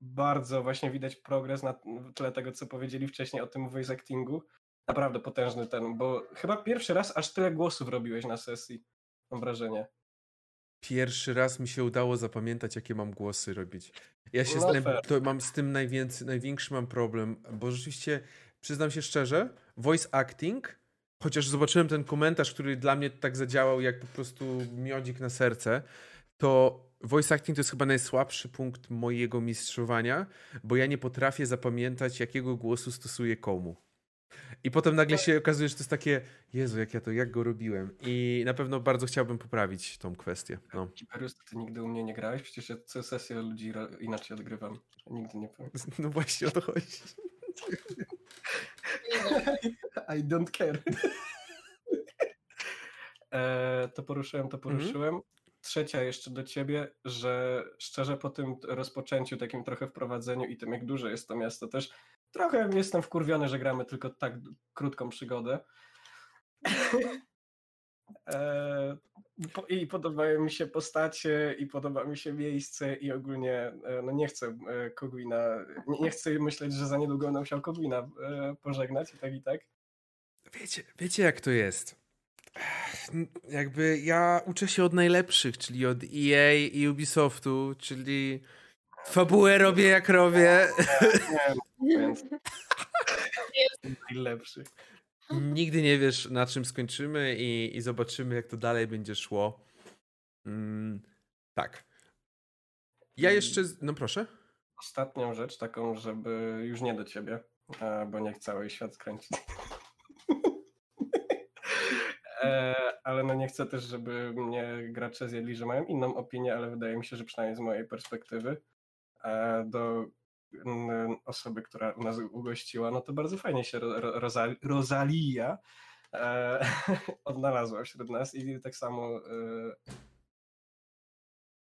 bardzo właśnie widać progres na tle tego, co powiedzieli wcześniej o tym voice actingu naprawdę potężny ten, bo chyba pierwszy raz aż tyle głosów robiłeś na sesji, mam wrażenie. Pierwszy raz mi się udało zapamiętać, jakie mam głosy robić. Ja się no z, to mam z tym najwięcej, największy mam problem, bo rzeczywiście, przyznam się szczerze, voice acting, chociaż zobaczyłem ten komentarz, który dla mnie tak zadziałał jak po prostu miodzik na serce, to voice acting to jest chyba najsłabszy punkt mojego mistrzowania, bo ja nie potrafię zapamiętać, jakiego głosu stosuję komu. I potem nagle się okazuje, że to jest takie, Jezu, jak ja to, jak go robiłem. I na pewno bardzo chciałbym poprawić tą kwestię. No. Kiperus, ty nigdy u mnie nie grałeś? Przecież ja co sesję ludzi inaczej odgrywam. Nigdy nie powiem. *laughs* No właśnie o to chodzi. *laughs* I don't care. *laughs* E, to poruszyłem, to mhm. poruszyłem. Mhm. Trzecia jeszcze do ciebie, że szczerze po tym rozpoczęciu, takim trochę wprowadzeniu i tym, jak duże jest to miasto też, trochę jestem wkurwiony, że gramy tylko tak krótką przygodę. *laughs* E, I podobają mi się postacie, i podoba mi się miejsce, i ogólnie e, no nie chcę e, Kogwina, nie chcę myśleć, że za niedługo będę musiał Kogwina pożegnać i tak i tak. Wiecie, wiecie jak to jest. Jakby ja uczę się od najlepszych, czyli od EA i Ubisoftu, czyli fabułę robię jak robię. Nie, więc jest najlepszy. Nigdy nie wiesz, na czym skończymy i, i zobaczymy, jak to dalej będzie szło. Mm, tak. Ja jeszcze. No proszę. Ostatnią rzecz, taką, żeby już nie do ciebie, bo niech cały świat skręcić. *laughs* E, ale no nie chcę też, żeby mnie gracze zjedli, że mają inną opinię, ale wydaje mi się, że przynajmniej z mojej perspektywy e, do osoby, która nas ugościła, no to bardzo fajnie się Rosali Rosalia e, *laughs* odnalazła wśród nas i tak samo e,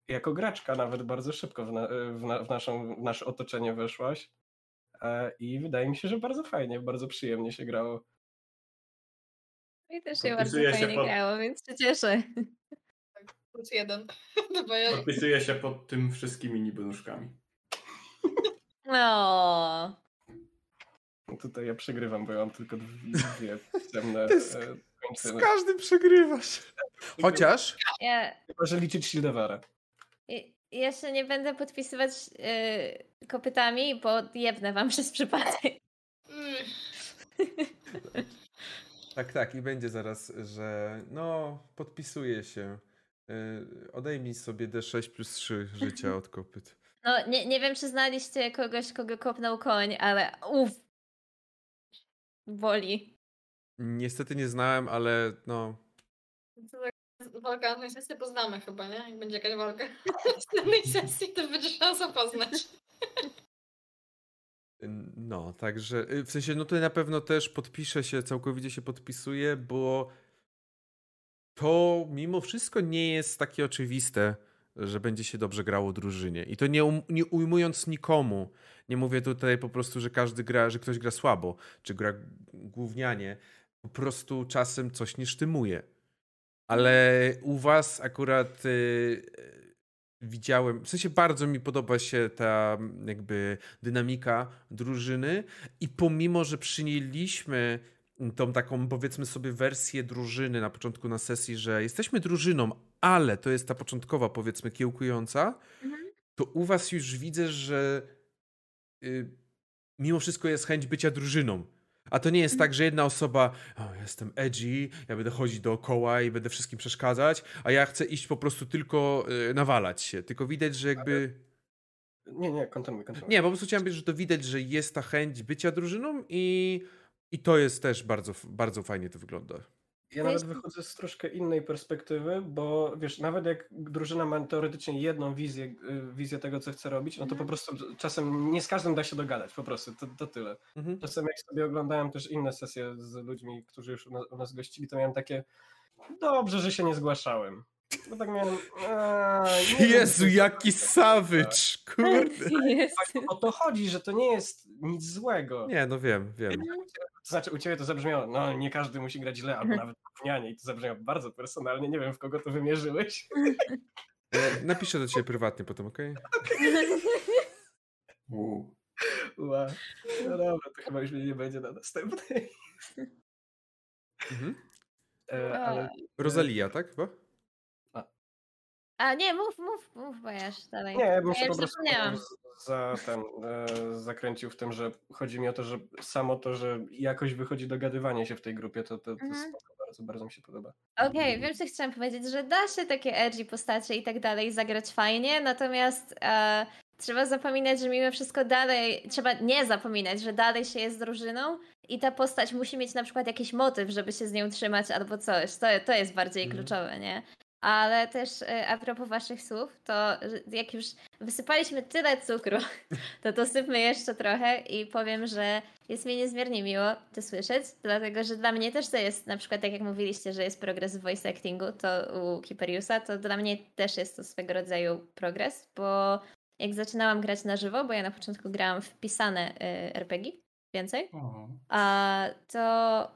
jako graczka nawet bardzo szybko w, na, w, na, w, naszą, w nasze otoczenie weszłaś e, i wydaje mi się, że bardzo fajnie, bardzo przyjemnie się grało. I też się bardzo fajnie pod... grało, więc się cieszę. Tak, plus jeden. *laughs* Podpisuję się pod tym wszystkimi niby nóżkami. No. Tutaj ja przegrywam, bo ja mam tylko dwie pisemne z, e, z każdym przegrywasz. Chociaż... Ja... Chyba, że liczyć Shieldowara. Jeszcze nie będę podpisywać yy, kopytami, bo jebnę wam przez przypadek. Tak, tak. I będzie zaraz, że no, podpisuje się. Yy, odejmij sobie D6 plus 3 życia od kopyt. No, nie, nie wiem, czy znaliście kogoś, kogo kopnął koń, ale uff. Boli. Niestety nie znałem, ale no. Walka na sesji poznamy chyba, nie? Jak będzie jakaś walka *laughs* w następnej sesji, to będzie szansa poznać. No, także y, w sensie, no tutaj na pewno też podpiszę się, całkowicie się podpisuję, bo to mimo wszystko nie jest takie oczywiste, że będzie się dobrze grało drużynie. I to nie, um, nie ujmując nikomu. Nie mówię tutaj po prostu, że każdy gra, że ktoś gra słabo, czy gra gównianie. Po prostu czasem coś nie sztymuje. Ale u was akurat y, widziałem, w sensie bardzo mi podoba się ta jakby dynamika drużyny i pomimo, że przyjęliśmy tą taką powiedzmy sobie wersję drużyny na początku na sesji, że jesteśmy drużyną, ale to jest ta początkowa powiedzmy kiełkująca, mhm. to u was już widzę, że y, mimo wszystko jest chęć bycia drużyną. A to nie jest tak, że jedna osoba, o, jestem edgy, ja będę chodzić dookoła i będę wszystkim przeszkadzać, a ja chcę iść po prostu tylko y, nawalać się. Tylko widać, że jakby. Nie, nie, kontynuuj, kontynuuj. Nie, po prostu chciałem powiedzieć, że to widać, że jest ta chęć bycia drużyną i, i to jest też bardzo, bardzo fajnie to wygląda. Ja nawet wychodzę z troszkę innej perspektywy, bo wiesz, nawet jak drużyna ma teoretycznie jedną wizję, y, wizję tego, co chce robić, no to po mhm. prostu czasem nie z każdym da się dogadać, po prostu, to, to tyle. Mhm. Czasem jak sobie oglądałem też inne sesje z ludźmi, którzy już u nas, u nas gościli, to miałem takie, dobrze, że się nie zgłaszałem. No tak miałem. Jezu, wiem, jaki savage! Kurde. *laughs* O to chodzi, że to nie jest nic złego. Nie, no wiem, wiem. To znaczy, u ciebie to zabrzmiało, no nie każdy musi grać źle, albo nawet gównianie i to zabrzmiało bardzo personalnie. Nie wiem, w kogo to wymierzyłeś. E, napiszę do ciebie prywatnie potem, okej? *laughs* Okay? Ua. No dobra, to chyba już mnie nie będzie na następnej. Mhm. E, ale... Rosalia, tak chyba? A nie, mów, mów, mów, bo ja już dalej. Nie, bym się po prostu za ten, e, zakręcił w tym, że chodzi mi o to, że samo to, że jakoś wychodzi dogadywanie się w tej grupie, to, to, to mhm. bardzo, bardzo mi się podoba. Okej, okay, wiem, co chciałam powiedzieć, że da się takie edgy postacie i tak dalej zagrać fajnie, natomiast e, trzeba zapominać, że mimo wszystko dalej, trzeba nie zapominać, że dalej się jest drużyną i ta postać musi mieć na przykład jakiś motyw, żeby się z nią trzymać albo coś. To, to jest bardziej mm. kluczowe, nie? Ale też e, a propos waszych słów, to jak już wysypaliśmy tyle cukru, *laughs* to dosypmy jeszcze trochę i powiem, że jest mi niezmiernie miło to słyszeć, dlatego że dla mnie też to jest, na przykład tak jak mówiliście, że jest progres w voice actingu, to u Kiperiusa, to dla mnie też jest to swego rodzaju progres, bo jak zaczynałam grać na żywo, bo ja na początku grałam w pisane y, RPG więcej, a to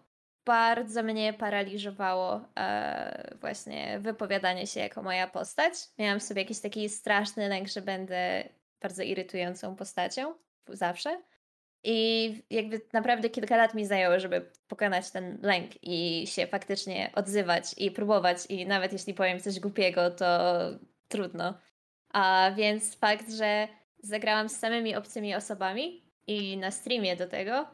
bardzo mnie paraliżowało e, właśnie wypowiadanie się jako moja postać. Miałam w sobie jakiś taki straszny lęk, że będę bardzo irytującą postacią zawsze. I jakby naprawdę kilka lat mi zajęło, żeby pokonać ten lęk i się faktycznie odzywać i próbować. I nawet jeśli powiem coś głupiego, to trudno. A więc fakt, że zagrałam z samymi obcymi osobami i na streamie do tego,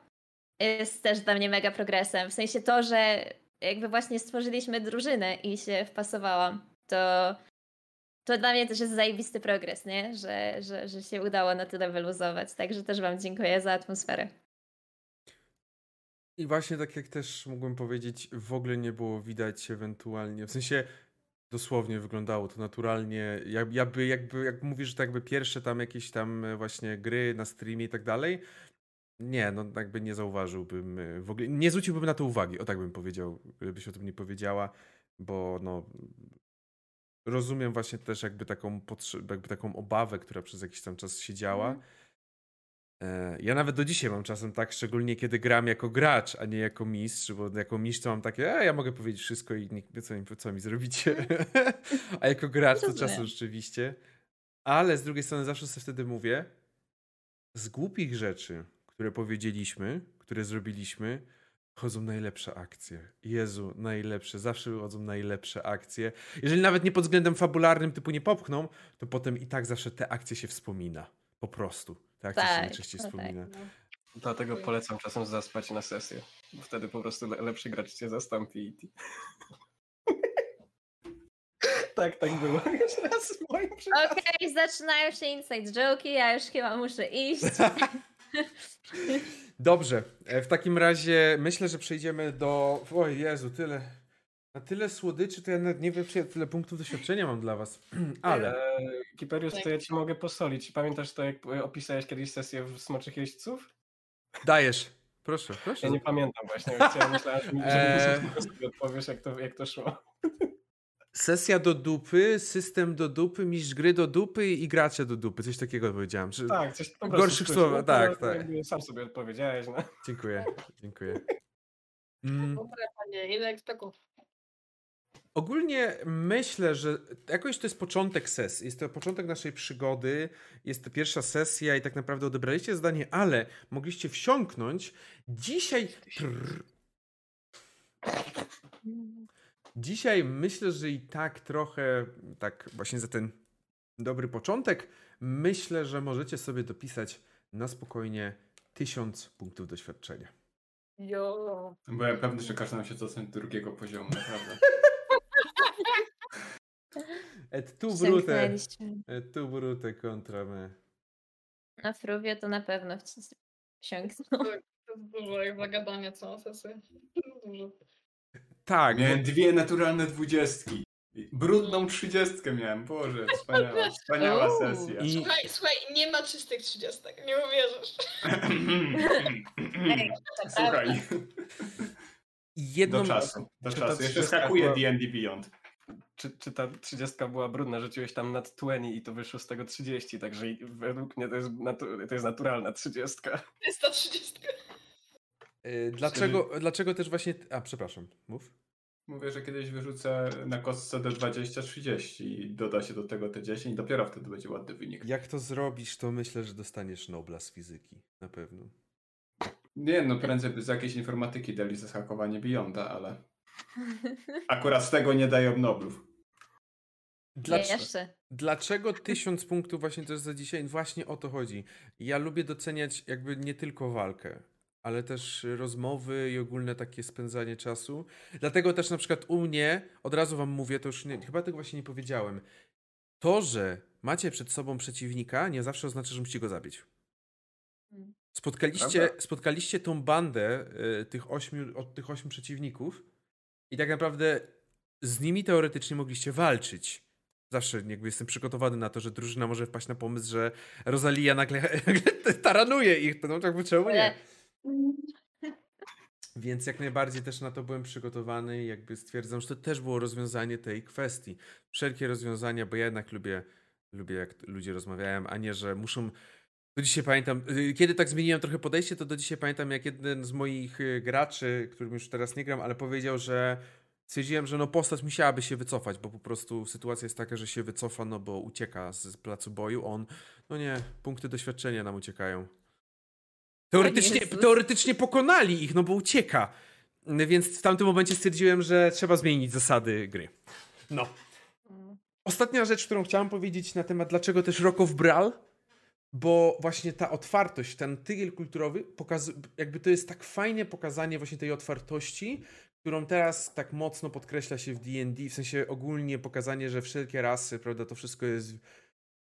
jest też dla mnie mega progresem. W sensie to, że jakby właśnie stworzyliśmy drużynę i się wpasowałam, to, to dla mnie też jest zajebisty progres, nie? Że, że, że się udało na tyle wyluzować. Także też Wam dziękuję za atmosferę. I właśnie tak jak też mógłbym powiedzieć, w ogóle nie było widać ewentualnie, w sensie dosłownie wyglądało to naturalnie, jakby, jakby, jak mówisz, że tak jakby pierwsze tam jakieś tam właśnie gry na streamie i tak dalej, nie, no jakby nie zauważyłbym y, w ogóle, nie zwróciłbym na to uwagi, o tak bym powiedział, gdybyś o tym nie powiedziała, bo no rozumiem właśnie też jakby taką, jakby taką obawę, która przez jakiś tam czas się działa. Mm. Ja nawet do dzisiaj mam czasem tak, szczególnie kiedy gram jako gracz, a nie jako mistrz, bo jako mistrz to mam takie, e, ja mogę powiedzieć wszystko i nikt co mi, co mi zrobicie. Mhm. *laughs* *laughs* a jako gracz to czasem rzeczywiście. Ale z drugiej strony zawsze sobie wtedy mówię, z głupich rzeczy, które powiedzieliśmy, które zrobiliśmy, chodzą najlepsze akcje. Jezu, najlepsze. Zawsze wychodzą najlepsze akcje. Jeżeli nawet nie pod względem fabularnym typu nie popchną, to potem i tak zawsze te akcje się wspomina. Po prostu. Te akcje tak, się najczęściej no *laughs* wspomina. Tak, no. Dlatego polecam czasem zaspać na sesję. Bo wtedy po prostu lepszy gracz cię zastąpi. *laughs* tak, tak było. *laughs* Jeszcze raz w moim Okej, okay, zaczynają się inside joke'i, ja już chyba muszę iść. Dobrze, e, w takim razie myślę, że przejdziemy do. O Jezu, tyle. Na tyle słodyczy, to ja nawet nie wiem, czy ja tyle punktów doświadczenia mam dla was. *clears throat* Ale. E, Kiperius, to ja ci mogę posolić. Pamiętasz to, jak opisałeś kiedyś sesję w Smoczych Jeźdźców? Dajesz. Proszę, proszę. Ja nie pamiętam właśnie. Chciałem, myślałem, że eee... sobie odpowiesz, jak to, jak to szło. Sesja do dupy, system do dupy, mistrz gry do dupy i gracze do dupy. Coś takiego powiedziałem. Że... Tak, coś po Gorszych słów, tak, tak. Sam sobie odpowiedziałeś. No. Dziękuję, dziękuję. *laughs* Mm. Dobre, panie, ile ekspektów? Ogólnie myślę, że jakoś to jest początek sesji. Jest to początek naszej przygody. Jest to pierwsza sesja i tak naprawdę odebraliście zdanie, ale mogliście wsiąknąć. Dzisiaj. Trrr, dzisiaj myślę, że i tak trochę, tak właśnie za ten dobry początek, myślę, że możecie sobie dopisać na spokojnie tysiąc punktów doświadczenia. Jo. Byłem pewny, że każdy nam się doceni drugiego poziomu, naprawdę. *laughs* Et tu brute. Et tu brute kontra me. Na fruwie to na pewno wsiąknął. Tak, to jest dużo jak zagadania całą sesję. Dużo. Tak. Miałem dwie naturalne dwudziestki. Brudną trzydziestkę miałem, Boże, *laughs* wspaniała, wspaniała sesja. I... Słuchaj, słuchaj, nie ma czystych trzydziestek, nie uwierzysz. Ej, *laughs* słuchaj. Jedną... Do czasu, do czasu. Jeszcze skakuje D&D Beyond czy, czy ta 30 była brudna, rzuciłeś tam nad 20 i to wyszło z tego 30, także według mnie to jest, natu- to jest naturalna 30. Jest ta 30. Yy, dlaczego, dlaczego też właśnie... A, przepraszam, mów. Mówię, że kiedyś wyrzucę na kostce D20 30 i doda się do tego T10 i dopiero wtedy będzie ładny wynik. Jak to zrobisz, to myślę, że dostaniesz Nobla z fizyki. Na pewno. Nie, no prędzej by z jakiejś informatyki dali za hakowanie Beyonda, ale... *laughs* Akurat z tego nie dają Noblów. Dlaczego, dlaczego tysiąc punktów właśnie to jest za dzisiaj? Właśnie o to chodzi. Ja lubię doceniać jakby nie tylko walkę, ale też rozmowy i ogólne takie spędzanie czasu. Dlatego też na przykład u mnie, od razu wam mówię, to już nie, chyba tego właśnie nie powiedziałem, to, że macie przed sobą przeciwnika, nie zawsze oznacza, że musicie go zabić. Hmm. Spotkaliście, spotkaliście tą bandę y, tych ośmiu, od tych ośmiu przeciwników i tak naprawdę z nimi teoretycznie mogliście walczyć. Zawsze jakby jestem przygotowany na to, że drużyna może wpaść na pomysł, że Rosalia nagle, *laughs* nagle taranuje ich. To no jakby czemu nie? *laughs* Więc jak najbardziej też na to byłem przygotowany i jakby stwierdzam, że to też było rozwiązanie tej kwestii. Wszelkie rozwiązania, bo ja jednak lubię, lubię jak ludzie rozmawiają, a nie, że muszą do dzisiaj pamiętam, y, kiedy tak zmieniłem trochę podejście, to do dzisiaj pamiętam, jak jeden z moich y, graczy, którym już teraz nie gram, ale powiedział, że stwierdziłem, że no postać musiałaby się wycofać, bo po prostu sytuacja jest taka, że się wycofa, no bo ucieka z placu boju. On, no nie, punkty doświadczenia nam uciekają. Teoretycznie, teoretycznie pokonali ich, no bo ucieka. Więc w tamtym momencie stwierdziłem, że trzeba zmienić zasady gry. No. Ostatnia rzecz, którą chciałem powiedzieć na temat, dlaczego też Rock of Brawl bo właśnie ta otwartość, ten tygiel kulturowy, jakby to jest tak fajnie pokazanie właśnie tej otwartości, którą teraz tak mocno podkreśla się w D&D, w sensie ogólnie pokazanie, że wszelkie rasy, prawda, to wszystko jest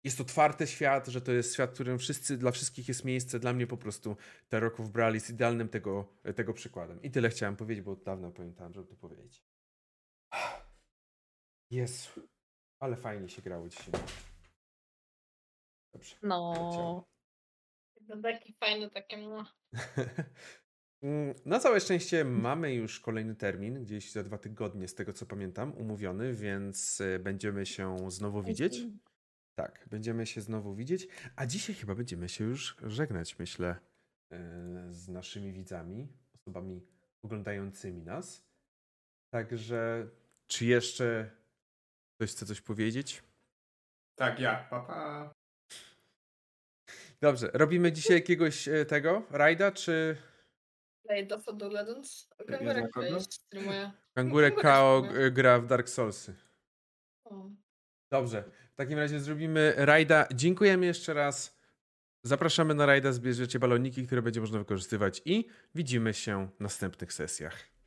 jest otwarty świat, że to jest świat, w którym wszyscy, dla wszystkich jest miejsce. Dla mnie po prostu The Rock of Brawl jest idealnym tego, tego przykładem. I tyle chciałem powiedzieć, bo od dawna pamiętałem, żeby to powiedzieć. *sighs* Jezu, ale fajnie się grało dzisiaj. Dobrze. No. To taki fajny, takie no. *laughs* Na całe szczęście mamy już kolejny termin, gdzieś za dwa tygodnie, z tego co pamiętam, umówiony, więc e, będziemy się znowu widzieć. Tak, będziemy się znowu widzieć. A dzisiaj chyba będziemy się już żegnać, myślę, e, z naszymi widzami, osobami oglądającymi nas. Także, czy jeszcze ktoś chce coś powiedzieć? Tak, ja. Papa. Pa. Dobrze, robimy dzisiaj jakiegoś e, tego rajda, czy... Raid of Legends? Kangurek streamuje. Kangurek Kao gra w Dark Soulsy. Dobrze, w takim razie zrobimy rajda. Dziękujemy jeszcze raz. Zapraszamy na rajda, zbierzecie baloniki, które będzie można wykorzystywać i widzimy się w następnych sesjach.